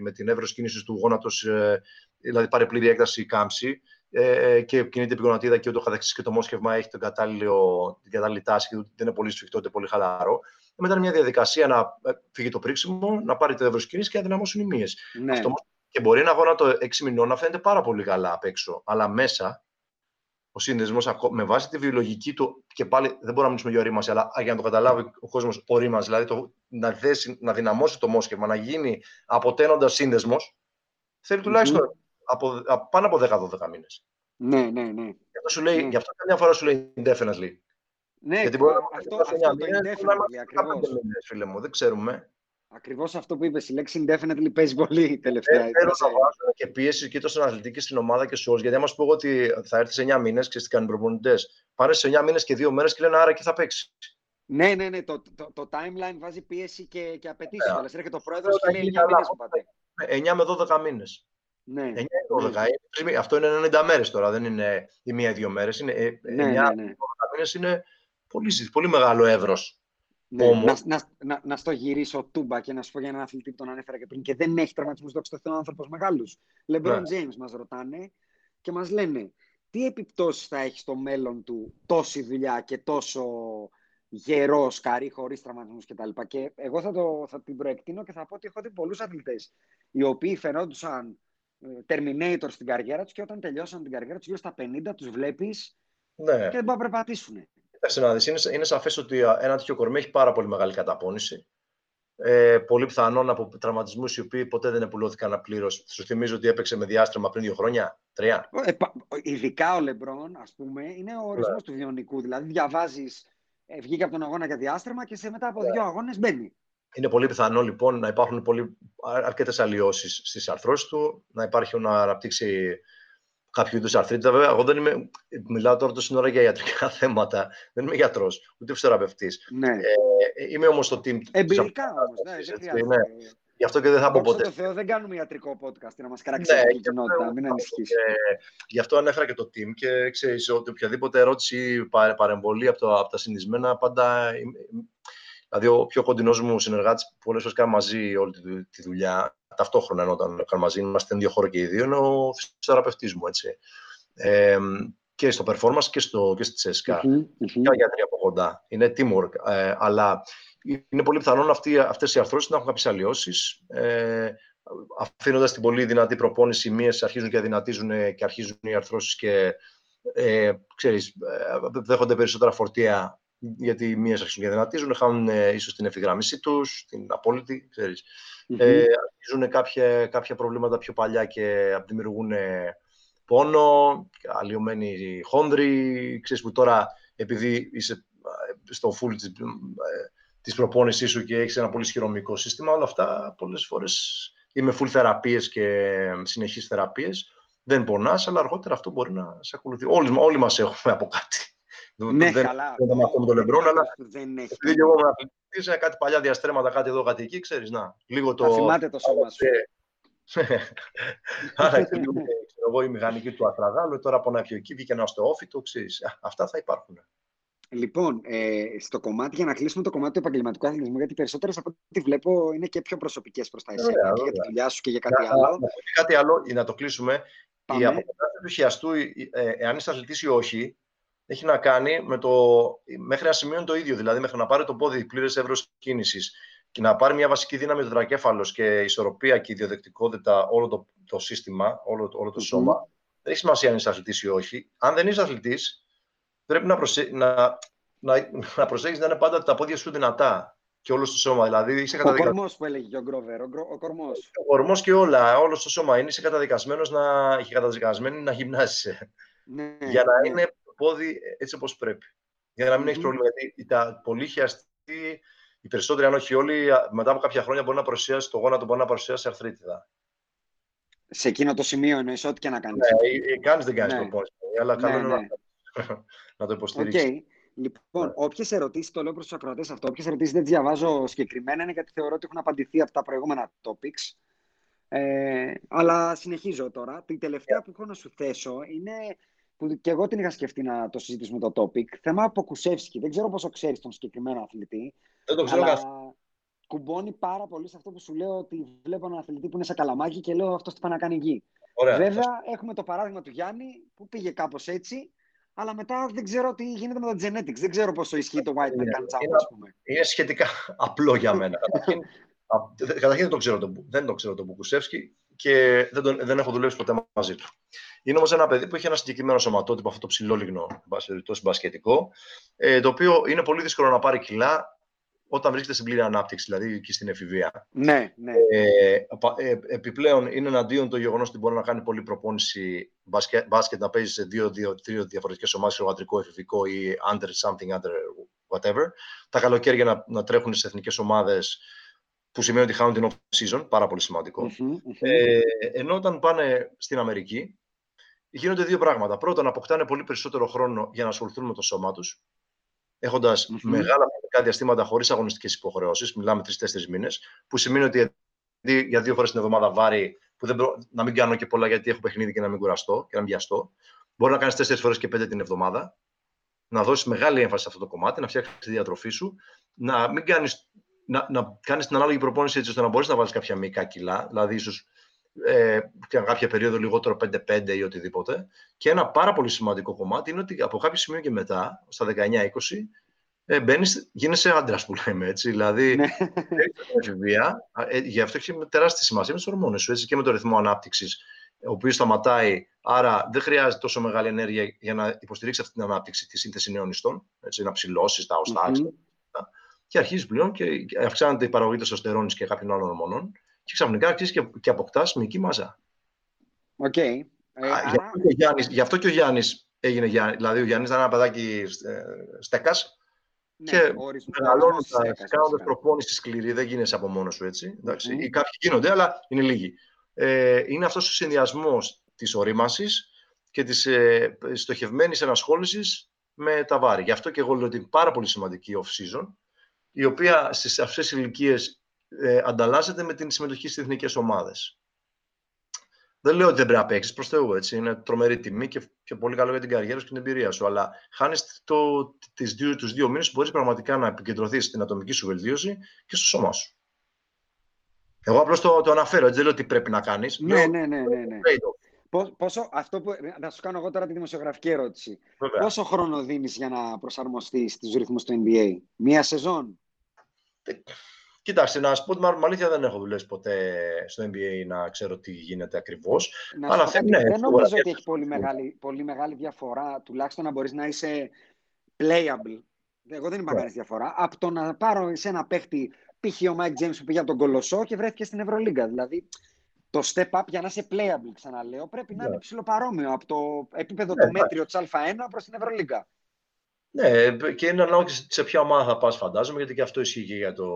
με την εύρωση κίνησης του γόνατος, ε, δηλαδή παρεπλήρη έκταση ή κάμψη, ε, και κινείται επιγονατίδα και ούτω καθεξής και το μόσχευμα έχει την κατάλληλη τάση και δεν είναι πολύ σφιχτό, ούτε πολύ χαλαρό μετά είναι μια διαδικασία να ε, φύγει το πρίξιμο, να πάρει το ευρωσκίνηση και να δυναμώσουν οι μύες. Ναι. Αυτό και μπορεί ένα γόνατο 6 μηνών να φαίνεται πάρα πολύ καλά απ' έξω, αλλά μέσα ο σύνδεσμο με βάση τη βιολογική του, και πάλι δεν μπορούμε να μιλήσουμε για ορίμαση, αλλά για να το καταλάβει ο κόσμος ορίμαση, δηλαδή το, να, δέσει, να δυναμώσει το μόσχευμα, να γίνει αποτένοντας σύνδεσμο, θέλει τουλάχιστον mm-hmm. από, πάνω από 10-12 μήνες. Ναι, ναι, ναι. Γι' αυτό, σου λέει, ναι. γι αυτό καμιά φορά σου λέει indefinitely. Ναι, Γιατί μπορεί αυτό, αυτό, αυτό το indefinitely, ακριβώς. Φίλε μου, δεν ξέρουμε. Ακριβώς αυτό που είπες. Η λέξη indefinitely παίζει πολύ τελευταία. Ε, θέλω να βάζω και πίεση και τόσο αθλητική στην ομάδα και σε όλους. Γιατί άμα σου πω ότι θα έρθεις σε 9 μήνες, και τι κάνουν οι προπονητές, πάνε σε 9 μήνες και 2 μέρες και λένε άρα και θα παίξεις. Ναι, ναι, ναι. Το, το, το timeline βάζει πίεση και, και απαιτήσεις. Yeah. Έρχεται ο πρόεδρος και λέει 9 μήνες 9 με 12 μήνες. Ναι. 9 12. Ναι. Αυτό είναι 90 μέρες τώρα, δεν είναι η μία-δύο μέρες. Είναι 9 ε, ναι, ναι, ναι. μήνες είναι πολύ, πολύ μεγάλο εύρος. Ναι, Όμως... να, να, να, να, στο γυρίσω τούμπα και να σου πω για έναν αθλητή που τον ανέφερα και πριν και δεν έχει τραυματισμούς δόξα τω άνθρωπος μεγάλου. Λεμπρόν Τζέιμ μας ρωτάνε και μας λένε τι επιπτώσεις θα έχει στο μέλλον του τόση δουλειά και τόσο γερό σκαρί χωρίς τραυματισμούς κτλ. Και, και εγώ θα, το, θα την προεκτείνω και θα πω ότι έχω δει πολλούς αθλητές οι οποίοι φαινόντουσαν ε, Terminator στην καριέρα τους και όταν τελειώσαν την καριέρα τους γύρω στα 50 τους βλέπεις Ναι. και δεν μπορούν να περπατήσουν. Κοίταξε να δεις, είναι, είναι σαφές ότι ένα τέτοιο κορμί έχει πάρα πολύ μεγάλη καταπώνηση. Ε, πολύ πιθανόν από τραυματισμούς οι οποίοι ποτέ δεν επουλώθηκαν πλήρως. Σου θυμίζω ότι έπαιξε με διάστρεμα πριν δύο χρόνια, τρία. Ε, πα- ειδικά ο Λεμπρόν, ας πούμε, είναι ο ορισμός Ναι. του βιονικού. Δηλαδή, διαβάζεις, ε, βγήκε από τον αγώνα για διάστρεμα και σε μετά από δύο αγώνες μπαίνει. Είναι πολύ πιθανό λοιπόν να υπάρχουν πολύ, αρκετές αλλοιώσεις στις αρθρώσεις του, να υπάρχει να αναπτύξει κάποιο είδους αρθρίτιδα. Βέβαια, εγώ δεν είμαι. Μιλάω τώρα τόση ώρα για ιατρικά θέματα. Δεν είμαι γιατρός, ούτε φυσιοθεραπευτής. Ναι. Ε, είμαι όμως στο team. της Εμπειρικά όμως. Ναι, έτσι, δεν ναι. χρειάζεται. Γι' αυτό και δεν θα πω Δόξα ποτέ. τω Θεώ, δεν κάνουμε ιατρικό podcast για να μας κράξει Ναι, η γι' κοινότητα. αυτό- Μην ανησυχείς. Ε, γι' αυτό ανέφερα και το team και ξέρεις ότι οποιαδήποτε ερώτηση ή πα- παρεμβολή από, το, από τα συνηθισμένα πάντα. Είμαι- Δηλαδή, ο πιο κοντινός μου συνεργάτης, πολλές φορές κάνουμε μαζί όλη τη, τη δουλειά, ταυτόχρονα ενώ όταν κάνουμε μαζί, είμαστε δύο χώρο και οι δύο, είναι ο φυσιοθεραπευτής μου. Έτσι. Ε, και στο performance και, στο, και στη τσέσκα Μμμ, μμμ. και γιατροί από κοντά. Είναι teamwork. Ε, αλλά είναι πολύ πιθανόν αυτοί, αυτές οι αρθρώσεις να έχουν κάποιες αλλοιώσεις. Ε, αφήνοντας την πολύ δυνατή προπόνηση, οι μίες αρχίζουν και αδυνατίζουν ε, και αρχίζουν οι αρθρώσεις και ε, ξέρεις, ε, δέχονται περισσότερα φορτία γιατί οι μίες αρχίζουν και αδυνατίζουν, χάνουν ε, ίσως την ευθυγράμμιση τους, την απόλυτη, ξέρεις. Μμμ. Ε, αρχίζουν κάποια, κάποια προβλήματα πιο παλιά και δημιουργούν ε, πόνο, αλλοιωμένοι χόνδροι, ξέρεις που τώρα επειδή είσαι ε, στο full της, ε, της προπόνησής σου και έχεις ένα πολύ ισχυρό μυϊκό σύστημα, όλα αυτά πολλές φορές είμαι full θεραπείες και συνεχείς θεραπείες, δεν πονάς, αλλά αργότερα αυτό μπορεί να σε ακολουθεί. Όλοι, όλοι μας έχουμε από κάτι. Ναι, δεν, καλά. δεν το μαθαίνω με τον Λεμπρόν, αλλά Δεν έχει. επειδή και εγώ ήμουν αθλητής, ε, κάτι παλιά διαστρέμματα, κάτι εδώ, κάτι εκεί, ξέρεις, να, λίγο το... Θα θυμάται το σώμα σου. Άρα, και λίγο, ξέρω εγώ, η μηχανική του αστραγάλου, τώρα πονάει πιο εκεί, βγήκε ένα οστεόφυτο, ξέρεις. Α, Αυτά θα υπάρχουν. Λοιπόν, ε, στο κομμάτι, για να κλείσουμε το κομμάτι του επαγγελματικού αθλητισμού, γιατί περισσότερες από ό,τι βλέπω είναι και πιο προσωπικές προς τα εσένα Ωραία, και για τη ωραία. δουλειά σου και για κάτι Να- άλλο. να πω και κάτι άλλο, για να το κλείσουμε. Πάμε. Η αποκατάσταση του χιαστού, ε, ε, εάν είσαι αθλητής ή όχι, έχει να κάνει με το. μέχρι ένα σημείο είναι το ίδιο. Δηλαδή, μέχρι να πάρει το πόδι πλήρες εύρος κίνησης και να πάρει μια βασική δύναμη το τρακέφαλο και ισορροπία και ιδιοδεκτικότητα όλο το, το σύστημα, όλο, το- όλο το Μμμ. σώμα. Δεν έχει σημασία αν είσαι αθλητής ή όχι. Αν δεν είσαι αθλητής, πρέπει να, προσε... να, να, να προσέχεις να είναι πάντα τα πόδια σου δυνατά και όλο το σώμα. Δηλαδή, είσαι Ο καταδικασμένο. κορμός που έλεγε και ο Γκρόβερ. Ο, γκρο- ο κορμός. Ο κορμός και όλα, όλο το σώμα είναι. Είσαι καταδικασμένος να, και καταδικασμένη να γυμνάζεσαι. Ναι, για να ναι. είναι το πόδι έτσι όπως πρέπει. Για να μην έχεις Μμμ. πρόβλημα. Γιατί τα πολύ χιαστοί, οι περισσότεροι, αν όχι όλοι, α- μετά από κάποια χρόνια μπορεί να παρουσιάσει το γόνατο, μπορεί να παρουσιάσει αρθρίτιδα. Σε εκείνο το σημείο εννοείς ό,τι και να κάνεις. Ναι, κάνεις δεν κάνεις Ναι. προπόνηση. Αλλά Ναι, καλό είναι ναι. να, να το Οκ. υποστηρίξει. Λοιπόν, Ναι. όποιες ερωτήσεις, το λέω προς τους ακροατές αυτό, όποιες ερωτήσεις δεν τις διαβάζω συγκεκριμένα είναι γιατί θεωρώ ότι έχουν απαντηθεί από τα προηγούμενα topics. Ε, αλλά συνεχίζω τώρα. Την τελευταία που έχω να σου θέσω είναι που και εγώ την είχα σκεφτεί να το συζητήσουμε το topic. Θέμα από Κουσεύσκι. Δεν ξέρω πόσο ξέρεις τον συγκεκριμένο αθλητή. Δεν το ξέρω αλλά καθόλου. κουμπώνει πάρα πολύ σε αυτό που σου λέω ότι βλέπω έναν αθλητή που είναι σε καλαμάκι και λέω αυτός τι πάει να κάνει γη. Ωραία. Βέβαια, έχουμε το παράδειγμα του Γιάννη που πήγε κάπως έτσι, αλλά μετά δεν ξέρω τι γίνεται με τα genetics. Δεν ξέρω πόσο ισχύει το white man Είναι- can jump, είναι- ας πούμε. Είναι σχετικά απλό για μένα. Καταρχήν, α, δε- καταρχήν δεν, το ξέρω τον, δεν το ξέρω τον Μπουκουσεύσκι και δεν, τον, δεν έχω δουλέψει ποτέ μαζί του. Είναι όμως ένα παιδί που έχει ένα συγκεκριμένο σωματότυπο, αυτό το ψηλόλιγνο, εν πάση περιπτώσει, μπασκετικό, ε, το οποίο είναι πολύ δύσκολο να πάρει κιλά όταν βρίσκεται στην πλήρη ανάπτυξη, δηλαδή και στην εφηβεία. Ναι, ναι. Ε, πα- ε, επιπλέον είναι εναντίον το γεγονός ότι μπορεί να κάνει πολλή προπόνηση μπάσκετ, μπάσκετ να παίζει σε δύο, δύο, τρία διαφορετικές ομάδες, εργατικό, εφηβικό ή under something, under whatever. Τα καλοκαίρια να, να τρέχουν στις εθνικές ομάδες, που σημαίνει ότι χάνουν την off-season, πάρα πολύ σημαντικό. Μμμ, μμμ. Ε, ενώ όταν πάνε στην Αμερική, γίνονται δύο πράγματα. Πρώτον, αποκτάνε πολύ περισσότερο χρόνο για να ασχοληθούν με το σώμα τους, έχοντας Μμμ. μεγάλα χρονικά διαστήματα χωρίς αγωνιστικές υποχρεώσεις, μιλάμε τρει-τέσσερι μήνες, που σημαίνει ότι αντί για δύο φορές την εβδομάδα βάρη, που δεν προ... να μην κάνω και πολλά γιατί έχω παιχνίδι και να μην κουραστώ και να μην βιαστώ, μπορεί να κάνεις τέσσερις φορές και πέντε την εβδομάδα, να δώσεις μεγάλη έμφαση σε αυτό το κομμάτι, να φτιάξεις τη διατροφή σου, να μην κάνεις, να, να κάνεις την ανάλογη προπόνηση έτσι ώστε να μπορείς να βάλεις κάποια μυϊκά κιλά, δηλαδή ίσως ε, για κάποια περίοδο λιγότερο 5-5 ή οτιδήποτε. Και ένα πάρα πολύ σημαντικό κομμάτι είναι ότι από κάποιο σημείο και μετά, στα 19-20, ε, μπαίνεις, γίνεσαι άντρας που λέμε έτσι. Δηλαδή, Ναι. έχεις βία, ε, γι' αυτό έχει τεράστια σημασία με τι ορμόνες σου έτσι, και με το ρυθμό ανάπτυξης, ο οποίος σταματάει. Άρα δεν χρειάζεται τόσο μεγάλη ενέργεια για να υποστηρίξεις αυτή την ανάπτυξη, της σύνθεσης νέων ιστών, έτσι, να ψηλώσεις τα οστά. Μμμ. Και αρχίζεις πλέον και αυξάνεται η παραγωγή τεστοστερόνης και κάποιων άλλων ορμονών και ξαφνικά αρχίζεις και, και αποκτάς μυϊκή μάζα. Οκ. Ε, Α, γι' άρα, αυτό και ο Γιάννης- Γι' αυτό και ο Γιάννης έγινε Γιάννης. Δηλαδή, ο Γιάννης ήταν ένα παιδάκι ε, στέκας ναι, και ο ορισμός- μεγαλώνοντα, ορισμός στέκας, κάνοντας βασικά. προπόνησης σκληρή, δεν γίνεσαι από μόνος σου έτσι. Εντάξει. Μμμ. Ή κάποιοι γίνονται, αλλά είναι λίγοι. Ε, είναι αυτός ο συνδυασμός της ωρίμανσης και της ε, στοχευμένης ενασχόλησης με τα βάρη. Γι' αυτό και εγώ λέω ότι είναι πάρα πολύ σημαντική η off-season, η οποία στις αυτές τις ηλικίες ε, ανταλλάσσεται με την συμμετοχή στις εθνικές ομάδες. Δεν λέω ότι δεν πρέπει να παίξεις προς Θεού. Έτσι. Είναι τρομερή τιμή και, και πολύ καλό για την καριέρα σου και την εμπειρία σου. Αλλά χάνεις δύο, τους δύο μήνες που μπορείς πραγματικά να επικεντρωθείς στην ατομική σου βελτίωση και στο σώμα σου. Εγώ απλώς το, το αναφέρω. Έτσι δεν λέω τι πρέπει να κάνεις. Ναι, ναι, ναι, ναι, ναι. Πο- Πόσο, αυτό που, να σου κάνω εγώ τώρα τη δημοσιογραφική ερώτηση. Βέβαια. Πόσο χρόνο δίνεις για να προσαρμοστείς στους ρυθμούς του NBA. Μία σεζόν; Κοίταξε, να σου πω την αλήθεια, δεν έχω δουλέψει ποτέ στο NBA να ξέρω τι γίνεται ακριβώς. Να Αλλά σου πω θέλει, κάτι, ναι, δεν σίγουρα, νομίζω ναι. ότι έχει πολύ μεγάλη, πολύ μεγάλη διαφορά, τουλάχιστον να μπορείς να είσαι playable. Εγώ δεν είπα Ναι. κανείς διαφορά. Από το να πάρω σε ένα παίχτη, π.χ. ο Mike James που πήγε από τον Κολοσσό και βρέθηκε στην Ευρωλίγκα. Δηλαδή, το step up για να είσαι playable, ξαναλέω, πρέπει να Ναι. είναι ψηλοπαρόμοιο από το επίπεδο Ναι, το μέτριο της Α1 προς την Ευρωλίγκα. Ναι, και είναι ανάλογα και σε ποια ομάδα θα πας, φαντάζομαι, γιατί και αυτό ισχύει και για το.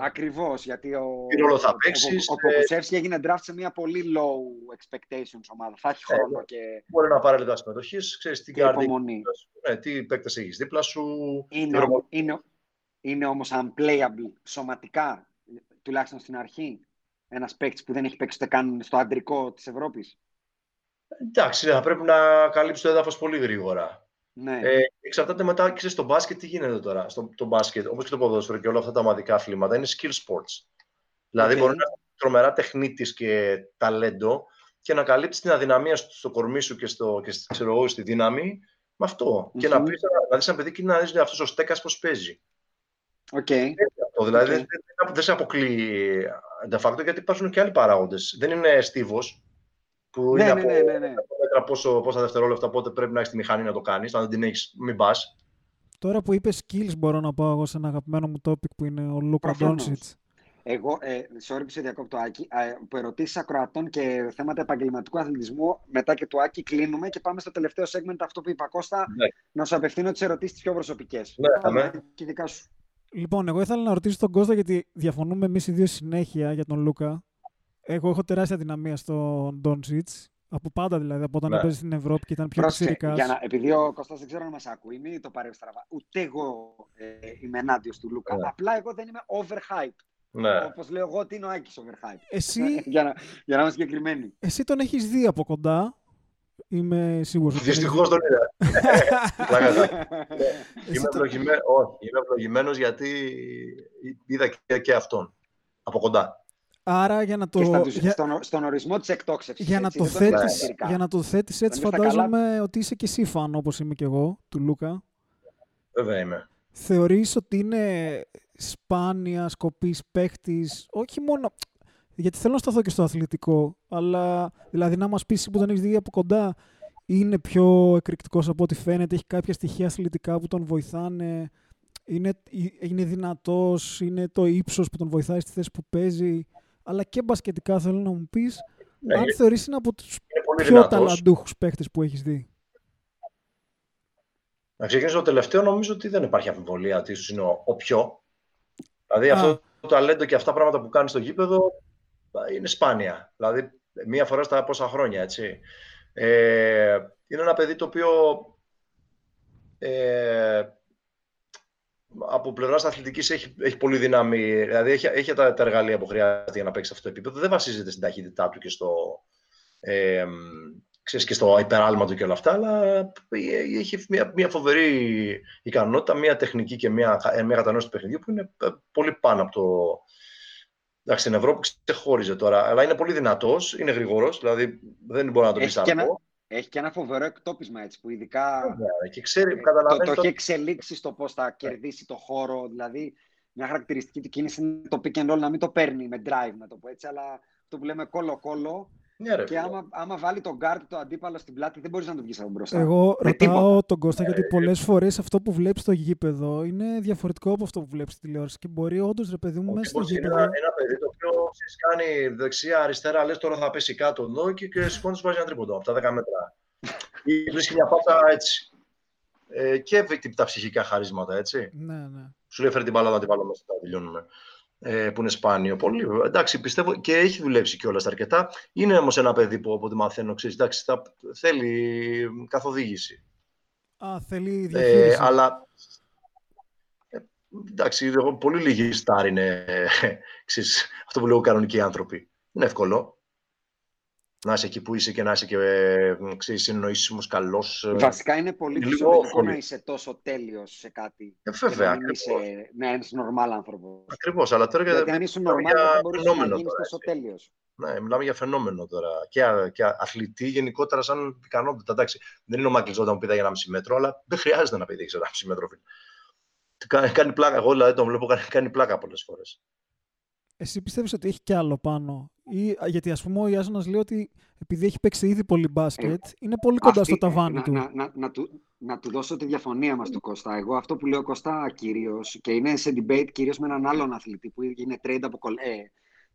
Ακριβώς, γιατί ο, Τι ρόλο θα ο- ο- παίξεις, ο, ο ε, Ποκουσεύσκι έγινε draft σε μια πολύ low expectations ομάδα. Θα έχει Ε, χρόνο ναι. και, Μπορεί να πάρει λεπτά συμμετοχής, ξέρεις τι και κάνει. υπομονή. Ναι, τι παίκτες έχεις δίπλα σου. Είναι, τι όμω- είναι, είναι όμως unplayable σωματικά, τουλάχιστον στην αρχή, ένας παίκτης που δεν έχει παίξει ούτε καν στο αντρικό της Ευρώπης. Εντάξει, ναι, θα πρέπει να καλύψει το έδαφος πολύ γρήγορα. Ναι. Ε, εξαρτάται μετά, ξέρεις, στο μπάσκετ τι γίνεται τώρα. Στο το μπάσκετ, όπως και το ποδόσφαιρο και όλα αυτά τα ομαδικά αθλήματα, είναι skill sports. Δηλαδή, Οκ. μπορεί να είσαι τρομερά τεχνίτης και ταλέντο και να καλύψει την αδυναμία στο, στο κορμί σου και, στο, και στη- ξέρω εγώ, στη δύναμη με αυτό. Και να, Μμμ. πεις, να δεις ένα παιδί και να δεις αυτός ο στέκας πώς παίζει. Οκ. Αυτό, δηλαδή Οκ. δεν, δεν, δεν σε αποκλείει de facto γιατί υπάρχουν και άλλοι παράγοντες. Δεν είναι στίβος που Ναι, είναι ναι, από, ναι, ναι, ναι. Από μέτρα πόσο, πόσα δευτερόλεπτα πότε πρέπει να έχεις τη μηχανή να το κάνεις. Αν δεν την έχεις, μην πας. Τώρα που είπες skills, μπορώ να πάω εγώ σε ένα αγαπημένο μου topic που είναι ο Λούκα Προφανώς. Ντόνσιτ. Εγώ, ε, sorry που σε διακόπτω, Άκη, ε, που ερωτήσεις ακροατών και θέματα επαγγελματικού αθλητισμού, μετά και του Άκη κλείνουμε και πάμε στο τελευταίο segment, αυτό που είπα Κώστα, Ναι. να σου απευθύνω τις ερωτήσεις τις πιο προσωπικές. Ναι, Πάμε, αμέ. Άκη, δικά σου. Λοιπόν, εγώ ήθελα να ρωτήσω τον Κώστα γιατί διαφωνούμε εμείς οι δύο συνέχεια για τον Λούκα. Εγώ έχω τεράστια δυναμία στον Ντόνσιτ. Από πάντα δηλαδή, από όταν Ναι. έπαιζε στην Ευρώπη και ήταν πιο Πρόσεχε, ψηφιακά. για να, επειδή ο Κώστας δεν ξέρω να μας ακούει, μην το πάρει στραβά. Ούτε εγώ ε, είμαι ενάντιος του Λούκα. Ναι. Απλά εγώ δεν είμαι overhype. Ναι. Όπως λέω εγώ ότι είναι ο Άκης overhype. Εσύ, για, να, για να είμαστε συγκεκριμένοι. εσύ τον έχεις δει από κοντά; Είμαι σίγουρος. Δυστυχώς τον είδα. Πλάκα κάνω. Εσύ Είμαι, το- ευλογημένο, όχι, είμαι ευλογημένος γιατί είδα και, και αυτόν από κοντά. Άρα για να το, Και στα, τους- για, στον, στον ορισμό της εκτόξευσης. για να έτσι, το δεν τον είδα θέτεις, εμπειρικά. για να το θέτεις έτσι Τον είδα στα φαντάζομαι ότι είσαι και εσύ φαν όπως είμαι και εγώ του Λούκα. Βέβαια είμαι. Θεωρείς ότι είναι σπάνια σκοπής παίχτης, όχι μόνο... Γιατί θέλω να σταθώ και στο αθλητικό, αλλά δηλαδή να μας πεις εσύ που τον έχεις δει από κοντά, είναι πιο εκρηκτικός από ό,τι φαίνεται, έχει κάποια στοιχεία αθλητικά που τον βοηθάνε, είναι, είναι δυνατός, είναι το ύψος που τον βοηθάει στη θέση που παίζει, αλλά και μπασκετικά θέλω να μου πεις, Ναι, αν είναι θεωρείς είναι από τους πολύ πιο δυνατός. ταλαντούχους παίχτες που έχεις δει. Να ξεκινήσω το τελευταίο, νομίζω ότι δεν υπάρχει αμφιβολία ότι ίσως είναι ο, ο πιο. Δηλαδή Α. αυτό το ταλέντο και αυτά πράγματα που κάνεις στο γήπεδο α, είναι σπάνια. Δηλαδή μία φορά στα πόσα χρόνια, έτσι. Ε, είναι ένα παιδί το οποίο ε, από πλευράς αθλητικής έχει, έχει πολύ δύναμη. Δηλαδή έχει, έχει τα, τα εργαλεία που χρειάζεται για να παίξει σε αυτό το επίπεδο. Δεν βασίζεται στην ταχύτητά του και στο, ε, ξέρεις, και στο υπεράλμα του και όλα αυτά, αλλά έχει μια, μια φοβερή ικανότητα, μια τεχνική και μια, μια κατανόηση του παιχνιδιού που είναι ε, πολύ πάνω από το. Εντάξει, στην Ευρώπη ξεχώριζε τώρα, αλλά είναι πολύ δυνατός, είναι γρήγορος, δηλαδή δεν μπορεί να το πει Έχει και, ένα, άλλο. Έχει και ένα φοβερό εκτόπισμα έτσι που ειδικά και ξέρει, το, το, το έχει εξελίξει στο πώς θα κερδίσει το χώρο. Δηλαδή, μια χαρακτηριστική του κίνηση είναι το pick and roll να μην το παίρνει με drive, να το πω έτσι, αλλά το που λέμε κόλλο-κόλλο. Ναι, ρε, και άμα, άμα βάλει τον guard το αντίπαλο στην πλάτη, δεν μπορείς να τον βγεις από μπροστά. Εγώ με ρωτάω τίποτα. τον Κώστα γιατί πολλές φορές αυτό που βλέπεις στο γήπεδο είναι διαφορετικό από αυτό που βλέπεις στη τηλεόραση. Και μπορεί όντως, ρε παιδί μου, μέσα στο γήπεδο. Ένα, ένα παιδί το οποίο κάνει δεξιά-αριστερά, λες τώρα θα πέσει κάτω εδώ και, και σηκώνει βάζει ένα τρίποντο από τα 10 μέτρα. Ή βρίσκει μια πάτα έτσι. Ε, και τα ψυχικά χαρίσματα, έτσι. Ναι, ναι. Σου λέει φέρει την μπάλα να την βάλω μέσα, θα τελειώνουμε ε, που είναι σπάνιο. Πολύ, εντάξει, πιστεύω και έχει δουλέψει κιόλας αρκετά. Είναι όμως ένα παιδί που από ό,τι μαθαίνω, ξέρεις, εντάξει, θα, θέλει καθοδήγηση. Α, θέλει ε, διαχείριση. Ε, αλλά ε, εντάξει, πολύ λίγοι στάρ είναι ξέρεις, αυτό που λέω κανονικοί άνθρωποι. Είναι εύκολο να είσαι εκεί που είσαι και να είσαι και ξέρεις, συνεννοήσιμος, καλός. Ε, Βασικά είναι πολύ πιο να είσαι τόσο τέλειος σε κάτι. Ε, βέβαια, να είσαι, ναι, ένας νορμάλ άνθρωπος. Ακριβώς, αλλά τώρα... Γιατί αν είσαι νορμάλ δεν μπορείς να γίνεις τόσο τέλειος. Ναι, μιλάμε για φαινόμενο τώρα. Και, και αθλητή γενικότερα σαν ικανότητα. Εντάξει, δεν είναι ο Μάικλ Τζόνταν που πήδα για 1,5 μέτρο, αλλά δεν χρειάζεται να πηδήξει 1,5 μέτρο. Κάνει, κάνει πλάκα. Εγώ δηλαδή τον βλέπω κάνει, κάνει πλάκα πολλές φορές. Εσύ πιστεύεις ότι έχει κι άλλο πάνω. Ή, γιατί ας πούμε ο Ιάσονας λέει ότι επειδή έχει παίξει ήδη πολύ μπάσκετ, ε, είναι πολύ κοντά αυτή, στο ταβάνι να, του. Να, να, να, του. να του δώσω τη διαφωνία μας του Κώστα. Εγώ αυτό που λέω Κώστα κυρίως, και είναι σε debate κυρίως με έναν άλλον αθλητή που είναι trade από, ε,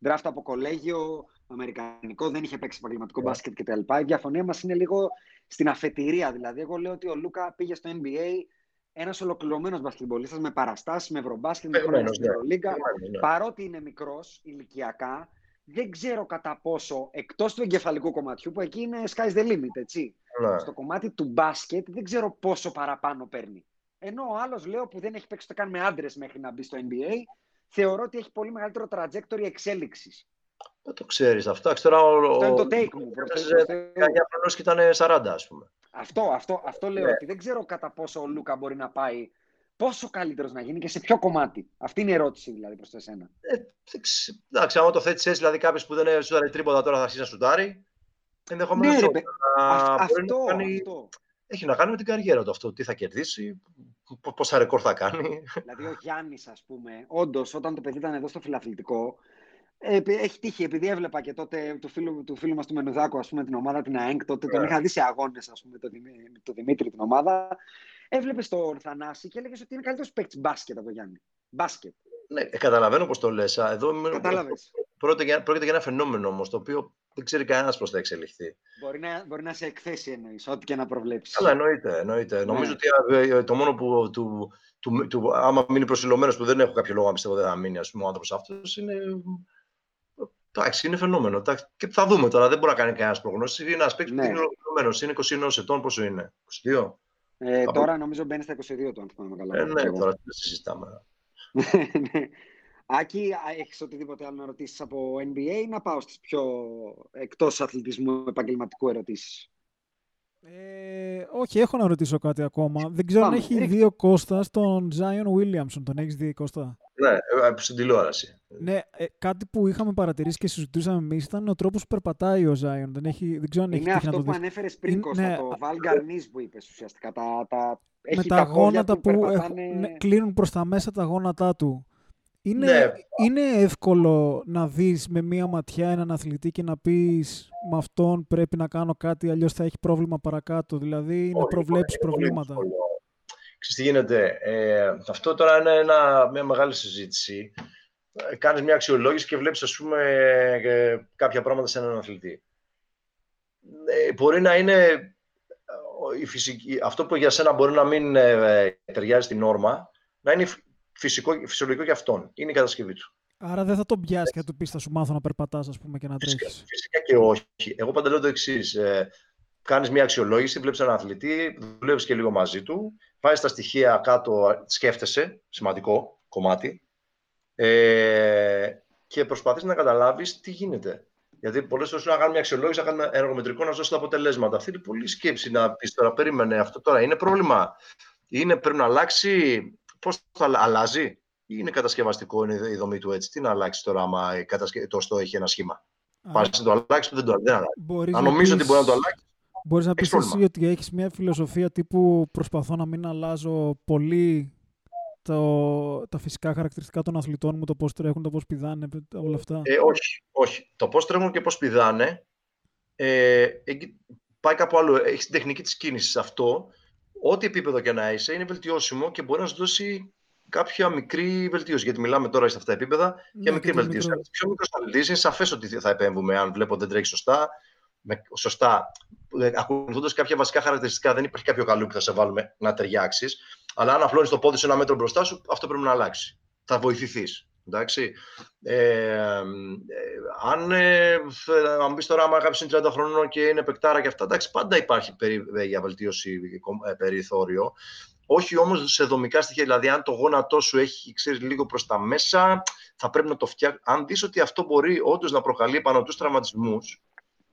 draft από κολέγιο, αμερικανικό, δεν είχε παίξει επαγγελματικό yeah. Ναι. μπάσκετ κτλ. Η διαφωνία μας είναι λίγο στην αφετηρία. Δηλαδή, εγώ λέω ότι ο Λούκα πήγε στο NBA ένας ολοκληρωμένος μπασκετμπολίστας με παραστάσεις, με ευρωμπάσκετ, με χρόνια στην Ευρωλίγκα. Ναι. Παρότι είναι μικρός ηλικιακά, δεν ξέρω κατά πόσο εκτός του εγκεφαλικού κομματιού, που εκεί είναι sky's the limit, έτσι. Ναι. Στο κομμάτι του μπάσκετ δεν ξέρω πόσο παραπάνω παίρνει. Ενώ ο άλλος, λέω, που δεν έχει παίξει το καν με άντρες μέχρι να μπει στο NBA, θεωρώ ότι έχει πολύ μεγαλύτερο trajectory εξέλιξης. Δεν το ξέρεις αυτό. Τώρα, ο, αυτό είναι το take μου. Για χρονό και ήταν 40, ας πούμε. Αυτό, αυτό, αυτό λέω ναι. ότι δεν ξέρω κατά πόσο ο Λούκα μπορεί να πάει πόσο καλύτερος να γίνει και σε ποιο κομμάτι. Αυτή είναι η ερώτηση δηλαδή προς εσένα. Ε, εντάξει, άμα το θέτεις έτσι, δηλαδή κάποιος που δεν έχει σουτάρει τρίποτα τώρα θα αρχίσει να σουτάρει. Ενδεχομένως ναι, ρε, αυτό, κάνει... αυτό. Έχει να κάνει με την καριέρα του αυτό. Τι θα κερδίσει, πόσα ρεκόρ θα κάνει. Δηλαδή, ο Γιάννης, ας πούμε, όντως, όταν το παιδί ήταν εδώ στο φιλαθλητικό, ε, έχει τύχει, επειδή έβλεπα και τότε του φίλου, του φίλου μας του Μενουδάκου, ας πούμε, την ομάδα, την ΑΕΝΚ, τότε τον ναι. είχα δει σε αγώνες, ας πούμε, το, το Δημήτρη, την ομάδα. Έβλεπες τον Θανάση και έλεγες ότι είναι καλύτερος παίκτης μπάσκετ από τον Γιάννη. Μπάσκετ. Ναι, ε, καταλαβαίνω πώς το λες. Εδώ Κατάλαβες. Πρόκειται για, πρόκειται για ένα φαινόμενο όμως το οποίο δεν ξέρει κανένας πώς θα εξελιχθεί. Μπορεί να, μπορεί να σε εκθέσει εννοείς, ό,τι και να προβλέψεις. Αλλά εννοείται. εννοείται. Ναι. Νομίζω ότι ε, ε, το μόνο που του, του, του, άμα μείνει προσιλωμένος που δεν έχω κάποιο λόγο να πιστεύω δεν θα μείνει ας πούμε, ο άνθρωπος αυτός είναι Εντάξει, είναι φαινόμενο. Και θα δούμε τώρα. Δεν μπορεί να κάνει κανένας προγνώση. Είναι ένας παίκτης ναι. που είναι Είναι 21 ετών, πόσο είναι, 22. Ε, Από... Τώρα νομίζω μπαίνει στα 22 του, αν θυμάμαι καλά. Ε, ναι, τώρα τι συζητάμε. ναι. Άκη, έχεις οτιδήποτε άλλο να ρωτήσεις από NBA ή να πάω στις πιο εκτός αθλητισμού επαγγελματικού ερωτήσεις; Ε, όχι, έχω να ρωτήσω κάτι ακόμα. Δεν ξέρω αν έχει δει ο Κώστας τον Ζάιον Βίλιαμσον. Τον έχεις δει, Κώστα; Ναι, ε, στην τηλεόραση. Ναι, ε, κάτι που είχαμε παρατηρήσει και συζητούσαμε εμείς ήταν ο τρόπος που περπατάει ο Ζάιον. Δεν, έχει, δεν ξέρω αν είναι έχει αυτό που ανέφερες πριν, είναι, Κώστα, ναι, το Valgarnis που είπες ουσιαστικά. Τα, τα, με τα, τα γόνατα που, που περπατάνε... ναι, κλείνουν προς τα μέσα τα γόνατά του. Είναι, ναι. είναι εύκολο να δεις με μία ματιά έναν αθλητή και να πεις με αυτόν πρέπει να κάνω κάτι, αλλιώς θα έχει πρόβλημα παρακάτω. Δηλαδή, να προβλέψεις προβλήματα. Ξέρεις τι γίνεται. Ε, αυτό τώρα είναι ένα, μια μεγάλη συζήτηση. Ε, κάνεις μια αξιολόγηση και βλέπεις, ας πούμε, ε, κάποια πράγματα σε έναν αθλητή. Ε, μπορεί να είναι η φυσική, αυτό που για σένα μπορεί να μην ε, ταιριάζει στην όρμα, να είναι φυσικό, φυσιολογικό για αυτόν. Είναι η κατασκευή του. Άρα δεν θα τον πιάσεις και θα του πεις: Θα σου μάθω να περπατάς, ας πούμε, και να τρέχεις. Φυσικά, φυσικά, και όχι. Εγώ πάντα λέω το εξής. Ε, Κάνεις μια αξιολόγηση, βλέπεις έναν αθλητή, δουλεύεις και λίγο μαζί του, πάει τα στοιχεία κάτω, σκέφτεσαι, σημαντικό κομμάτι, ε, και προσπαθείς να καταλάβεις τι γίνεται. Γιατί πολλές φορές να κάνουμε μια αξιολόγηση, να κάνουμε εργομετρικό, να δώσει τα αποτελέσματα. Αυτή είναι πολύ σκέψη να πεις τώρα, περίμενε αυτό τώρα. Είναι πρόβλημα. Είναι, πρέπει να αλλάξει Πώς θα αλλάζει, ή είναι κατασκευαστικό είναι η δομή του έτσι. Τι να αλλάξει τώρα, άμα το στό έχει ένα σχήμα; Πας να το αλλάξεις, δεν το δεν αλλάξει. Αν νομίζω ότι μπορεί να το αλλάξει. Μπορείς να πεις Έχεις πρόβλημα. εσύ ότι έχεις μια φιλοσοφία τύπου προσπαθώ να μην αλλάζω πολύ το, τα φυσικά χαρακτηριστικά των αθλητών μου, το πώς τρέχουν, το πώς πηδάνε, όλα αυτά. Ε, όχι, όχι. Το πώς τρέχουν και πώς πηδάνε ε, εκεί πάει κάπου άλλο. Έχεις την τεχνική της κίνησης. Αυτό, ό,τι επίπεδο και να είσαι, είναι βελτιώσιμο και μπορεί να σου δώσει κάποια μικρή βελτίωση. Γιατί μιλάμε τώρα σε αυτά τα επίπεδα για Ναι, μικρή και το βελτίωση. μικρό. Αν είσαι πιο μικρό αθλητή, είναι σαφές ότι θα επέμβουμε αν βλέπω ότι δεν τρέχεις σωστά. Με, σωστά, ακολουθώντας κάποια βασικά χαρακτηριστικά, δεν υπάρχει κάποιο καλό που θα σε βάλουμε να ταιριάξεις. Αλλά αν απλώνεις το πόδι σου ένα μέτρο μπροστά σου, αυτό πρέπει να αλλάξει. Θα βοηθηθείς. Εντάξει. Ε, ε, αν, ε, αν μπεις τώρα, άμα κάποιο είναι 30 χρονών και είναι παικτάρα και αυτά, εντάξει, πάντα υπάρχει περί, ε, για βελτίωση ε, περιθώριο. Όχι όμως σε δομικά στοιχεία. Δηλαδή, αν το γόνατό σου έχει ξέρεις, λίγο προς τα μέσα, θα πρέπει να το φτιάξει. Αν δεις ότι αυτό μπορεί όντως να προκαλεί πάνω τους τραυματισμούς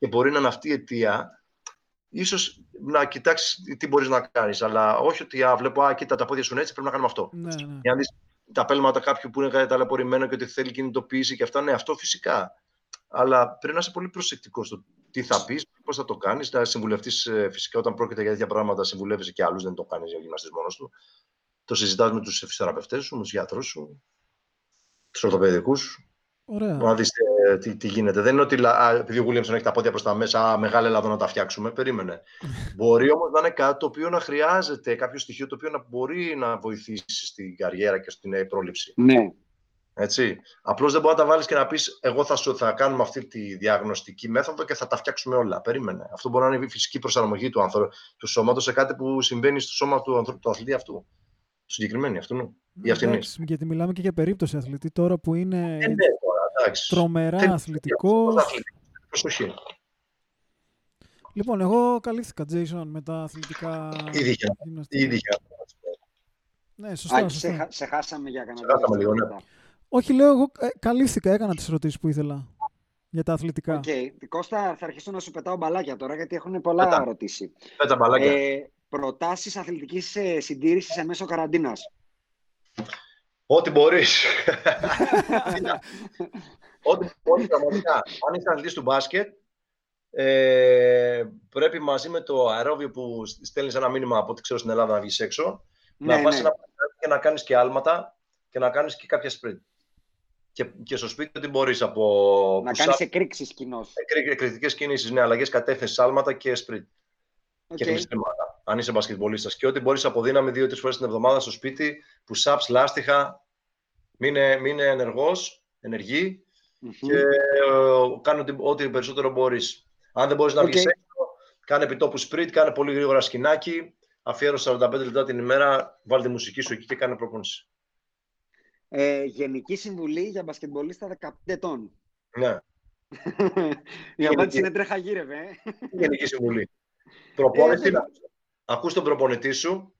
και μπορεί να είναι αυτή η αιτία, ίσως να κοιτάξεις τι μπορείς να κάνεις. Αλλά όχι ότι α, βλέπω, α, κοίτα τα πόδια σου είναι έτσι, πρέπει να κάνουμε αυτό. Ναι, ναι. Για να δεις τα πέλματα κάποιου που είναι ταλαιπωρημένο και ότι θέλει κινητοποίηση και αυτά, ναι, αυτό φυσικά. Αλλά πρέπει να είσαι πολύ προσεκτικός στο τι θα πεις, πώς θα το κάνεις, να συμβουλευτείς φυσικά όταν πρόκειται για τέτοια πράγματα, συμβουλεύεσαι και άλλους, δεν το κάνεις για γυμναστής μόνος του. Το συζητάς με τους φυσιοθεραπευτές σου, με τους γιατρούς σου, τους ορθοπαιδικούς σου, Ωραία. να δεις ε, τι, τι γίνεται. Δεν είναι ότι α, επειδή ο Williamson έχει τα πόδια προς τα μέσα, α, μεγάλα Ελλάδα να τα φτιάξουμε. Περίμενε. μπορεί όμως να είναι κάτι το οποίο να χρειάζεται, κάποιο στοιχείο το οποίο να μπορεί να βοηθήσει στην καριέρα και στην ε, πρόληψη. Ναι. Έτσι. Απλώς δεν μπορεί να τα βάλεις και να πεις: Εγώ θα, σου, θα κάνουμε αυτή τη διαγνωστική μέθοδο και θα τα φτιάξουμε όλα. Περίμενε. Αυτό μπορεί να είναι η φυσική προσαρμογή του, άνθρω... του σώματος σε κάτι που συμβαίνει στο σώμα του, ανθρω... του αθλητή αυτού. Του συγκεκριμένου αυτού. Ή αυτήν. Εντάξει, γιατί μιλάμε και για περίπτωση αθλητή τώρα που είναι Ε, ναι, τώρα, εντάξει. Τρομερά Θέλει- αθλητικός. αθλητικός. Προσοχή. Λοιπόν, εγώ καλύφθηκα, Jason, με τα αθλητικά Ήδη είχε. γυμναστικά. Ήδη είχε. Ναι, σωστά, Άκη, σε, σωστά. χα- σε χάσαμε για κανένα Σε χάσαμε λίγο, ναι. δευτερόλεπτα. Όχι, λέω, εγώ ε, καλύφθηκα, έκανα τις ερωτήσεις που ήθελα για τα αθλητικά. Οκ. Κώστα, θα αρχίσω να σου πετάω μπαλάκια τώρα, γιατί έχουν πολλά Πέτα. ρωτήσει. Πέτα μπαλάκια. Ε, προτάσεις αθλητικής ε, συντήρησης εν μέσω καραντίνας. Ό,τι μπορείς. Ό,τι μπορείς πραγματικά. Αν είσαι αθλητής του μπάσκετ, ε, πρέπει μαζί με το αερόβιο που στέλνεις ένα μήνυμα από ό,τι ξέρω στην Ελλάδα να βγεις έξω, να Ναι, πας ναι. ένα και να κάνεις και άλματα και να κάνεις και κάποια sprint. Και, και στο σπίτι ό,τι μπορείς από Να push-up, κάνεις εκρήξεις κοινώς. εκρη- εκρηκτικές κινήσεις, ναι, αλλαγές κατεύθυνσης, άλματα και sprint. Οκ. Και γλιστρήματα. Αν είσαι μπασκετμπολίστας. Και ό,τι μπορείς από δύναμη δύο-τρεις φορές την εβδομάδα στο σπίτι, push-ups, λάστιχα. Μείνε, μείνε ενεργός, ενεργή Μμμ. και ε, κάνε ό,τι, ό,τι περισσότερο μπορείς. Αν δεν μπορείς να Οκ. βγεις έξω, κάνε επιτόπου sprint, κάνε πολύ γρήγορα σκηνάκι. Αφιέρωσε 45 λεπτά την ημέρα, βάλτε τη μουσική σου εκεί και κάνε προπόνηση. Ε, γενική συμβουλή για μπασκετμπολίστα 15 ετών. Ναι, Η απάντηση είναι τρέχα γύρευε. ε. γενική συμβουλή. Προπόνηση, Ε, δεν- ακούς τον προπονητή σου,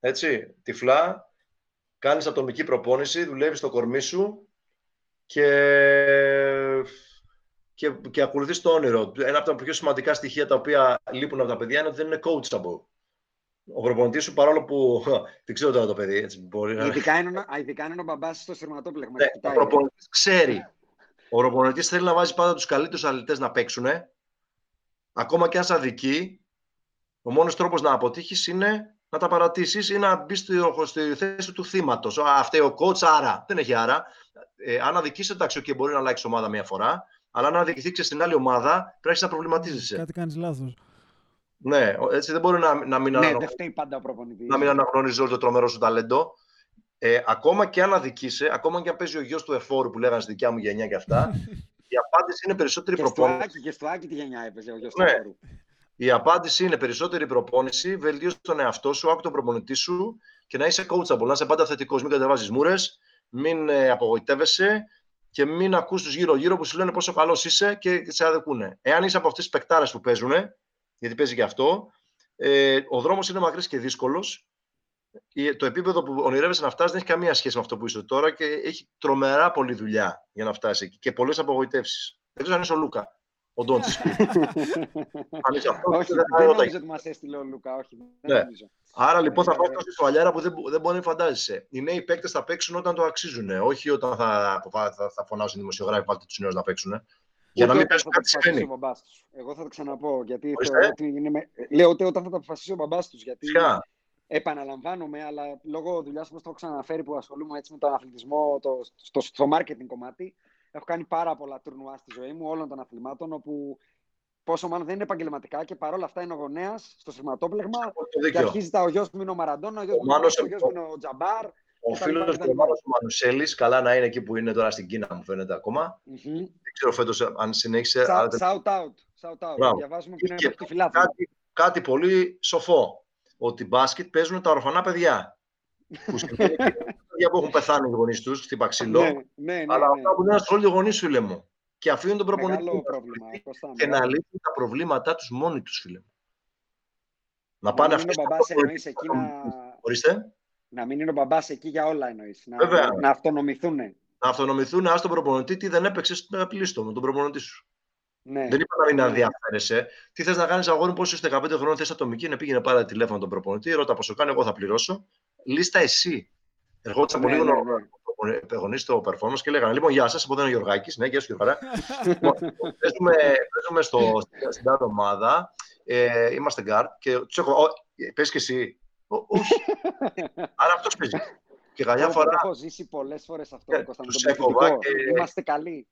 έτσι, τυφλά, κάνεις ατομική προπόνηση, δουλεύεις το κορμί σου και, και, και ακολουθείς το όνειρο. Ένα από τα πιο σημαντικά στοιχεία τα οποία λείπουν από τα παιδιά είναι ότι δεν είναι coachable. Ο προπονητής σου, παρόλο που δεν ξέρω τώρα το παιδί, έτσι, μπορεί να Ειδικά είναι, ο- ειδικά είναι ο μπαμπάς στο σειρματόπλεγμα. ναι, και ο κοιτάει. προπονητής ξέρει. Ο προπονητής θέλει να βάζει πάντα τους καλύτερους αθλητές να παίξουν. Ακόμα και αν σε αδικεί, ο μόνος τρόπος να αποτύχεις είναι να τα παρατήσεις ή να μπεις στη, στη θέση του θύματος. Αυτό ο coach, άρα. Δεν έχει άρα. Ε, αν αδικήσει, εντάξει, και μπορεί να αλλάξει ομάδα μία φορά. Αλλά αν αδικηθεί και στην άλλη ομάδα, πρέπει να προβληματίζεσαι. Κάτι κάνεις λάθος. Ναι, έτσι δεν μπορεί να, να μην Ναι, αναγνω- δεν φταίει πάντα ο προπονητής. να μην αναγνωρίζεις όλο το τρομερό σου ταλέντο. Ε, ακόμα και αν αδικήσει, ακόμα και αν παίζει ο γιος του εφόρου που λέγανε στη δικιά μου γενιά και αυτά, η απάντηση είναι περισσότερη Και στο προπόνηση. Άκη, και στο Άκη τη γενιά έπαιζε ο γιος Ναι. του Φόρου. Η απάντηση είναι περισσότερη προπόνηση, βελτίωσε τον εαυτό σου, άκου τον προπονητή σου και να είσαι coachable, να είσαι πάντα θετικός. Μην κατεβάζεις μούρες, μην ε, απογοητεύεσαι και μην ακούς τους γύρω-γύρω που σου λένε πόσο καλός είσαι και σε αδικούνε. Εάν είσαι από αυτές τις παικτάρε που παίζουν, γιατί παίζει και αυτό, ε, ο δρόμος είναι μακρύς και δύσκολος. Το επίπεδο που ονειρεύεσαι να φτάσεις δεν έχει καμία σχέση με αυτό που είσαι τώρα και έχει τρομερά πολλή δουλειά για να φτάσεις εκεί και πολλές απογοητεύσεις. Δεν ξέρω αν είσαι ο Λούκα, ο Ντόντσις. αν είσαι αυτό, όχι, δεν θα δεν ρωτάει. νομίζω ότι μας έστειλε ο Λούκα, όχι. Δεν Ναι. νομίζω. Άρα λοιπόν θα Ε, πάει τόσο σφαλιάρα που δεν, μπο- δεν μπορεί να φαντάζεσαι. Οι νέοι παίκτες θα παίξουν όταν το αξίζουν, όχι όταν θα, θα, θα, θα φωνάζουν οι δημοσιογράφοι βάλτε τους νέους να παίξουν. Για να Ούτε μην όταν πέσουν θα τα κάτι αποφασίσει συμβαίνει. ο μπαμπάς τους. Εγώ θα το ξαναπώ. Γιατί Ορίστε. θεωρώ ότι είναι με... Λέω ότι όταν θα τα αποφασίσει ο μπαμπάς τους. Γιατί Φυσικά. επαναλαμβάνομαι, αλλά λόγω δουλειάς όπω το έχω ξαναφέρει που ασχολούμαι έτσι με τον αθλητισμό, το, στο, στο marketing κομμάτι, έχω κάνει πάρα πολλά τουρνουά στη ζωή μου όλων των αθλημάτων, όπου πόσο μάλλον δεν είναι επαγγελματικά και παρόλα αυτά είναι ο γονέας στο σηματόπλεγμα Το και δίκιο. αρχίζει τα ο γιος μου είναι ο Μαραντόνα, ο γιος Ο μου είναι ο Μάνος- Μέση, ο γιος μου είναι ο Τζαμπάρ. Ο κτλ, φίλος κτλ. του Μάνος ο Μανουσέλης, καλά να είναι εκεί που είναι τώρα στην Κίνα, μου φαίνεται ακόμα. Μμμ. Δεν ξέρω φέτος αν συνέχισε. Σα- αλλά Shout out. Shout out. Μπράβο. Διαβάζουμε που είναι Και από τη φιλάθλια. κάτι, κάτι πολύ σοφό. Ότι μπάσκετ παίζουν τα ορφανά παιδιά. που σημαίνει ότι είναι παιδιά που έχουν πεθάνει οι γονείς τους, χτύπα ξύλο. Ναι, ναι, ναι. αλλά ναι. αυτά που δεν ασχολούνται οι γονείς σου, φίλε μου. Και αφήνουν τον προπονητή Μεγάλο να πρόβλημα. ασχοληθεί Κώστα, και να μεγάλο. λύσουν τα προβλήματά τους μόνοι τους, φίλε μου. Να Να πάνε μην είναι αυτοί ο στον μπαμπάς προπονητή. εννοείς εκεί να... Ορίστε. να μην είναι ο μπαμπάς εκεί για όλα εννοείς. Να, Βέβαια. να αυτονομηθούν. Να αυτονομηθούν, ας τον προπονητή, τι δεν έπαιξε, απλήστο με τον προπονητή σου. Ναι. Δεν είπα να μην Ναι. ενδιαφέρεσαι. Τι θες να κάνεις, αγόρι μου, πόσο είσαι 15 χρόνων, θες ατομική, να πήγαινε πάρα τηλέφωνο τον προπονητή, ρώτα πόσο κάνει, εγώ θα πληρώσω. Λίστα εσύ. Ερχόντουσαν Ναι, πολύ ναι, γονεί ναι. γονεί στο performance και λέγανε: Λοιπόν, γεια σας, από εδώ είναι ο Γιωργάκης. Ναι, γεια σου, Γιωργάρα. Λοιπόν, παίζουμε, παίζουμε στο, στην τάδε ομάδα. Ε, είμαστε guard και τους έχω. Πες και εσύ. «Ω, όχι. Άρα αυτός παίζει. Και καμιά Εγώ φορά Το έχω ζήσει πολλές φορές αυτό, Ε, Κώστα, με τους τον έκοβα πληθυντικό. και- Είμαστε καλοί.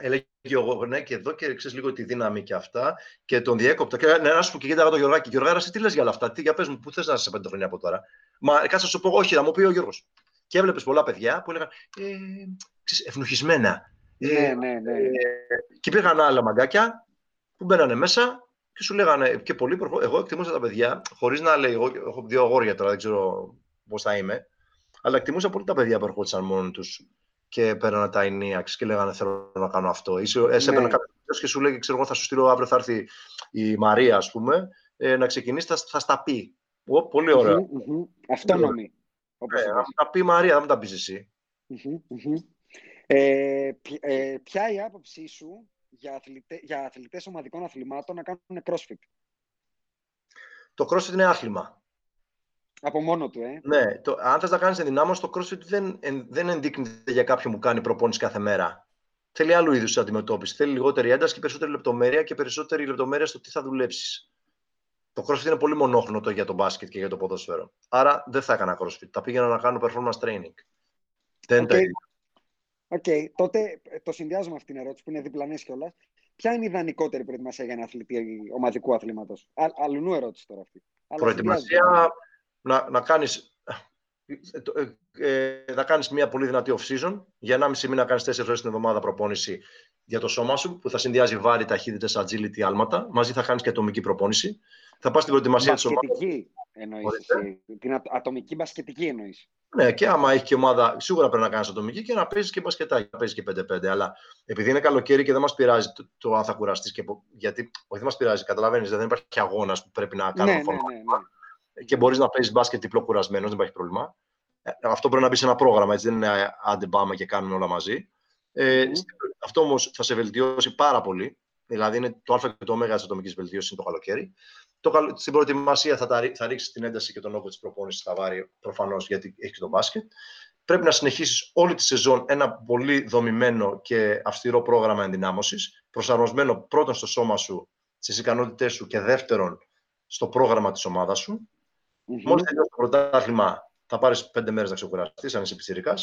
Έλεγε εγώ, ναι, και εδώ και ξέρεις λίγο τη δύναμη και αυτά. Και τον διέκοπτα. Και ναι, να σου πω και κοίταγα τον Γιωργάκη. Γιωργάρα, εσύ τι λες για όλα αυτά. Τι, για πες μου, πού θες να είσαι πέντε χρόνια από τώρα. Μα κάτσε να σου πω, όχι, να μου πει ο Γιώργος. Και έβλεπες πολλά παιδιά που έλεγαν ε, ξέρεις, ευνοχισμένα. Ε, Ναι, ναι, ναι. ε, και υπήρχαν άλλα μαγκάκια που μπαίνανε μέσα και σου λέγανε και πολύ προχω... Εγώ εκτιμούσα τα παιδιά, χωρίς να λέει, εγώ έχω δύο αγόρια τώρα, δεν ξέρω πώς θα είμαι, αλλά εκτιμούσα πολύ τα παιδιά που ερχόντουσαν μόνοι τους και παίρνανε τα ενίαξ και λέγανε Θέλω να κάνω αυτό. Είσαι, εσύ Ναι. έπαιρνε κάποιο και σου λέγει, ξέρω εγώ, θα σου στείλω αύριο, θα έρθει η Μαρία, ας πούμε, ε, να ξεκινήσεις, θα, θα στα πει. Ω, πολύ ωραία. Μμμ, μμμ. Αυτόνομοι. Όπως Ε, είπες. θα τα πει η Μαρία, δεν μου τα πεις εσύ. Μμμ, μμμ. Ε, ποι- ε, ποια η άποψή σου για, αθλητέ, για αθλητές ομαδικών αθλημάτων να κάνουν crossfit; Το CrossFit είναι άθλημα. Από μόνο του, ε. Ναι, το, αν θες να κάνεις ενδυνάμωση, το CrossFit δεν, εν- δεν ενδείκνυται για κάποιον που κάνει προπόνηση κάθε μέρα. Θέλει άλλου είδους αντιμετώπιση. Θέλει λιγότερη ένταση και περισσότερη λεπτομέρεια και περισσότερη λεπτομέρεια στο τι θα δουλέψεις. Το CrossFit είναι πολύ μονόχρονο το για το μπάσκετ και για το ποδόσφαιρο. Άρα δεν θα έκανα CrossFit. Θα πήγαινα να κάνω performance training. Δεν είναι Οκ. τα ίδια. Οκ, τότε ε, το συνδυάζουμε αυτήν την ερώτηση που είναι διπλανής κιόλας. Ποια είναι η ιδανικότερη προετοιμασία για ένα αθλητή ομαδικού αθλήματος; Αλλουνού ερώτηση τώρα αυτή. Αλλά συνδυάζεται. Προετοιμασία να, να κάνεις ε, το- ε, ε, να κάνεις μια πολύ δυνατή off-season. Για 1,5 μήνα να κάνεις 4 φορές την εβδομάδα προπόνηση για το σώμα σου, που θα συνδυάζει βάρη, ταχύτητες, agility, άλματα. Μαζί θα κάνεις και ατομική προπόνηση. Θα πας στην προετοιμασία της ομάδας. Μπασκετική εννοείς Ορίστε. εσύ. Την α- ατομική μπασκετική εννοείς. Ναι, και άμα έχει και ομάδα, σίγουρα πρέπει να κάνεις ατομική και να παίζεις και μπασκετάκι, να παίζεις και 5-5. Αλλά επειδή είναι καλοκαίρι και δεν μας πειράζει το, το αν θα κουραστείς. Και... πο- Γιατί, όχι, δεν μας πειράζει, καταλαβαίνεις, δεν υπάρχει αγώνας που πρέπει να Ναι, κάνουμε ναι, φόρμα. ναι, ναι. Και μπορείς να παίζεις μπάσκετ διπλό κουρασμένος, δεν υπάρχει πρόβλημα. Ε, Αυτό πρέπει να μπει σε ένα πρόγραμμα, έτσι δεν είναι ε, άντε πάμε και κάνουμε όλα μαζί. Ε, Μμμ. στην- Αυτό όμως θα σε βελτιώσει πάρα πολύ. Δηλαδή είναι το Α και το Ω της ατομικής βελτίωσης το καλοκαίρι. Το, καλο- στην προετοιμασία θα, τα, ρί- θα ρίξεις την ένταση και τον όγκο της προπόνησης στα βάρη, προφανώς γιατί έχεις και το μπάσκετ. Πρέπει να συνεχίσεις όλη τη σεζόν ένα πολύ δομημένο και αυστηρό πρόγραμμα ενδυνάμωσης, προσαρμοσμένο πρώτον στο σώμα σου, στις ικανότητές σου και δεύτερον στο πρόγραμμα της ομάδας σου. Μμμ. Μόλις τελειώσει το πρωτάθλημα, θα πάρεις πέντε μέρες να ξεκουραστείς, αν είσαι πιτσυρικά.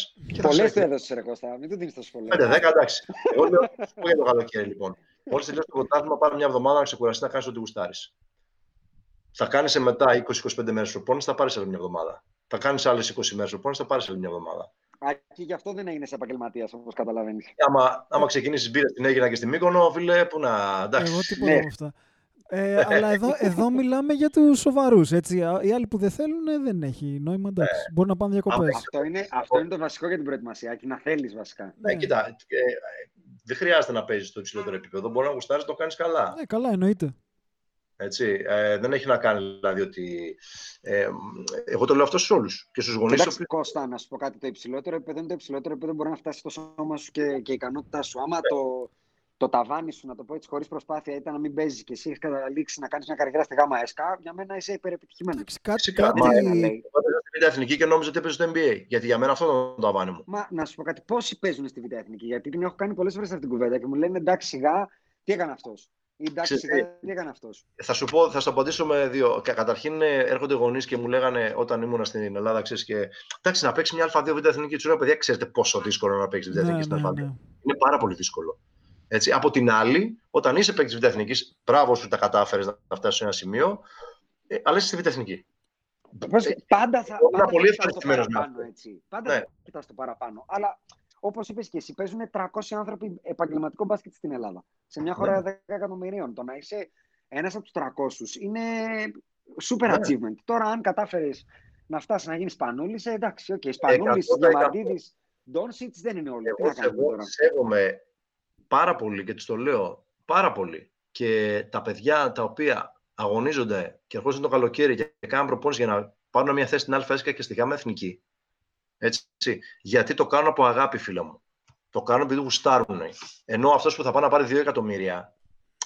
Πολλές του έδωσες ρε Κώστα, μην του δίνεις τόσο πολλές. Πέντε, δέκα, εντάξει. Εγώ λέω θα σου πω για το καλοκαίρι, λοιπόν. Μόλις τελειώσει το πρωτάθλημα, πάρε μια εβδομάδα να ξεκουραστείς να κάνεις ό,τι γουστάρεις. Θα κάνεις μετά 20-25 μέρες προπόνηση, θα πάρεις άλλη μια εβδομάδα. Θα κάνεις άλλες 20 μέρες προπόνηση, θα πάρεις άλλη μια εβδομάδα. Α, και γι' αυτό δεν έγινες επαγγελματίας, όπως καταλαβαίνεις. Και άμα, άμα ξεκινήσεις μπύρα στην Έγινα και στη Μύκονο, φίλε, που να. Εντάξει. Εγώ τίποτα Ναι. από αυτά. Ε, αλλά εδώ, εδώ μιλάμε για τους σοβαρούς. Οι άλλοι που δεν θέλουν ε, δεν έχει νόημα. Εντάξει. Μπορεί να πάνε διακοπές. Αυτό είναι, αυτό είναι το βασικό για την προετοιμασία και να θέλεις βασικά. Ναι, κοίτα, ε, ε, δεν χρειάζεται να παίζεις στο υψηλότερο επίπεδο. Μπορεί να γουστάρεις να το κάνεις καλά. Ναι, καλά, εννοείται. Έτσι. Ε, δεν έχει να κάνει δηλαδή ότι. Ε, εγώ το λέω αυτό σε όλους. Και στους γονείς. Εντάξει, Κώστα, να σου πω κάτι. Το υψηλότερο επίπεδο είναι το υψηλότερο επίπεδο μπορεί να φτάσει στο σώμα σου και, και η ικανότητά σου. Άμα το, το ταβάνι σου, να το πω έτσι, χωρίς προσπάθεια ήταν να μην παίζεις και εσύ έχεις καταλήξει να κάνεις μια καριέρα στη ΓΑΜΑ ΕΣΚΑ, για μένα είσαι υπερεπιτυχημένο. κάτι, κάτι... Μα, στη Β' Εθνική και νόμιζα ότι έπαιζε στο NBA. Γιατί για μένα αυτό ήταν το ταβάνι μου. Μα να σου πω κάτι, πόσοι παίζουν στη Β' Εθνική, γιατί την έχω κάνει πολλές φορές αυτή την κουβέντα και μου λένε εντάξει σιγά, τι έκανε αυτός. Εντάξει, σιγά, τι έκανε αυτός. Θα σου πω, θα σου απαντήσω με δύο. Καταρχήν έρχονται γονείς και μου λέγανε όταν ήμουν στην Ελλάδα, ξέρεις και. Εντάξει, να παίξεις μια Α2 Β' Εθνική, του λέω παιδιά, ξέρετε πόσο δύσκολο να παίξεις Β' Εθνική στην Α2. Είναι πάρα πολύ δύσκολο. Έτσι. Από την άλλη, όταν είσαι παίκτης Β' Εθνικής, μπράβο σου τα κατάφερες να φτάσεις σε ένα σημείο, ε, αλλά είσαι στη Β' Εθνική. Ε, πάντα θα, πάντα πολύ ευχαριστημένος έτσι. Πάντα ναι. θα το παραπάνω. Αλλά όπως είπες και εσύ, παίζουν 300 άνθρωποι επαγγελματικό μπάσκετ στην Ελλάδα. Σε μια χώρα ναι. 10 εκατομμυρίων. Το να είσαι ένας από τους 300 είναι super ναι. achievement. Τώρα, αν κατάφερες να φτάσεις να γίνεις Σπανούλη, ε, εντάξει, okay, Σπανούλης, Διαμαντίδης, Ντόνσιτς δεν είναι όλοι. Εγώ σέβομαι πάρα πολύ και τους το λέω πάρα πολύ. Και τα παιδιά τα οποία αγωνίζονται και ερχόνται το καλοκαίρι και κάνουν προπόνηση για να πάρουν μια θέση στην ΑΕΣΚΑ και στη ΓΑΜΑ Εθνική. Έτσι. Γιατί το κάνουν από αγάπη, φίλο μου. Το κάνουν επειδή γουστάρουν. Ενώ αυτός που θα πάει να πάρει 2 εκατομμύρια,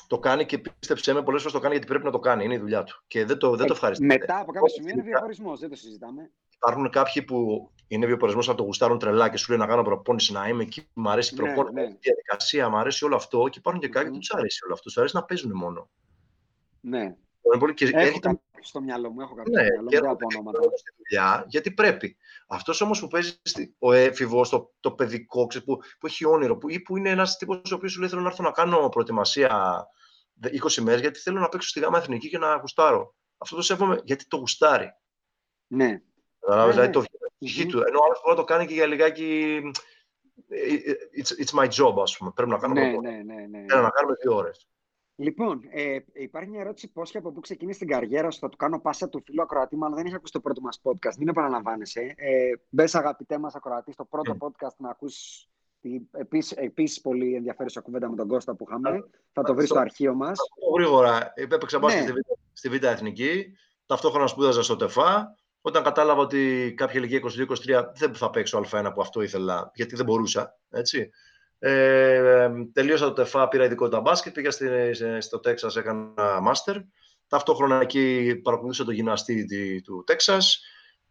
το κάνει και πίστεψέ με, πολλές φορές το κάνει γιατί πρέπει να το κάνει. Είναι η δουλειά του. Και δεν το, δεν το ε, ευχαριστεί. Μετά από κάποιο σημείο είναι διαχωρισμός, δεν το συζητάμε. Υπάρχουν κάποιοι που είναι βιοπορισμό να το γουστάρουν τρελά και σου λέει να κάνω προπόνηση, να είμαι εκεί. Μ' αρέσει η ναι, προπόνηση, ναι, ναι. η διαδικασία, μ' αρέσει όλο αυτό. Και υπάρχουν και κάποιοι mm. που τους αρέσει όλο αυτό. Τους αρέσει να παίζουν μόνο. Ναι. Πολύ... Και έχω κάποιο στο μυαλό μου, έχω κάποιο ναι, στο μυαλό μου, ονόματα. Στη δουλειά, γιατί πρέπει. Αυτός όμως που παίζει ο έφηβο, το, το παιδικό, που, που έχει όνειρο, που, ή που είναι ένας τύπος ο οποίος σου λέει θέλω να έρθω να κάνω προετοιμασία 20 μέρες, γιατί θέλω να παίξω στη γάμα εθνική και να γουστάρω. Αυτό το σέβομαι γιατί το γουστάρει. Ναι. Δηλαδή, ναι, το ψυχή του. Ενώ άλλος μπορεί να το κάνει και για λιγάκι. It's, it's my job, ας πούμε. Πρέπει να κάνουμε. Ναι, ναι, ναι, ναι. να κάνουμε δύο ώρες. Λοιπόν, ε, υπάρχει μια ερώτηση πώ και από πού ξεκίνησε την καριέρα σου. Θα του κάνω πάσα του φίλου ακροατή, μάλλον δεν έχει ακούσει το πρώτο μας podcast. Μην επαναλαμβάνεσαι. Ε, Μπες, αγαπητέ μας ακροατή, στο πρώτο mm. podcast να ακούσεις επίσης πολύ ενδιαφέρουσα κουβέντα με τον Κώστα που είχαμε. Θα το βρεις στο αρχείο μας. Γρήγορα. Έπαιξα μπάσκετ ναι. στη Β' Εθνική. Ταυτόχρονα σπούδαζα στο ΤΕΦΑ. Όταν κατάλαβα ότι κάποια ηλικία 22-23 δεν θα παίξω Α1 που αυτό ήθελα, γιατί δεν μπορούσα. Έτσι. Ε, τελείωσα το ΤΕΦΑ, πήρα ειδικότητα μπάσκετ, πήγα στη, στο Τέξας, έκανα μάστερ. Ταυτόχρονα εκεί παρακολουθούσα το γυμναστή του Τέξας.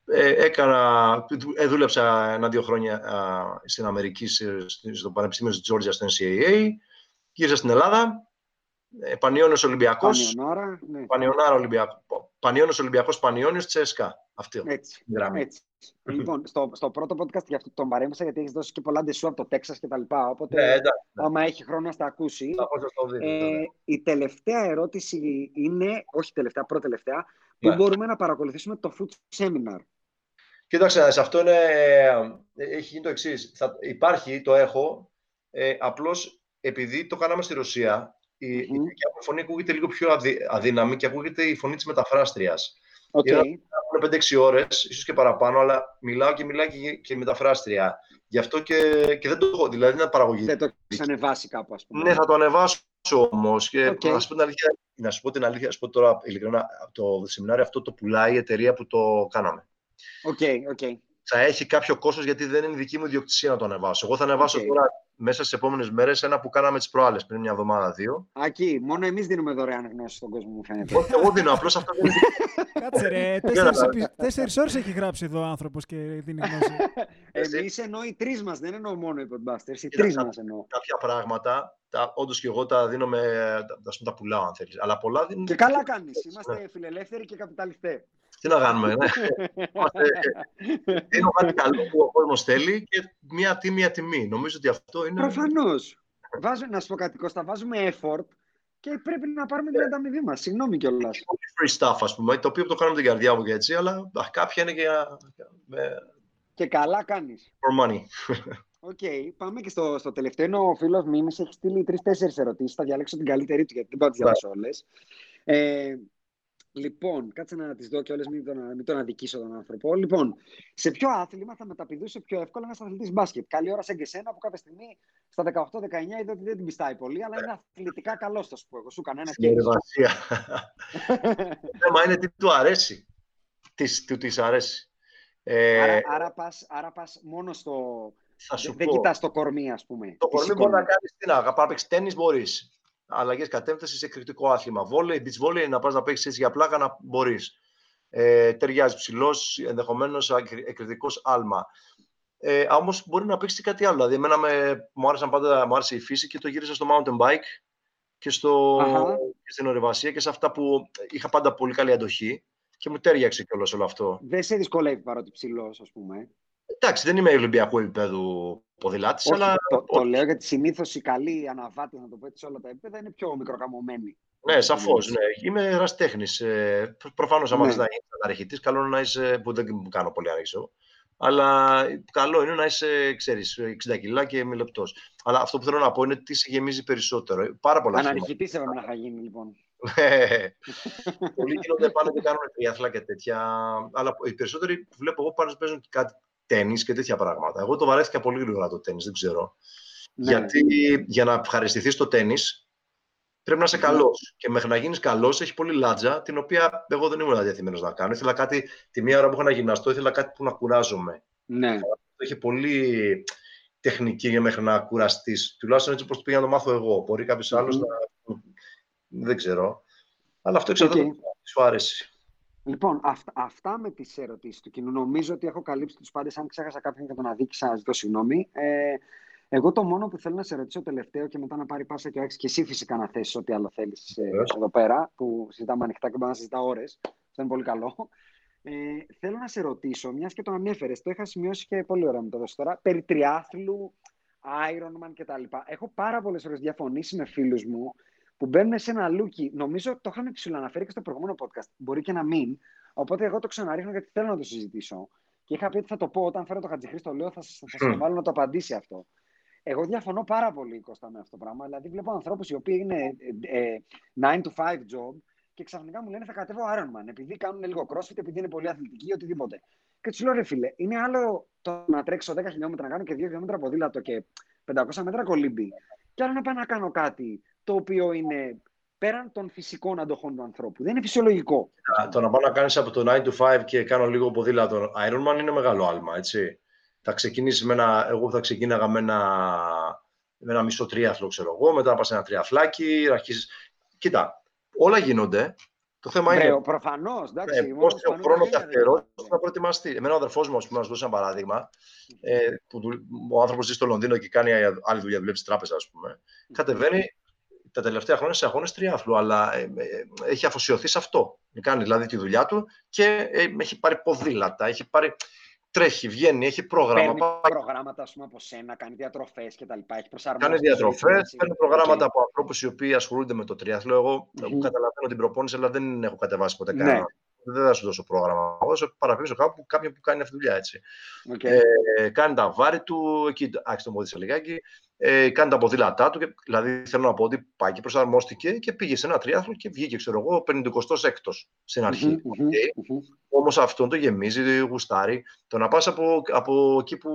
Ε, έκανα, ε, δούλεψα ένα-δύο χρόνια στην Αμερική, στο Πανεπιστήμιο της Georgia, στο NCAA. Γύρισα στην Ελλάδα, ε, Πανιόνιος Ολυμπιακός. Πανιονάρα, ναι. Πανιονάρα Ολυμπιακό. Πανιόνιος Ολυμπιακός, Πανιόνιος Τσέσκα. Αυτό. Έτσι. έτσι. λοιπόν, στο, στο πρώτο podcast για αυτό τον παρέμβασα γιατί έχεις δώσει και πολλά ντεσού από το Τέξας και τα λοιπά. Οπότε, ναι, εντάξει, ναι. άμα έχει χρόνο να στα ακούσει. ε, η τελευταία ερώτηση είναι, όχι τελευταία, πρώτη τελευταία, που ναι. μπορούμε να παρακολουθήσουμε το Food Seminar; Κοίταξε, σε αυτό είναι, ε, έχει γίνει το εξής. Υπάρχει, το έχω, ε, απλώς επειδή το κάναμε στη Ρωσία, η, mm-hmm. η φωνή ακούγεται λίγο πιο αδύναμη και ακούγεται η φωνή της μεταφράστριας. Okay. 5-6 ώρες, ίσως και παραπάνω, αλλά μιλάω και μιλάω και, και μεταφράστρια. Γι' αυτό και, και δεν το έχω, δηλαδή είναι παραγωγή. Δεν το έχεις ανεβάσει κάπου, ας πούμε. Ναι, θα το ανεβάσω όμως. Και okay. να, σου πω την αλήθεια, να σου πω την αλήθεια, να σου πω τώρα ειλικρινά, το σεμινάριο αυτό το πουλάει η εταιρεία που το κάναμε. OK, okay, OK. Okay. Θα έχει κάποιο κόστος γιατί δεν είναι δική μου ιδιοκτησία να το ανεβάσω. Εγώ θα ανεβάσω okay. τώρα μέσα στις επόμενες μέρες ένα που κάναμε τις προάλλες πριν μια εβδομάδα, δύο. Άκη, μόνο εμείς δίνουμε δωρεάν γνώση στον κόσμο, μου φαίνεται. Όχι, εγώ δίνω, απλώς αυτό δεν Κάτσε ρε, τέσσερις ώρες έχει γράψει εδώ ο άνθρωπος και δίνει γνώση. Εμείς εννοώ οι τρεις μας, δεν εννοώ μόνο οι podbusters. Οι τρεις μας εννοώ. Κάποια πράγματα, όντως και εγώ τα δίνω με. τα πουλάω, αν θέλεις. Αλλά πολλά δίνουν. Και καλά κάνεις. Είμαστε φιλελεύθεροι και καπιταλιστές. Τι να κάνουμε, ναι. είναι κάτι καλό που ο κόσμος θέλει και μία τιμή, μία τιμή. Νομίζω ότι αυτό είναι. Προφανώς. να σου πω κάτι, Κώστα, βάζουμε effort και πρέπει να πάρουμε την ανταμοιβή μας. Συγγνώμη κιόλας. Free stuff, ας πούμε, το οποίο το κάνω με την καρδιά μου και έτσι, αλλά κάποια είναι και. Και καλά κάνεις. For money. OK, okay, πάμε και στο, στο τελευταίο. Είναι ο φίλος Μίμη έχει στείλει τρεις-τέσσερις ερωτήσεις. Θα διαλέξω την καλύτερη του γιατί δεν πάω να τις διαβάσω όλες. Ε, Λοιπόν, κάτσε να τις δω και όλες, μην, τον, μην τον αδικήσω τον άνθρωπο. Λοιπόν, σε ποιο άθλημα θα μεταπηδούσε πιο εύκολα ένας αθλητής μπάσκετ; Καλή ώρα σε εσένα που κάποια στιγμή στα 18-19 είδε ότι δεν την πιστάει πολύ, αλλά είναι αθλητικά καλός, θα σου πω. Εγώ σου κανένα και. Εργασία. θέμα είναι τι του αρέσει. Τι του της αρέσει. Ε... Άρα, άρα, πας, άρα πας μόνο στο, θα σου Δεν πω. κοιτάς το κορμί, ας πούμε. Το Τι κορμί μπορεί σηκώνει. να κάνεις τι να να παίξεις τέννη μπορείς. Αλλαγές κατεύθυνση σε εκρηκτικό άθλημα. Βόλεϊ, beach volley, να πας να παίξεις έτσι για πλάκα να μπορείς. Ε, ταιριάζει ψηλός, ενδεχομένως εκρηκτικό άλμα. Ε, Όμως μπορεί να παίξεις και κάτι άλλο. Δηλαδή, εμένα με, μου, άρεσαν πάντα, μου άρεσε η φύση και το γύρισα στο mountain bike και, στο, Αχα. και στην ορειβασία και σε αυτά που είχα πάντα πολύ καλή αντοχή και μου τέριαξε κιόλας όλο αυτό. Δεν σε δυσκολεύει παρότι ψηλός, ας πούμε. Εντάξει, δεν είμαι Ολυμπιακού επίπεδου ποδηλάτης, Όχι, αλλά το, το λέω γιατί συνήθως οι καλοί αναβάτες, να το πω έτσι, σε όλα τα επίπεδα είναι πιο μικροκαμωμένοι. Ναι, σαφώς. Ναι. Είμαι εραστέχνης. Ε, Προφανώς, άμα Ναι. θες να γίνεις αναρχητής, καλό είναι να είσαι. που δεν κάνω πολύ αναρχητή. Αλλά καλό είναι να είσαι, ξέρεις, 60 κιλά και μη λεπτός. Αλλά αυτό που θέλω να πω είναι τι σε γεμίζει περισσότερο. Ε, Πάρα πολλά αθλήματα. Αναρχητής έπρεπε να θα γίνει, λοιπόν. Πολλοί γίνονται πάνω και κάνουν τριάθλα και τέτοια. Αλλά οι περισσότεροι που βλέπω εγώ πάνω παίζουν και κάτι τέννη και τέτοια πράγματα. Εγώ το βαρέθηκα πολύ γρήγορα το τέννη, δεν ξέρω. Ναι. Γιατί για να ευχαριστηθείς το τέννη πρέπει να είσαι Ναι. καλός. Και μέχρι να γίνεις καλός έχει πολύ λάτζα, την οποία εγώ δεν ήμουν διαθυμένο να κάνω. Ήθελα κάτι, τη μία ώρα που είχα να γυμναστώ, ήθελα κάτι που να κουράζομαι. Ναι. Είχε πολύ τεχνική για μέχρι να κουραστείς. Τουλάχιστον έτσι όπως το πήγα να το μάθω εγώ. Μπορεί κάποιος άλλος Μμμ. να. Δεν ξέρω. Αλλά αυτό εξαρτάται Οκ. από το τι σου άρεσει. Λοιπόν, αυτά, αυτά με τις ερωτήσεις του κοινού. Νομίζω ότι έχω καλύψει τους πάντες. Αν ξέχασα κάποιον και τον αδίκησα, ζητώ συγγνώμη. Ε, εγώ το μόνο που θέλω να σε ρωτήσω τελευταίο και μετά να πάρει πάσα και ο Άκης και εσύ φυσικά να θέσει ό,τι άλλο θέλεις Βεβαίως. εδώ πέρα, που συζητάμε ανοιχτά και μπορούμε να συζητάμε ώρες. Αυτό είναι πολύ καλό. Ε, θέλω να σε ρωτήσω, μιας και το ανέφερες, το είχα σημειώσει και πολύ ωραία μου το έδωσες τώρα, περί τριάθλου, Ironman κτλ. Έχω πάρα πολλές φορές διαφωνήσει με φίλους μου που μπαίνουν σε ένα λούκι. Νομίζω το είχαμε ψηλοαναφέρει και στο προηγούμενο podcast. Μπορεί και να μην. Οπότε εγώ το ξαναρίχνω γιατί θέλω να το συζητήσω. Και είχα πει ότι θα το πω όταν φέρω το Χατζηχρήστο, λέω, θα, σα- θα σας το βάλω να το απαντήσει αυτό. Εγώ διαφωνώ πάρα πολύ, Κώστα, με αυτό το πράγμα. Δηλαδή, βλέπω ανθρώπους οι οποίοι είναι ε, ε, 9 to 5 job και ξαφνικά μου λένε θα κατέβω Ironman επειδή κάνουν λίγο crossfit, επειδή είναι πολύ αθλητικοί, οτιδήποτε. Και τους λέω, ρε φίλε, είναι άλλο το να τρέξω 10 χιλιόμετρα, να κάνω και 2 χιλιόμετρα ποδήλατο και 500 μέτρα κολύμπι. Και άλλο να πάω να κάνω κάτι το οποίο είναι πέραν των φυσικών αντοχών του ανθρώπου. Δεν είναι φυσιολογικό. Α, Το να πάω να κάνεις από το 9 to 5 και κάνω λίγο ποδήλατο Ironman είναι μεγάλο άλμα, έτσι. Θα ξεκινήσεις με ένα. Εγώ θα ξεκίναγα με ένα, με ένα μισό τρίαθλο, ξέρω εγώ, μετά να πας σε ένα τριαθλάκι, να αρχίσεις... Κοίτα, όλα γίνονται. Το θέμα είναι Βρε, προφανώς. Εντάξει, ε, μόνο πόσο σπανού χρόνο τα χέρια δεν καθιερώσει είναι. να προετοιμαστεί. Εμένα ο αδερφός μου, ας πούμε, να σου δώσω ένα παράδειγμα, ε, που δου- ο άνθρωπος ζει στο Λονδίνο και κάνει άλλη δουλειά, δουλεύει στη τράπεζα, ας πούμε. Κατεβαίνει τα τελευταία χρόνια σε αγώνες τριάθλου, αλλά ε, ε, έχει αφοσιωθεί σε αυτό. Κάνει δηλαδή τη δουλειά του και ε, έχει πάρει ποδήλατα, έχει πάρει. Τρέχει, βγαίνει, έχει πρόγραμμα. Παίρνει πάει- προγράμματα ας πούμε, από σένα, κάνει διατροφές κτλ. Έχει προσαρμόσει. Κάνει τη ζωή του, διατροφές, έτσι. παίρνει προγράμματα Οκ. από ανθρώπους οι οποίοι ασχολούνται με το τριάθλο. Εγώ Μμμ. καταλαβαίνω την προπόνηση, αλλά δεν έχω κατεβάσει ποτέ Ναι. κανένα. Δεν θα σου δώσω πρόγραμμα. Εγώ θα σου παραπέμψω κάπου κάποιον που κάνει αυτή τη δουλειά έτσι. Οκ. Ε, κάνει τα βάρη του, εκεί άρχισε το body λιγάκι, ε, κάνει τα ποδήλατά του. Και, δηλαδή θέλω να πω ότι πάει και προσαρμόστηκε και πήγε σε ένα τριάθλο και βγήκε, ξέρω εγώ, 56ο στην αρχή. Μμμ, μμμ, Οκ. μμμ. Όμως αυτόν το γεμίζει, γουστάρει. Το να πας από, από εκεί που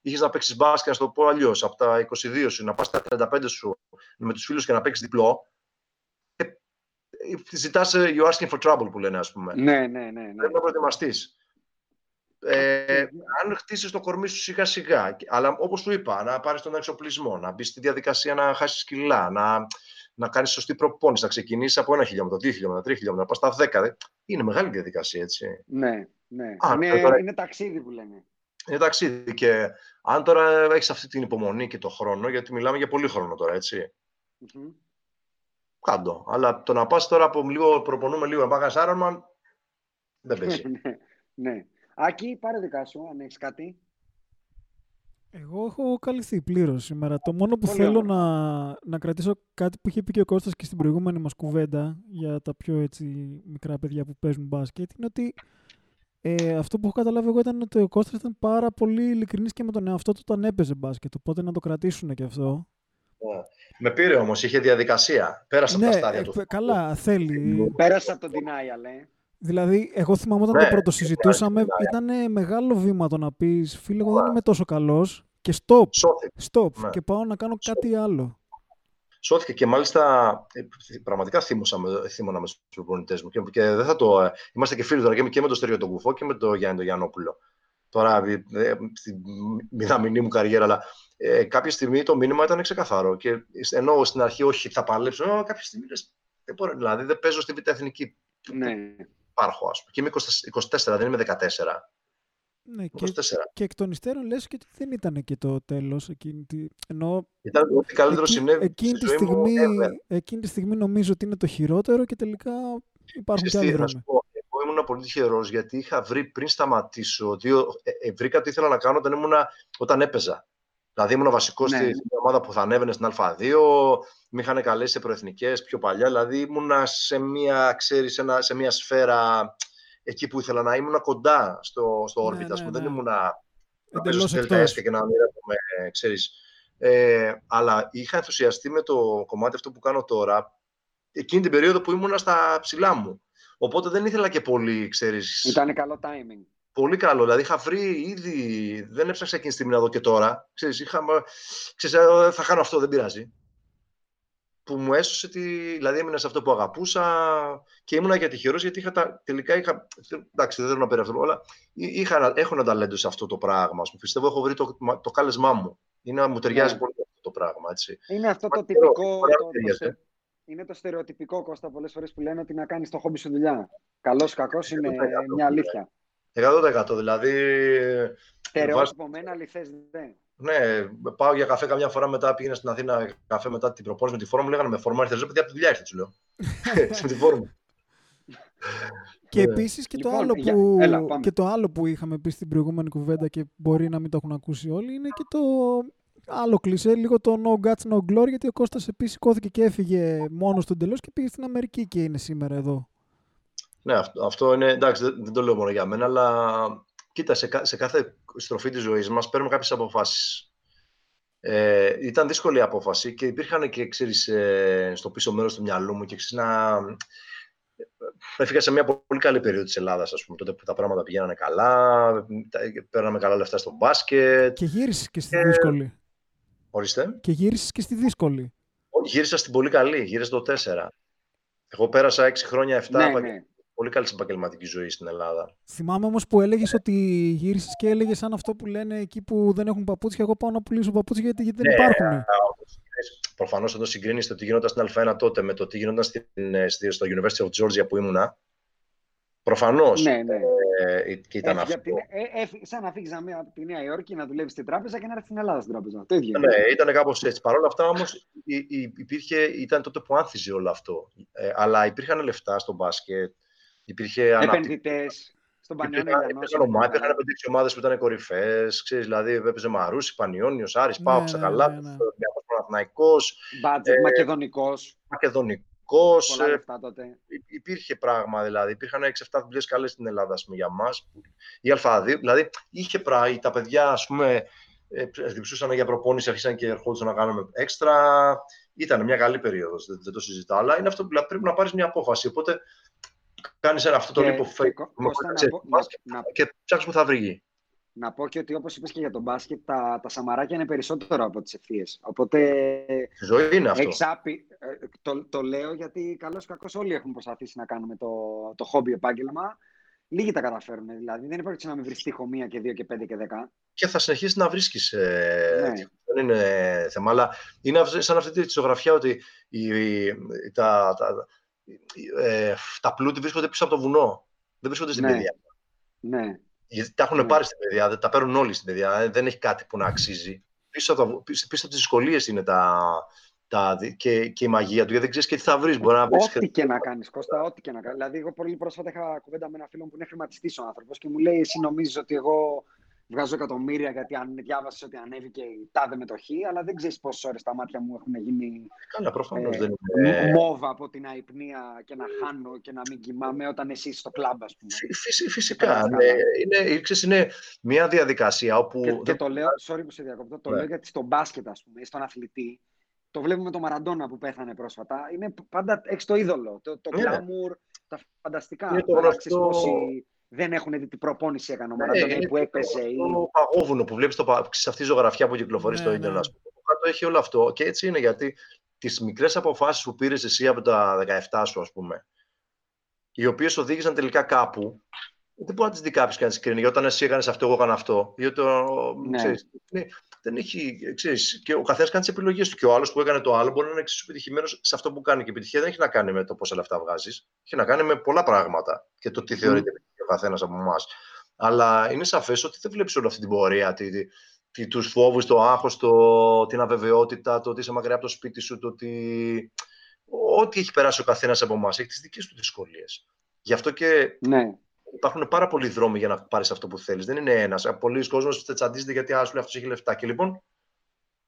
είχες να παίξεις μπάσκετ, να σου το πω αλλιώς, από τα 22 σου, να πας στα 35 σου με τους φίλους και να παίξεις διπλό. Ε, Ζητά you asking for trouble που λένε, ας πούμε. Ναι, ναι, ναι. ναι. Πρέπει να προετοιμαστείς. Ε, αν χτίσει το κορμί σου σιγά σιγά, αλλά όπως σου είπα, να πάρεις τον εξοπλισμό, να μπεις στη διαδικασία να χάσεις κιλά, να, να κάνεις σωστή προπόνηση, να ξεκινήσεις από ένα χιλιόμετρο, δύο χιλιόμετρα, τρία χιλιόμετρα, πας στα δέκα. Είναι μεγάλη διαδικασία, έτσι. Ναι, ναι. Α, είναι, τώρα- είναι ταξίδι που λένε. Είναι ταξίδι και αν τώρα έχεις αυτή την υπομονή και το χρόνο, γιατί μιλάμε για πολύ χρόνο τώρα, έτσι. Μμμ. Κάντο. Αλλά το να πας τώρα από λίγο, προπονούμε λίγο, να πάει Ironman, δεν πέσει. ναι, ναι. Άκη, πάρε δικά σου, αν έχεις κάτι. Εγώ έχω καλυφθεί πλήρως σήμερα. Το μόνο που Πολύ θέλω ωραία. να, να κρατήσω κάτι που είχε πει και ο Κώστας και στην προηγούμενη μας κουβέντα για τα πιο έτσι, μικρά παιδιά που παίζουν μπάσκετ είναι ότι ε, αυτό που έχω καταλάβει εγώ ήταν ότι ο Κώστας ήταν πάρα πολύ ειλικρινής και με τον εαυτό του όταν έπαιζε μπάσκετ. Οπότε να το κρατήσουν και αυτό. Με πήρε όμως, είχε διαδικασία. Πέρασε από ναι, τα στάδια ε, του. π- καλά, θέλει. Πέρασε από το denial, ε. Δηλαδή, εγώ θυμάμαι όταν Ναι, το πρωτοσυζητούσαμε, ναι. ήταν μεγάλο βήμα το να πεις Φίλε, εγώ δεν είμαι τόσο καλός. Και stop, Σώθηκε. stop. Ναι. Και πάω να κάνω κάτι άλλο. Σώθηκε και μάλιστα ε, πραγματικά θύμωσα με, θύμωνα με του προπονητές μου και, και δεν θα το. ε, είμαστε και φίλοι τώρα και, με- και με τον Στεριό τον Κουφό και με τον Γιάννη τον Γιαννόπουλο. Τώρα ε, στη μηδαμινή μου καριέρα, αλλά ε, κάποια στιγμή το μήνυμα ήταν ξεκαθαρό. Και ενώ στην αρχή όχι θα παλέψω, ε, κάποια στιγμή λες, δεν μπορώ, δηλαδή δεν παίζω στη Β' Εθνική. Ναι. Υπάρχω, ας πούμε. Και είμαι 24, δεν είμαι 14. Ναι, και, και εκ των υστέρων λες και δεν ήταν και το τέλος εκείνη τη... Ενώ ήταν ό,τι καλύτερο εκεί, συνέβη εκείνη, τη στιγμή, εκείνη τη στιγμή νομίζω ότι είναι το χειρότερο και τελικά υπάρχουν και άλλοι δρόμοι. Εγώ ήμουν πολύ τυχερό γιατί είχα βρει πριν σταματήσω, δύο, ε, ε, βρήκα τι ήθελα να κάνω όταν, ήμουν, όταν έπαιζα. Δηλαδή ήμουν βασικός ναι. στην ομάδα που θα ανέβαινε στην Α2, με είχαν καλέσει σε προεθνικές πιο παλιά. Δηλαδή ήμουν σε μια, ξέρεις, ένα, σε μια σφαίρα εκεί που ήθελα να ήμουν κοντά στο, στο ναι, ναι, ναι. Δεν ήμουν να παίζω στη και να μοιράζομαι, ξέρεις. Ε, αλλά είχα ενθουσιαστεί με το κομμάτι αυτό που κάνω τώρα εκείνη την περίοδο που ήμουν στα ψηλά μου. Οπότε δεν ήθελα και πολύ, ξέρεις... Ήταν καλό timing. Πολύ καλό. Δηλαδή είχα βρει ήδη... Δεν έψαξα εκείνη τη στιγμή να δω και τώρα. Ξέρεις, είχα... ξέρεις, ε, θα κάνω αυτό, δεν πειράζει που μου έσωσε τη... Δηλαδή έμεινα σε αυτό που αγαπούσα και ήμουνα για τυχερό γιατί είχα τα... τελικά είχα. Εντάξει, δεν θέλω να περάσω, αλλά είχα... έχω ένα ταλέντο σε αυτό το πράγμα. Μου πιστεύω έχω βρει το, το κάλεσμά μου. Είναι, μου ταιριάζει ναι. πολύ αυτό το πράγμα. Έτσι. Είναι αυτό το τυπικό. Το, το, είναι το στερεοτυπικό Κώστα πολλές φορές που λένε ότι να κάνεις το χόμπι σου δουλειά. Καλός ή κακός είναι μια αλήθεια. 100% δηλαδή. Στερεότυπο με ένα αληθές ναι, πάω για καφέ καμιά φορά μετά. Πήγαινα στην Αθήνα καφέ μετά την προπόνηση με τη φόρμα. Μου λέγανε με φόρμα ήρθε. Παιδιά από τη δουλειά ήρθε, του λέω. με τη φόρμα. Και ναι. επίσης και, λοιπόν, το άλλο που, έλα, και το άλλο που είχαμε πει στην προηγούμενη κουβέντα και μπορεί να μην το έχουν ακούσει όλοι είναι και το άλλο κλεισέ, λίγο το no guts, no glory, γιατί ο Κώστας επίσης σηκώθηκε και έφυγε μόνος του εντελώς και πήγε στην Αμερική και είναι σήμερα εδώ. Ναι, αυτό, αυτό είναι, εντάξει, δεν, δεν, το λέω μόνο για μένα, αλλά κοίτα, σε, σε κάθε στροφή της ζωής μας παίρνουμε κάποιες αποφάσεις. Ε, ήταν δύσκολη η απόφαση και υπήρχαν και, ξέρεις, ε, στο πίσω μέρος του μυαλού μου και ξέρεις, να... Έφυγα σε μια πολύ καλή περίοδο της Ελλάδας, ας πούμε, τότε που τα πράγματα πηγαίνανε καλά, παίρναμε καλά λεφτά στο μπάσκετ. Και γύρισες και στη δύσκολη. Ορίστε. Και γύρισες και στη δύσκολη. Γύρισα στην πολύ καλή, γύρισα το 4. Εγώ πέρασα 6 χρόνια, 7 ναι, ναι πολύ καλή επαγγελματική ζωή στην Ελλάδα. Θυμάμαι όμως που έλεγες ότι γύρισες και έλεγες σαν αυτό που λένε εκεί που δεν έχουν παπούτσια. Εγώ πάω να πουλήσω παπούτσια γιατί, γιατί δεν ναι, υπάρχουν. Προφανώς όταν συγκρίνει το τι γινόταν στην Α1 τότε με το τι γινόταν στην, ε, στο University of Georgia που ήμουνα. Προφανώς. Ναι, ναι. Ε, και ήταν αυτό. Την, ε, ε, σαν να φύγεις από τη Νέα Υόρκη να δουλεύεις στην τράπεζα και να έρθεις στην Ελλάδα στην τράπεζα. Το ίδιο. Ναι, ήταν κάπως έτσι. Παρ' όλα αυτά όμως ήταν τότε που άνθιζε όλο αυτό. Ε, αλλά υπήρχαν λεφτά στο μπάσκετ. Υπήρχε Επενδυτές στον Πανιόνιο Υπήρχαν υπήρχαν πέντε ομάδες που ήταν κορυφαίε. Δηλαδή, έπαιζε Μαρούση, Πανιόνιο, Άρης, ναι, Πάο, Ξακαλά, ναι, ναι. Παναθναϊκό. Μπάτζετ, Μακεδονικός. Μακεδονικός. Υπήρχε πράγμα δηλαδή. Υπήρχαν 6-7 δουλειές καλές στην Ελλάδα πούμε, για μας. Η Α2, δηλαδή είχε πράγμα. Τα παιδιά, ας πούμε, διψούσαν για προπόνηση, αρχίσαν και ερχόντουσαν να κάνουμε έξτρα. Ήταν μια καλή περίοδος, δεν, δεν το συζητάω. Αλλά είναι αυτό που πρέπει να πάρεις μια απόφαση. Οπότε κάνεις αυτό το λίπο και ψάχνει που θα βρει. Να πω και ότι όπως είπες και για τον μπάσκετ, τα, τα σαμαράκια είναι περισσότερο από τις ευθείες. Οπότε. Ζωή είναι αυτό. Εξάπη, ε, το, το λέω γιατί καλώς κακώς όλοι έχουν προσπαθήσει να κάνουμε το, το χόμπι επάγγελμα. Λίγοι τα καταφέρουν. Δηλαδή δεν υπάρχει να μην βρεις τείχο μία και δύο και πέντε και δέκα. Και θα συνεχίσεις να βρίσκεις. Ε, ναι. Δεν είναι θέμα. Αλλά είναι σαν αυτή τη ζωγραφιά ότι η, τα, τα, ε, τα πλούτη βρίσκονται πίσω από το βουνό. Δεν βρίσκονται στην ναι. παιδεία. Ναι. Γιατί τα έχουν ναι. πάρει στην παιδεία, τα παίρνουν όλοι στην παιδεία. Ε, δεν έχει κάτι που να αξίζει. Πίσω από, πίσω, πίσω από τις δυσκολίες είναι τα, τα, και, και η μαγεία του, γιατί δεν ξέρεις και τι θα βρεις. Ό,τι και να κάνεις, Κώστα, ό,τι και να κάνεις. Δηλαδή, εγώ πολύ πρόσφατα είχα κουβέντα με ένα φίλο που είναι χρηματιστής ο άνθρωπος και μου λέει: Εσύ νομίζεις ότι εγώ βγάζω εκατομμύρια γιατί αν διάβασες ότι ανέβηκε η τάδε μετοχή, αλλά δεν ξέρεις πόσες ώρες τα μάτια μου έχουν γίνει. Καλά, προφανώς ε, δεν είναι. Μόβα από την αϊπνία και να χάνω και να μην κοιμάμαι όταν εσύ στο κλαμπ, ας πούμε. φυσικά. Ναι, είναι, ξέρεις, είναι μια διαδικασία όπου. Και, και το λέω, sorry που σε διακόπτω, το ναι. λέω γιατί στο μπάσκετ, ας πούμε, στον αθλητή, το βλέπουμε το Μαραντόνα που πέθανε πρόσφατα. Είναι πάντα έχεις το είδωλο. Το, το ναι. τα φανταστικά. Είναι το γνωστό δεν έχουν δει την προπόνηση έκανε ο ναι, Μαραντονέ που έπαιζε. Το παγόβουνο που βλέπεις σε αυτή τη ζωγραφιά που κυκλοφορεί ναι, στο Ιντερνετ. Ναι. Κάτω έχει όλο αυτό. Και έτσι είναι γιατί τις μικρές αποφάσεις που πήρες εσύ από τα 17 σου, ας πούμε, οι οποίες οδήγησαν τελικά κάπου, Δεν μπορεί να τις δει κάποιος και να τις κρίνει. Όταν εσύ έκανες αυτό, εγώ έκανα αυτό. Γιατί το, Ναι. ξέρεις, ναι, δεν έχει, ξέρεις, και ο καθένας κάνει τις επιλογές του. Και ο άλλος που έκανε το άλλο μπορεί να είναι εξίσου επιτυχημένος σε αυτό που κάνει. Και η επιτυχία δεν έχει να κάνει με το πόσα λεφτά βγάζεις. Έχει να κάνει με πολλά πράγματα και το τι θεωρείται επιτυχία ο καθένας από εμάς. Αλλά είναι σαφές ότι δεν βλέπεις όλη αυτή την πορεία. Τη, τη, τη, τους φόβους, το άγχος, το, την αβεβαιότητα, το ότι είσαι μακριά από το σπίτι σου, το ότι ό,τι έχει περάσει ο καθένας από εμάς έχει τις δικές του δυσκολίες. Γι' αυτό και Ναι. Υπάρχουν πάρα πολλοί δρόμοι για να πάρεις αυτό που θέλεις. Δεν είναι ένας. Πολλοί κόσμοι τσαντίζεται γιατί α, λέει αυτός έχει λεφτά. Και λοιπόν,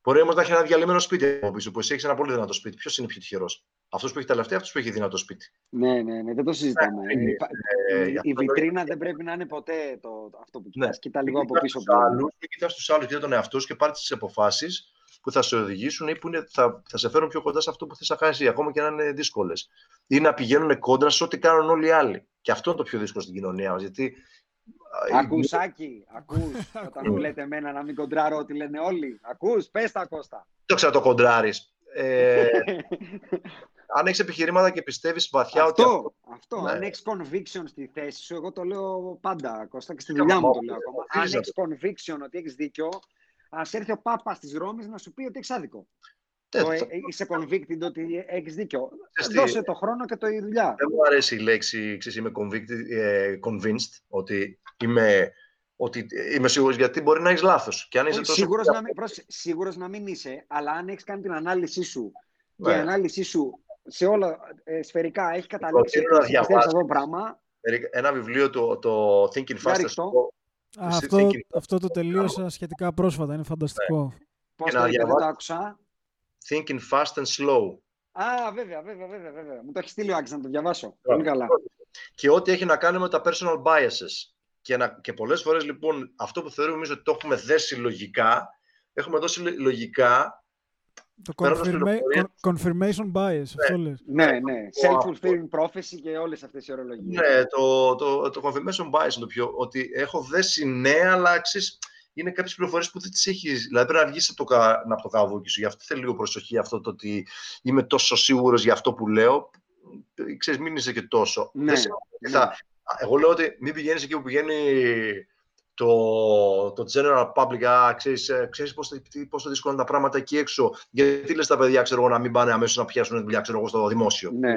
μπορεί όμως να έχει ένα διαλυμένο σπίτι από πίσω, που εσύ έχεις ένα πολύ δυνατό σπίτι. Ποιος είναι πιο τυχερός, αυτός που έχει τα λεφτά ή αυτός που έχει δυνατό σπίτι; Ναι, ναι, ναι, δεν το συζητάμε. Ναι, Υπά- ε, η- γι' αυτό η το- βιτρίνα δεν πρέπει να είναι ποτέ το, αυτό που κοιτάς. Κοίτα λίγο από Κοιτάς πίσω. τους που- άλλους, και κοιτάς τους άλλους, κοίτα τον εαυτό σου και πάρει τις αποφάσεις που θα σε οδηγήσουν ή που είναι, θα, θα σε φέρουν πιο κοντά σε αυτό που θες να κάνεις, ακόμα και να είναι δύσκολες. Ή να πηγαίνουν κόντρα σε ό,τι κάνουν όλοι οι άλλοι. Και αυτό είναι το πιο δύσκολο στην κοινωνία μας, γιατί... Ακούς, Άκη, ακούς, όταν μου λέτε εμένα να μην κοντράρω ό,τι λένε όλοι. Ακούς, πες τα Κώστα. Δεν ξέρω να το κοντράρεις. Ε, αν έχεις επιχειρήματα και πιστεύεις βαθιά ότι... αυτό, αυτό, Ναι. αν έχεις conviction στη θέση σου, εγώ το λέω πάντα, Κώστα, και στη Ναι, δουλειά μου μα, το λέω ακόμα. Αν οφείλεις να έχεις conviction ότι έχεις δίκιο, ας έρθει ο Πάπας της Ρώμης να σου πει ότι έχεις άδικο. Δεν Το, θα- ε, είσαι convicted ότι έχεις δίκιο. Ξέρεις τι, Δώσε το χρόνο και το η δουλειά. Δεν μου αρέσει η λέξη, ξέρεις, είμαι convicted, ε, convinced, ότι είμαι, ότι είμαι σίγουρος, γιατί μπορεί να έχεις λάθος. Και αν είσαι Όχι, τόσο... Σίγουρος να, μην, πρόσεξε, σίγουρος να μην είσαι, αλλά αν έχεις κάνει την ανάλυση σου και η Ναι. ανάλυση σου σε όλα ε, σφαιρικά έχει καταλήξει Προτείνω να ότι πιστεύεις διαβάσεις. αυτό το πράγμα, Ένα βιβλίο, το, το Thinking Για Fast and ρίχτω. Slow, Α, Εσύ αυτό, thinking- Ναι. αυτό το τελείωσα σχετικά πρόσφατα. Είναι φανταστικό. πώς Και το να είπε, δεν το διαβάσεις. άκουσα. Thinking Fast and Slow. Α, βέβαια, βέβαια, βέβαια, βέβαια. Μου το έχεις στείλει ο Άκης να το διαβάσω. Πολύ καλά. Και ό,τι έχει να κάνει με τα personal biases. Και, να, και πολλές φορές λοιπόν αυτό που θεωρούμε εμείς ότι το έχουμε δέσει λογικά, έχουμε δώσει λο- λογικά Το Παίρνοντας confirma- πληροφορίες. con- confirmation bias, αυτό λες. Ναι, ναι. Self-fulfilling prophecy και όλες αυτές οι ορολογίες. Ναι, το, το, το confirmation bias είναι το πιο. Ότι έχω δέσει ναι, αλλά ξέρεις, είναι κάποιες πληροφορίες που δεν τις έχει. Δηλαδή πρέπει να βγεις από το, κα- από το καβούκι σου. Γι' αυτό θέλει λίγο προσοχή αυτό το ότι είμαι τόσο σίγουρος για αυτό που λέω. Ε, Ξέρεις, μην είσαι και τόσο. Ναι, Δεν σημαίνει ότι ναι. θα- Εγώ λέω ότι μην πηγαίνεις εκεί που πηγαίνει το, το general public. Α, ξέρεις, ε, ξέρεις πόσο, τι- πόσο δύσκολα είναι τα πράγματα εκεί έξω. Γιατί λες τα παιδιά, ξέρω εγώ, να μην πάνε αμέσως να πιάσουν δουλειά, ξέρω εγώ, στο δημόσιο. Ναι.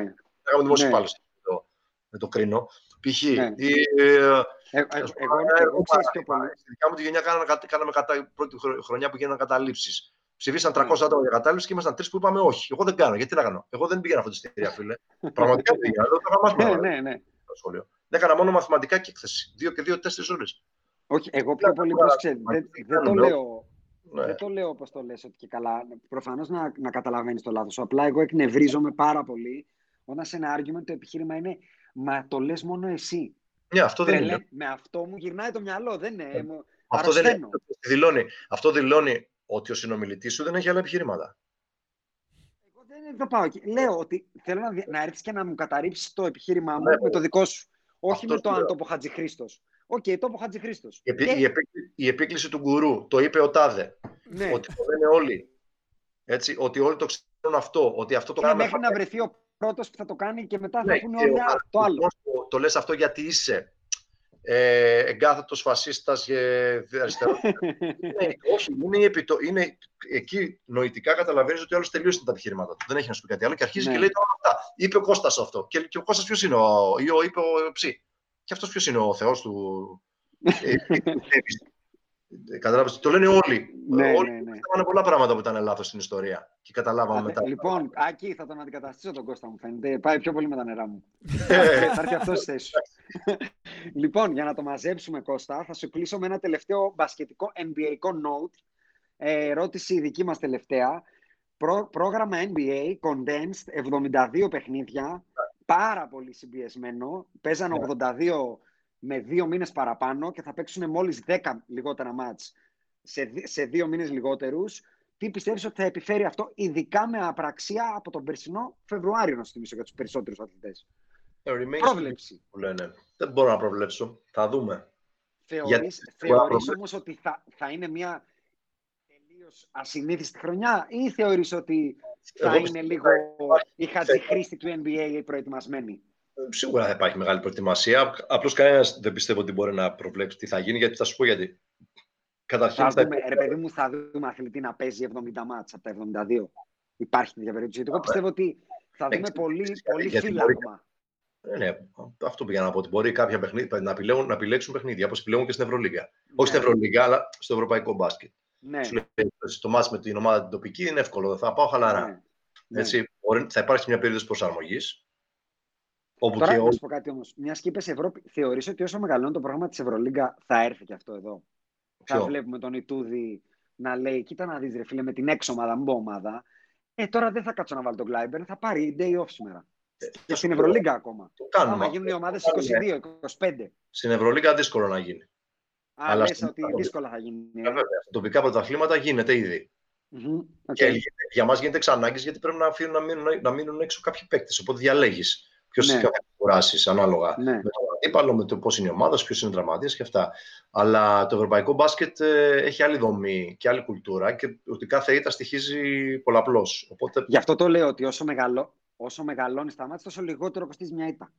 Έκαμε δημόσιο Ναι. πάλι το, με το κρίνο. Π.χ. Ναι. η, ε, Ε, ε, ας πούμε, εγώ, ε, εγώ ξέρεις πιο πολύ. Στη δικιά μου τη γενιά κάναμε, κατα- κάναμε κατά, πρώτη χρονιά- χρονιά που γίνανε καταλήψει. Ψηφίσαν Ναι. 300 άτομα για κατάληψη και ήμασταν τρεις που είπαμε όχι. Εγώ δεν κάνω. Γιατί να κάνω. Εγώ δεν πήγαινα φροντιστήρια, φίλε. Πραγματικά δεν πήγαινα. Δεν το έκανα Ναι, μάθημα, ναι, ναι. στο σχολείο. Δεν έκανα μόνο μαθηματικά και έκθεση. Δύο και δύο, τέσσερις ώρες. Όχι, εγώ πιο Ναι, πολύ ναι, πρόσεξε. ναι, Δεν, ναι, δεν το ναι. λέω Ναι. Δεν το λέω όπως το λες ότι και καλά. Προφανώς να, να καταλαβαίνεις το λάθος σου. Απλά εγώ εκνευρίζομαι πάρα πολύ όταν σε ένα argument το επιχείρημα είναι «Μα το λες μόνο εσύ». Ναι, αυτό δεν Τρελέ, είναι. με αυτό μου γυρνάει το μυαλό. Δεν είναι. μου- Αυτό δεν είναι. αρρωσταίνω. Δηλώνει. Αυτό δηλώνει ότι ο συνομιλητής σου δεν έχει άλλα επιχειρήματα. Εγώ δεν θα πάω εκεί. Λέω ότι θέλω να, δι- να έρθεις και να μου καταρρίψεις το επιχείρημά μου Ναι, με το δικό σου. Όχι Αυτό με το σου αν λέω. το πω Χατζηχρήστος. Οκ, το πω Χατζηχρήστος. Η, επί- Και- η, επίκληση, η επίκληση του γκουρού, το είπε ο Τάδε. ναι. Ότι το λένε όλοι. Έτσι, ότι όλοι το ξέρουν αυτό. Ότι αυτό το Και κάνουμε μέχρι να βρεθεί ο πρώτος που θα το κάνει και μετά θα Ναι, πούνε και όλοι ο- «Α, το άλλο. Το, το λες αυτό γιατί είσαι ε, εγκάθετος φασίστας και αριστερός. ναι, όχι, είναι, η επιτο... είναι εκεί νοητικά καταλαβαίνεις ότι όλος τελείωσε τα επιχειρήματα του. Δεν έχει να σου πει κάτι άλλο και αρχίζει Ναι. και λέει όλα αυτά. Είπε ο Κώστας αυτό. Και, και ο Κώστας ποιος είναι, ο, ή ο, είπε ο Ψή. Και αυτός ποιος είναι ο Θεός του. ε, ε, Κατάλαβες, το λένε όλοι. Ναι, όλοι ναι, ναι. πιστεύανε πολλά πράγματα που ήταν λάθος στην ιστορία. Και καταλάβαμε Α, μετά. Λοιπόν, Άκη, θα τον αντικαταστήσω τον Κώστα μου φαίνεται. Πάει πιο πολύ με τα νερά μου. Ε, θα έρθει αυτό στη θέση σου. λοιπόν, για να το μαζέψουμε, Κώστα, θα σου κλείσω με ένα τελευταίο μπασκετικό NBA note. Ε, ερώτηση δική μας τελευταία. Πρό- πρόγραμμα NBA, condensed, 72 παιχνίδια, πάρα πολύ συμπιεσμένο. Παίζαν 82 με δύο μήνες παραπάνω και θα παίξουν μόλις 10 λιγότερα μάτς σε, δι- σε δύο μήνες λιγότερους. Τι πιστεύεις ότι θα επιφέρει αυτό, ειδικά με απραξία από τον περσινό Φεβρουάριο, να σου θυμίσω για τους περισσότερους αθλητές; remains Πρόβλεψη. που λένε. Δεν μπορώ να προβλέψω. Θα δούμε. Θεωρείς, Γιατί- θεωρείς προβλέψω. όμως ότι θα, θα είναι μια τελείως ασυνήθιστη χρονιά ή θεωρείς ότι θα Εγώ είναι πιστεύω λίγο θα υπάρχει- η χατζηχρήστη του NBA οι προετοιμασμένοι. Σίγουρα θα υπάρχει μεγάλη προετοιμασία. Απλώς κανένας δεν πιστεύω ότι μπορεί να προβλέψει τι θα γίνει, γιατί θα σου πω γιατί. Καταρχήν. Θα δούμε, ρε παιδί μου, θα δούμε αθλητή να παίζει 70 μάτσα από τα 72. Υπάρχει τέτοια περίπτωση. Εγώ πιστεύω ότι θα δούμε πολύ, πολύ φύλαγμα. Ναι, ναι, αυτό πήγα να πω. Ότι μπορεί κάποια παιχνίδια να, επιλέγουν, να επιλέξουν παιχνίδια όπως επιλέγουν και στην Ευρωλίγα. Ναι. Όχι στην Ευρωλίγα, αλλά στο Ευρωπαϊκό μπάσκετ. Ναι. Σου λέει, το μάτς με την ομάδα την τοπική είναι εύκολο, θα πάω χαλαρά. Ναι. ναι. Έτσι, θα υπάρξει μια περίοδος προσαρμογής. Όπου Τώρα, και να σου πω κάτι όμως. Μιας και είπες Ευρώπη, θεωρείς ότι όσο μεγαλώνει το πρόγραμμα της Ευρωλίγκα θα έρθει και αυτό εδώ; Ποιο; Θα βλέπουμε τον Ιτούδη να λέει: Κοίτα να δεις, ρε φίλε, με την έξω ομάδα, μην ομάδα. Ε, τώρα δεν θα κάτσω να βάλω τον Κλάιμπερν, θα πάρει day off σήμερα. Ε, και στην Ευρωλίγκα ακόμα. Το κάνουμε. Άμα γίνουν οι ομάδες 22-25. Στην Ευρωλίγκα δύσκολο να γίνει. Α, Αλλά λες ότι δύσκολα θα γίνει. Ε. Βέβαια, στα τοπικά πρωταθλήματα γίνεται ήδη. Mm-hmm. Okay. Και για μας γίνεται εξανάγκη γιατί πρέπει να, αφήνουν, να, μείνουν, να μείνουν έξω κάποιοι παίκτες. Οπότε διαλέγεις ποιος ναι. θα κουράσεις ανάλογα ναι. με τον αντίπαλο, με το πώς είναι η ομάδα, ποιος είναι τραυματίας και αυτά. Αλλά το ευρωπαϊκό μπάσκετ ε, έχει άλλη δομή και άλλη κουλτούρα και ότι κάθε ήττα στοιχίζει πολλαπλώς. Οπότε... Γι' αυτό το λέω ότι όσο, μεγαλώ, όσο μεγαλώνεις τα μάτια, τόσο λιγότερο κοστίζει μια ήττα.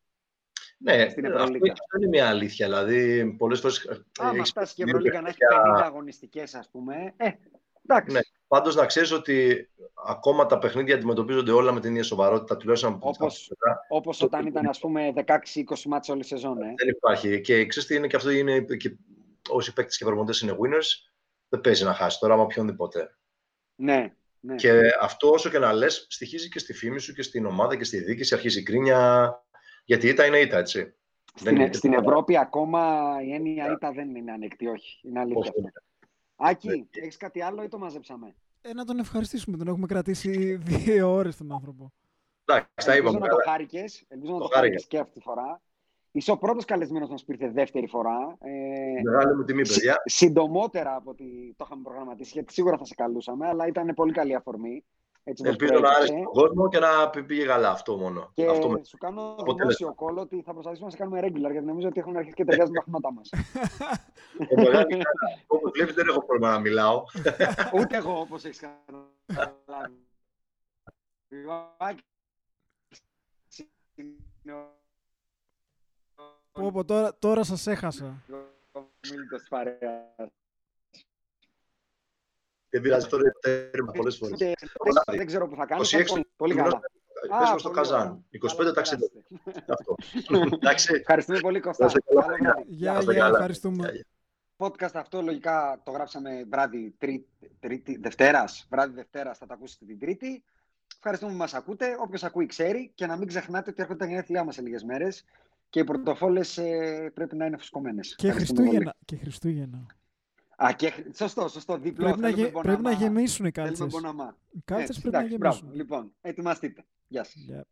Ναι, στην αυτό, αυτό είναι μια αλήθεια. Δηλαδή, πολλές φορές. Άμα φτάσει και η Ευρωλίγα να έχει 50 αγωνιστικές, ας πούμε. Ε, εντάξει. Ναι. Πάντως να ξέρεις ότι ακόμα τα παιχνίδια αντιμετωπίζονται όλα με την ίδια σοβαρότητα, τουλάχιστον Όπω όπως όταν ήταν, ας πούμε, 16-20 μάτσε όλη η σεζόν. Ε. Δεν υπάρχει. Και ξέρεις τι είναι και αυτό είναι. Και όσοι παίκτες και προμονητέ είναι winners, δεν παίζει να χάσει τώρα με οποιονδήποτε. Ναι, ναι. Και αυτό όσο και να λες, στοιχίζει και στη φήμη σου και στην ομάδα και στη διοίκηση. Αρχίζει η κρίνια. Γιατί η ήττα είναι ήττα, έτσι. Στην, είναι στην Ευρώπη ακόμα η έννοια ήττα δεν είναι ανεκτή, όχι. Είναι αλήθεια. Άκη, ναι. έχεις κάτι άλλο ή το μαζέψαμε; Ε, να τον ευχαριστήσουμε. Τον έχουμε κρατήσει δύο ώρες τον άνθρωπο. Εντάξει, τα είπαμε. Ελπίζω να το χάρηκες. Ελπίζω να το, το χάρηκες και αυτή τη φορά. Είσαι ο πρώτος καλεσμένος μα που ήρθε δεύτερη φορά. Ε, Μεγάλη μου τιμή, παιδιά. Συντομότερα από ότι το είχαμε προγραμματίσει, γιατί σίγουρα θα σε καλούσαμε, αλλά ήταν πολύ καλή αφορμή. Έτσι Ελπίζω να άρεσε τον κόσμο και να πήγε καλά αυτό μόνο. Και αυτό με... σου κάνω δημόσιο κόλλο ότι θα προσπαθήσουμε να σε κάνουμε regular γιατί νομίζω ότι έχουν αρχίσει και ταιριάζουν τα χνότα μας. Όπως βλέπεις, δεν έχω πρόβλημα να μιλάω. Ούτε εγώ όπως έχεις καταλάβει. Πω, τώρα, τώρα σας έχασα. Δεν πειράζει αυτό το τέρμα πολλές φορές. Δεν ξέρω που θα κάνω. Πολύ καλά. Πες στο Καζάν. 25 ταξίδι. Ευχαριστούμε πολύ Κώστα. Γεια, γεια, ευχαριστούμε. Podcast αυτό λογικά το γράψαμε βράδυ τρίτη, Δευτέρας. Βράδυ Δευτέρας θα τα ακούσετε την Τρίτη. Ευχαριστούμε που μας ακούτε. Όποιος ακούει ξέρει και να μην ξεχνάτε ότι έρχονται τα γενέθλιά μας σε λίγες μέρες και οι πορτοφόλες ε, πρέπει να είναι φουσκωμένες. Και Χριστούγεννα. Και Χριστούγεννα. Α, και... Σωστό, σωστό. Διπλό. Πρέπει, να, γε... πρέπει να γεμίσουν οι κάλτσες. Οι κάλτσες πρέπει εντάξει, να γεμίσουν. Μπράβο. Λοιπόν, ετοιμαστείτε. Γεια σας. Yeah.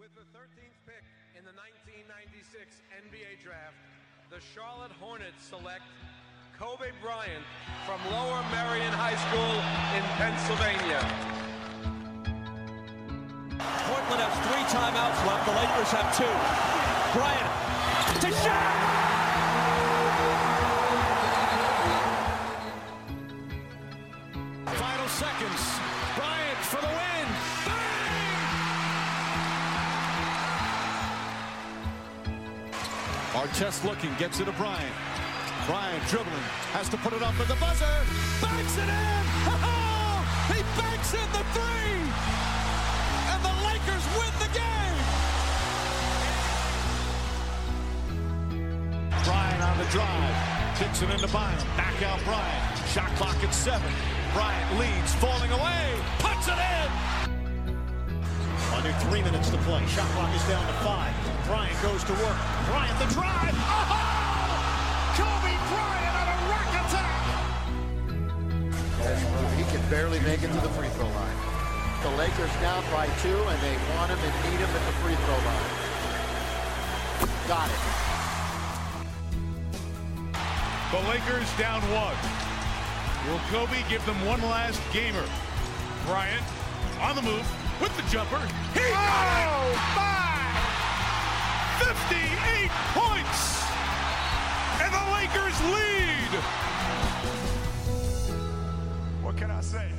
With the 13th pick in the 1996 NBA draft, the Charlotte Hornets select Kobe Bryant from Lower Marion High School in Pennsylvania. Portland has three timeouts left. The Lakers have two. Bryant to shot! Final seconds. Bryant for the win. Bang! Artest looking, gets it to Bryant. Bryant dribbling, has to put it up at the buzzer. Banks it in! Oh, he banks in the three! Drive. Kicks it into Bynum. Back out Bryant. Shot clock at seven. Bryant leads, falling away. Puts it in! Under three minutes to play. Shot clock is down to five. Bryant goes to work. Bryant the drive. Oh! Kobe Bryant on a rack attack! He can barely make it to the free throw line. The Lakers down by two, and they want him and need him at the free throw line. Got it. The Lakers down one. Will Kobe give them one last gamer? Bryant on the move with the jumper. He oh, my! 58 points! And the Lakers lead! What can I say?